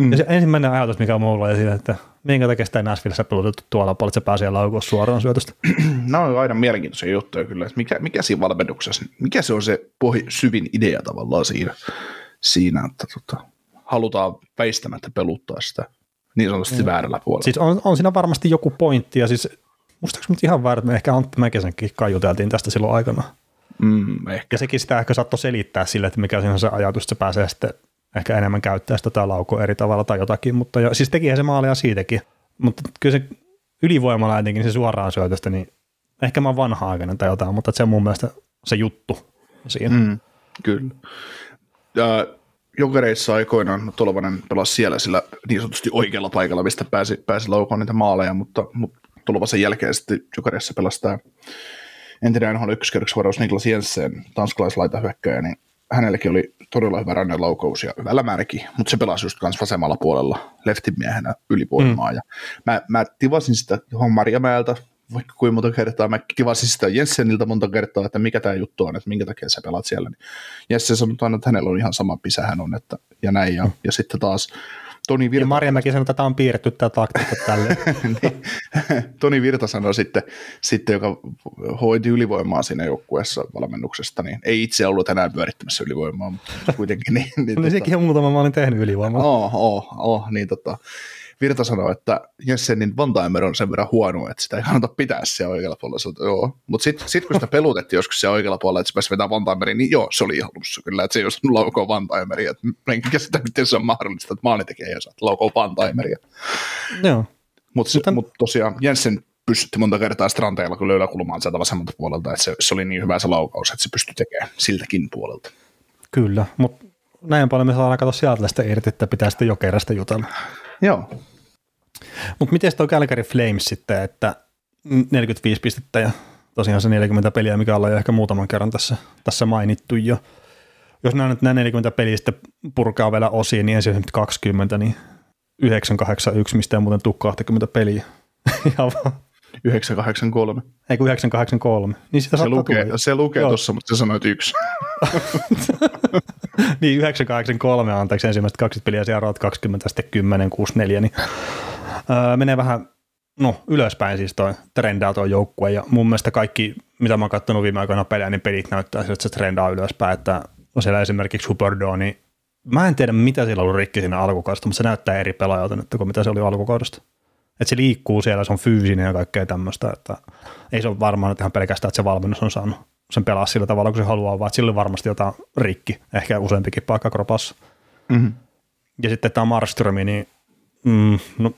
Mm. Ja se ensimmäinen ajatus, mikä on mulla oli siinä, että minkä takia sitä Nashvillessä pelutettu tuolla puolella, että se pääsee laukua suoraan syötöstä. No on aina mielenkiintoisia juttuja kyllä. Mikä, mikä siinä valmennuksessa, mikä se on se pohi, syvin idea tavallaan siinä, siinä että tota, halutaan väistämättä peluttaa sitä niin sanotusti mm. väärällä puolella. Siis on, on siinä varmasti joku pointti, ja siis muistaakseni ihan väärin, että me ehkä Antti Mäkisenkin kaiuteltiin tästä silloin aikana. Mm, ehkä. Ja sekin sitä ehkä saattoi selittää sille, että mikä siinä on se ajatus, että se pääsee sitten ehkä enemmän käyttää sitä tai laukoa eri tavalla tai jotakin, mutta jo, siis tekihän se maalia siitäkin, mutta kyllä se ylivoimalla jotenkin se suoraan syötöstä, niin ehkä mä oon vanha-aikainen tai jotain, mutta se on mun mielestä se juttu siinä. Mm, kyllä. Ja Jokereissa aikoinaan Tolvanen pelasi siellä sillä niin sanotusti oikealla paikalla, mistä pääsi, pääsi laukoon niitä maaleja, mutta, mutta Tolvasen jälkeen sitten Jokereissa pelasi tämä entinen NHL ykköskerroksi varaus Niklas Jensen, tanskalaislaita hyökkäjä, niin hänelläkin oli todella hyvä rannan laukaus ja hyvä lämärikin, mutta se pelasi just kanssa vasemmalla puolella leftin miehenä ylivoimaa. Mm. Ja mä, mä tivasin sitä johon Marjamäeltä, vaikka kuinka monta kertaa, mä tivasin sitä Jenseniltä monta kertaa, että mikä tämä juttu on, että minkä takia sä pelaat siellä. Niin Jensen sanoi aina, että hänellä on ihan sama pisä hän on, että, ja näin. Ja, mm. ja sitten taas Toni Virta... Ja Marjamäki sanoi, että tämä on piirretty tämä taktiikka tälle. niin. Toni Virta sanoi sitten, sitten, joka hoiti ylivoimaa siinä joukkueessa valmennuksesta, niin ei itse ollut enää pyörittämässä ylivoimaa, mutta kuitenkin. Niin, niin, niin tota... sekin on muutama, mä olin tehnyt ylivoimaa. Oh, oh, oh, niin tota, Virta sanoi, että Jessenin Vantaimer on sen verran huono, että sitä ei kannata pitää siellä oikealla puolella. joo. Mutta sitten sit, kun sitä pelutettiin joskus siellä oikealla puolella, että se pääsi vetämään Vantaimerin, niin joo, se oli ihan lussu kyllä, että se ei osannut laukoa Vantaimeria. En käsitä, miten se on mahdollista, että maali tekee ei osaa laukoa Vantaimeria. Joo. Mutta Mutta mut tosiaan Jensen pystytti monta kertaa stranteilla, kun löydä kulmaan sieltä vasemmalta puolelta, että se, se, oli niin hyvä se laukaus, että se pystyi tekemään siltäkin puolelta. Kyllä, mutta näin paljon me saadaan katsoa sieltä irti, että pitää sitten jokerasta jutella. Joo. Mutta miten tuo Calgary Flames sitten, että 45 pistettä ja tosiaan se 40 peliä, mikä ollaan jo ehkä muutaman kerran tässä, tässä mainittu jo. Jos nämä nyt nämä 40 peliä sitten purkaa vielä osiin, niin ensin 20, niin 981, mistä ei muuten tule 20 peliä. Ihan vaan. 983. Ei kun 983. Niin sitä se lukee, tulla. se lukee tuossa, mutta sä sanoit yksi. niin 983 anteeksi ensimmäiset 20 peliä, siellä 20, sitten 10, 64, niin öö, menee vähän no, ylöspäin siis toi trendaa tuo joukkue, ja mun mielestä kaikki, mitä mä oon katsonut viime aikoina pelejä, niin pelit näyttää että se trendaa ylöspäin, että on siellä esimerkiksi Huberdo, niin mä en tiedä, mitä siellä on ollut rikki siinä alkukaudesta, mutta se näyttää eri pelaajalta nyt kuin mitä se oli alkukaudesta. Että se liikkuu siellä, se on fyysinen ja kaikkea tämmöistä, että ei se ole varmaan että ihan pelkästään, että se valmennus on saanut sen pelaa sillä tavalla, kun se haluaa, vaan sillä on varmasti jotain rikki, ehkä useampikin paikka kropassa. Mm-hmm. Ja sitten tämä Marströmi, niin mm, no,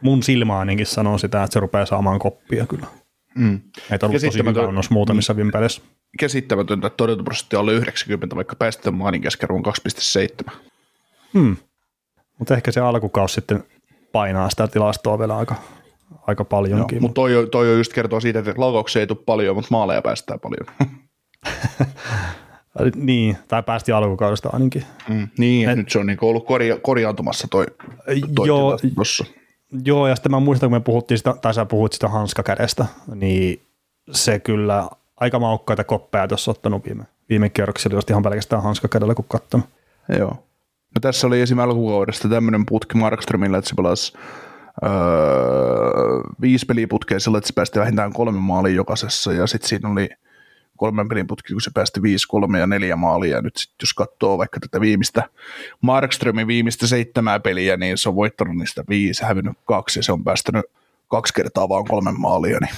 mun silmä ainakin sanoo sitä, että se rupeaa saamaan koppia kyllä. Mm. Ei ollut tosi hyvä annos muutamissa mm. vimpeleissä. Käsittämätöntä, että todenntoprosentti alle 90, vaikka päästetön maanin keskiarvo 2,7. Hmm. Mutta ehkä se alkukaus sitten painaa sitä tilastoa vielä aika, aika paljonkin. mutta toi, toi just kertoo siitä, että laukauksia ei tule paljon, mutta maaleja päästään paljon. Niin, tai päästi alkukaudesta ainakin. Mm, niin, Et, nyt se on niin ollut korja, korjaantumassa toi, toi joo, tossa. Joo, ja sitten mä muistan, kun me puhuttiin sitä, tai sä puhut sitä hanskakädestä, niin se kyllä aika maukkaita koppeja tuossa ottanut viime, viime kierroksella, jos ihan pelkästään hanskakädellä kun katsonut. Joo. No tässä oli esim. alkukaudesta tämmöinen putki Markströmillä, että se pelasi öö, viisi peliputkea sillä, että se päästi vähintään kolme maalia jokaisessa, ja sitten siinä oli kolmen pelin putki, kun se päästi viisi, kolme ja neljä maalia, ja nyt sitten jos katsoo vaikka tätä viimeistä Markströmin viimeistä seitsemää peliä, niin se on voittanut niistä viisi, hävinnyt kaksi, ja se on päästänyt kaksi kertaa vaan kolme maalia, niin,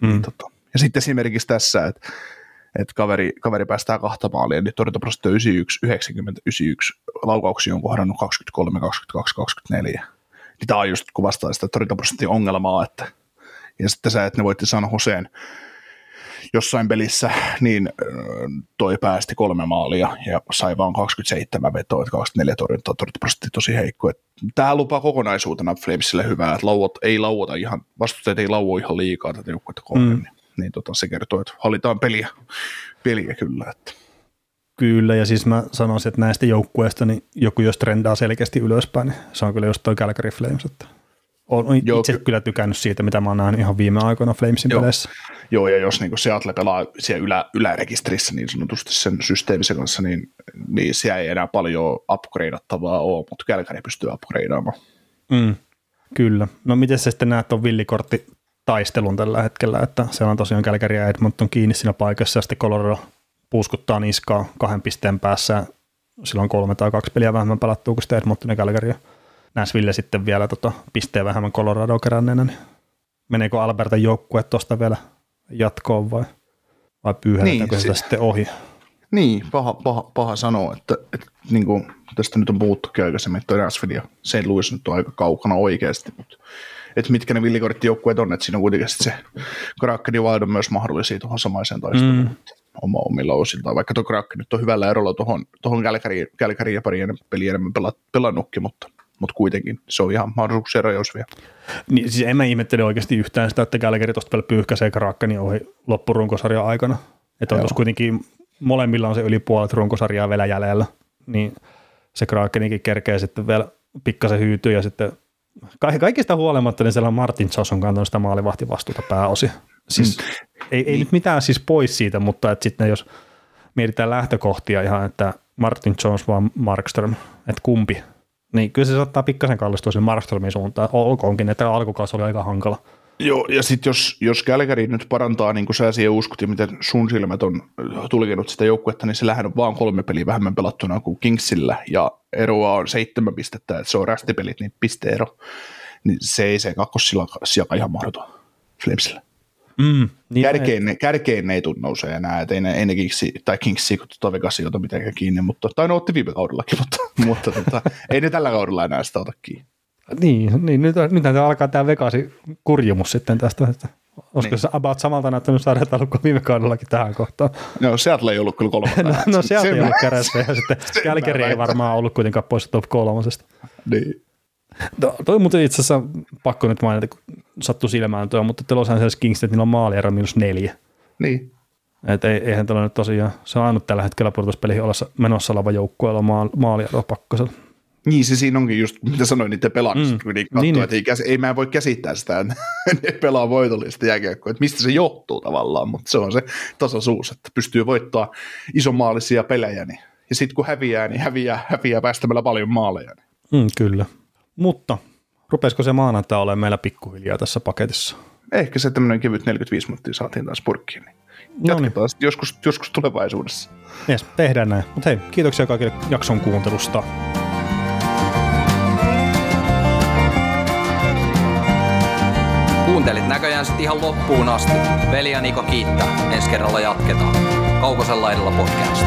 mm. niin tota. Ja sitten esimerkiksi tässä, että että kaveri, kaveri päästää kahta maalia, niin torjuntaprosentti on 91, 90, 91, laukauksia on kohdannut 23, 22, 24. Niin tämä on just kuvastaa sitä torjuntaprosentin ongelmaa, että ja sitten sä, että ne voitti San Joseen jossain pelissä, niin toi päästi kolme maalia ja sai vaan 27 vetoa, että 24 torjuntaa, torjuntaprosentti tosi heikko. Tämä lupaa kokonaisuutena Flamesille hyvää, että lauot ei lauota ihan, vastustajat ei lauo ihan liikaa tätä joukkuetta kohden. Mm niin tota, se kertoo, että hallitaan peliä, peliä kyllä. Että. Kyllä, ja siis mä sanoisin, että näistä joukkueista niin joku jos trendaa selkeästi ylöspäin, niin se on kyllä just toi Calgary Flames, että olen Joo, itse ky- kyllä tykännyt siitä, mitä mä oon nähnyt ihan viime aikoina Flamesin Joo. peleissä. Joo, ja jos niin Seattle pelaa siellä ylä, ylärekisterissä niin sanotusti sen systeemisen kanssa, niin, niin siellä ei enää paljon upgradeattavaa ole, mutta Calgary pystyy upgradeaamaan. Mm, kyllä. No miten se sitten näet on villikortti taistelun tällä hetkellä, että se on tosiaan Calgary ja Edmonton kiinni siinä paikassa ja sitten Colorado puuskuttaa niskaa kahden pisteen päässä. Silloin kolme tai kaksi peliä vähemmän pelattua kuin sitten Edmonton ja ja Nashville sitten vielä tota, pisteen vähemmän Colorado keränneena, niin meneekö Alberta joukkue tuosta vielä jatkoon vai, vai pyyhätetäänkö niin, sitä se, sitten ohi? Niin, paha, paha, paha sanoa, että, että niin kuin, tästä nyt on puhuttu aikaisemmin, että Nashville ja St. Louis nyt on aika kaukana oikeasti, mutta että mitkä ne villikorttijoukkueet on, että siinä on kuitenkin se Kraken ja Wild on myös mahdollisia tuohon samaiseen taisteluun. Mm. Oma omilla osiltaan, vaikka tuo Kraken nyt on hyvällä erolla tuohon, tuohon Kälkäriin ja pari peliä enemmän pela, pelannutkin, mutta, mutta kuitenkin se on ihan mahdollisuuksia rajoissa vielä. Niin, siis en mä ihmettele oikeasti yhtään sitä, että Kälkäri tuosta vielä pyyhkäisee Krakenin ohi loppurunkosarjan aikana. Että on kuitenkin molemmilla on se yli puolet runkosarjaa vielä jäljellä, niin se Krakenikin kerkee sitten vielä pikkasen hyytyä ja sitten kaikista huolimatta niin siellä on Martin Jones on kantanut sitä maalivahtivastuuta pääosin. Siis mm. ei, ei nyt mitään siis pois siitä, mutta että sitten jos mietitään lähtökohtia ihan, että Martin Jones vaan Markström, että kumpi, niin kyllä se saattaa pikkasen kallistua sen Markströmin suuntaan, olkoonkin, että alkukausi oli aika hankala. Joo, ja sitten jos, jos Calgary nyt parantaa, niin kuin sä siihen uskot, ja miten sun silmät on tulkinut sitä joukkuetta, niin se on vaan kolme peliä vähemmän pelattuna kuin Kingsillä, ja eroa on seitsemän pistettä, että se on rästipelit, niin pisteero, niin se ei se kakkosilla ihan mahdoton Flamesille. Mm, niin kärkein, ne, kärkein ne ei tule nousee enää, että ei ne, ei ne Kingsi, tai Kingsi, kun tuota Vegasia ota mitenkään kiinni, mutta, tai ne otti viime kaudellakin, mutta, mutta tota, ei ne tällä kaudella enää sitä ota kiinni. Niin, niin nyt, nyt alkaa tämä Vegasi kurjumus sitten tästä, että olisiko niin. se about samalta näyttänyt sarjataulukko viime kaudellakin tähän kohtaan. No Seattle ei ollut kyllä kolmatta. no, no Seattle ei ollut kärässä ja sitten Kälkeri ei varmaan ollut kuitenkaan pois top kolmosesta. Niin. To, toi muuten itse asiassa pakko nyt mainita, kun sattui silmään tuo, mutta Los Angeles Kings, että niillä on maaliero minus neljä. Niin. Et ei, eihän tällä nyt tosiaan, se on ainut tällä hetkellä pudotuspeleihin olla menossa oleva joukkueella maaliero pakkosella. Niin, se siinä onkin just, mitä sanoin, niiden pelaamista, mm. niin katsoo, niin, että ei, ei, mä voi käsittää sitä, että ne pelaa voitollista jääkiekkoa, että mistä se johtuu tavallaan, mutta se on se tasaisuus, että pystyy voittaa isomaalisia pelejä, niin, ja sitten kun häviää, niin häviää, häviää päästämällä paljon maaleja. Niin. Mm, kyllä, mutta rupesiko se maanantai olemaan meillä pikkuhiljaa tässä paketissa? Ehkä se tämmöinen kevyt 45 minuuttia saatiin taas purkkiin, niin jatketaan no niin. joskus, joskus tulevaisuudessa. Yes, tehdään näin. Mutta hei, kiitoksia kaikille jakson kuuntelusta. Kuuntelit näköjään sitten ihan loppuun asti. Veli ja Niko kiittää. Ensi kerralla jatketaan. Kaukosella edellä podcast.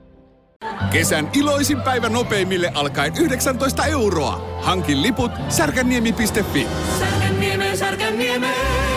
Kesän iloisin päivä nopeimille alkaen 19 euroa. Hankin liput särkänniemi.fi. Särkänniemeen, särkänniemeen.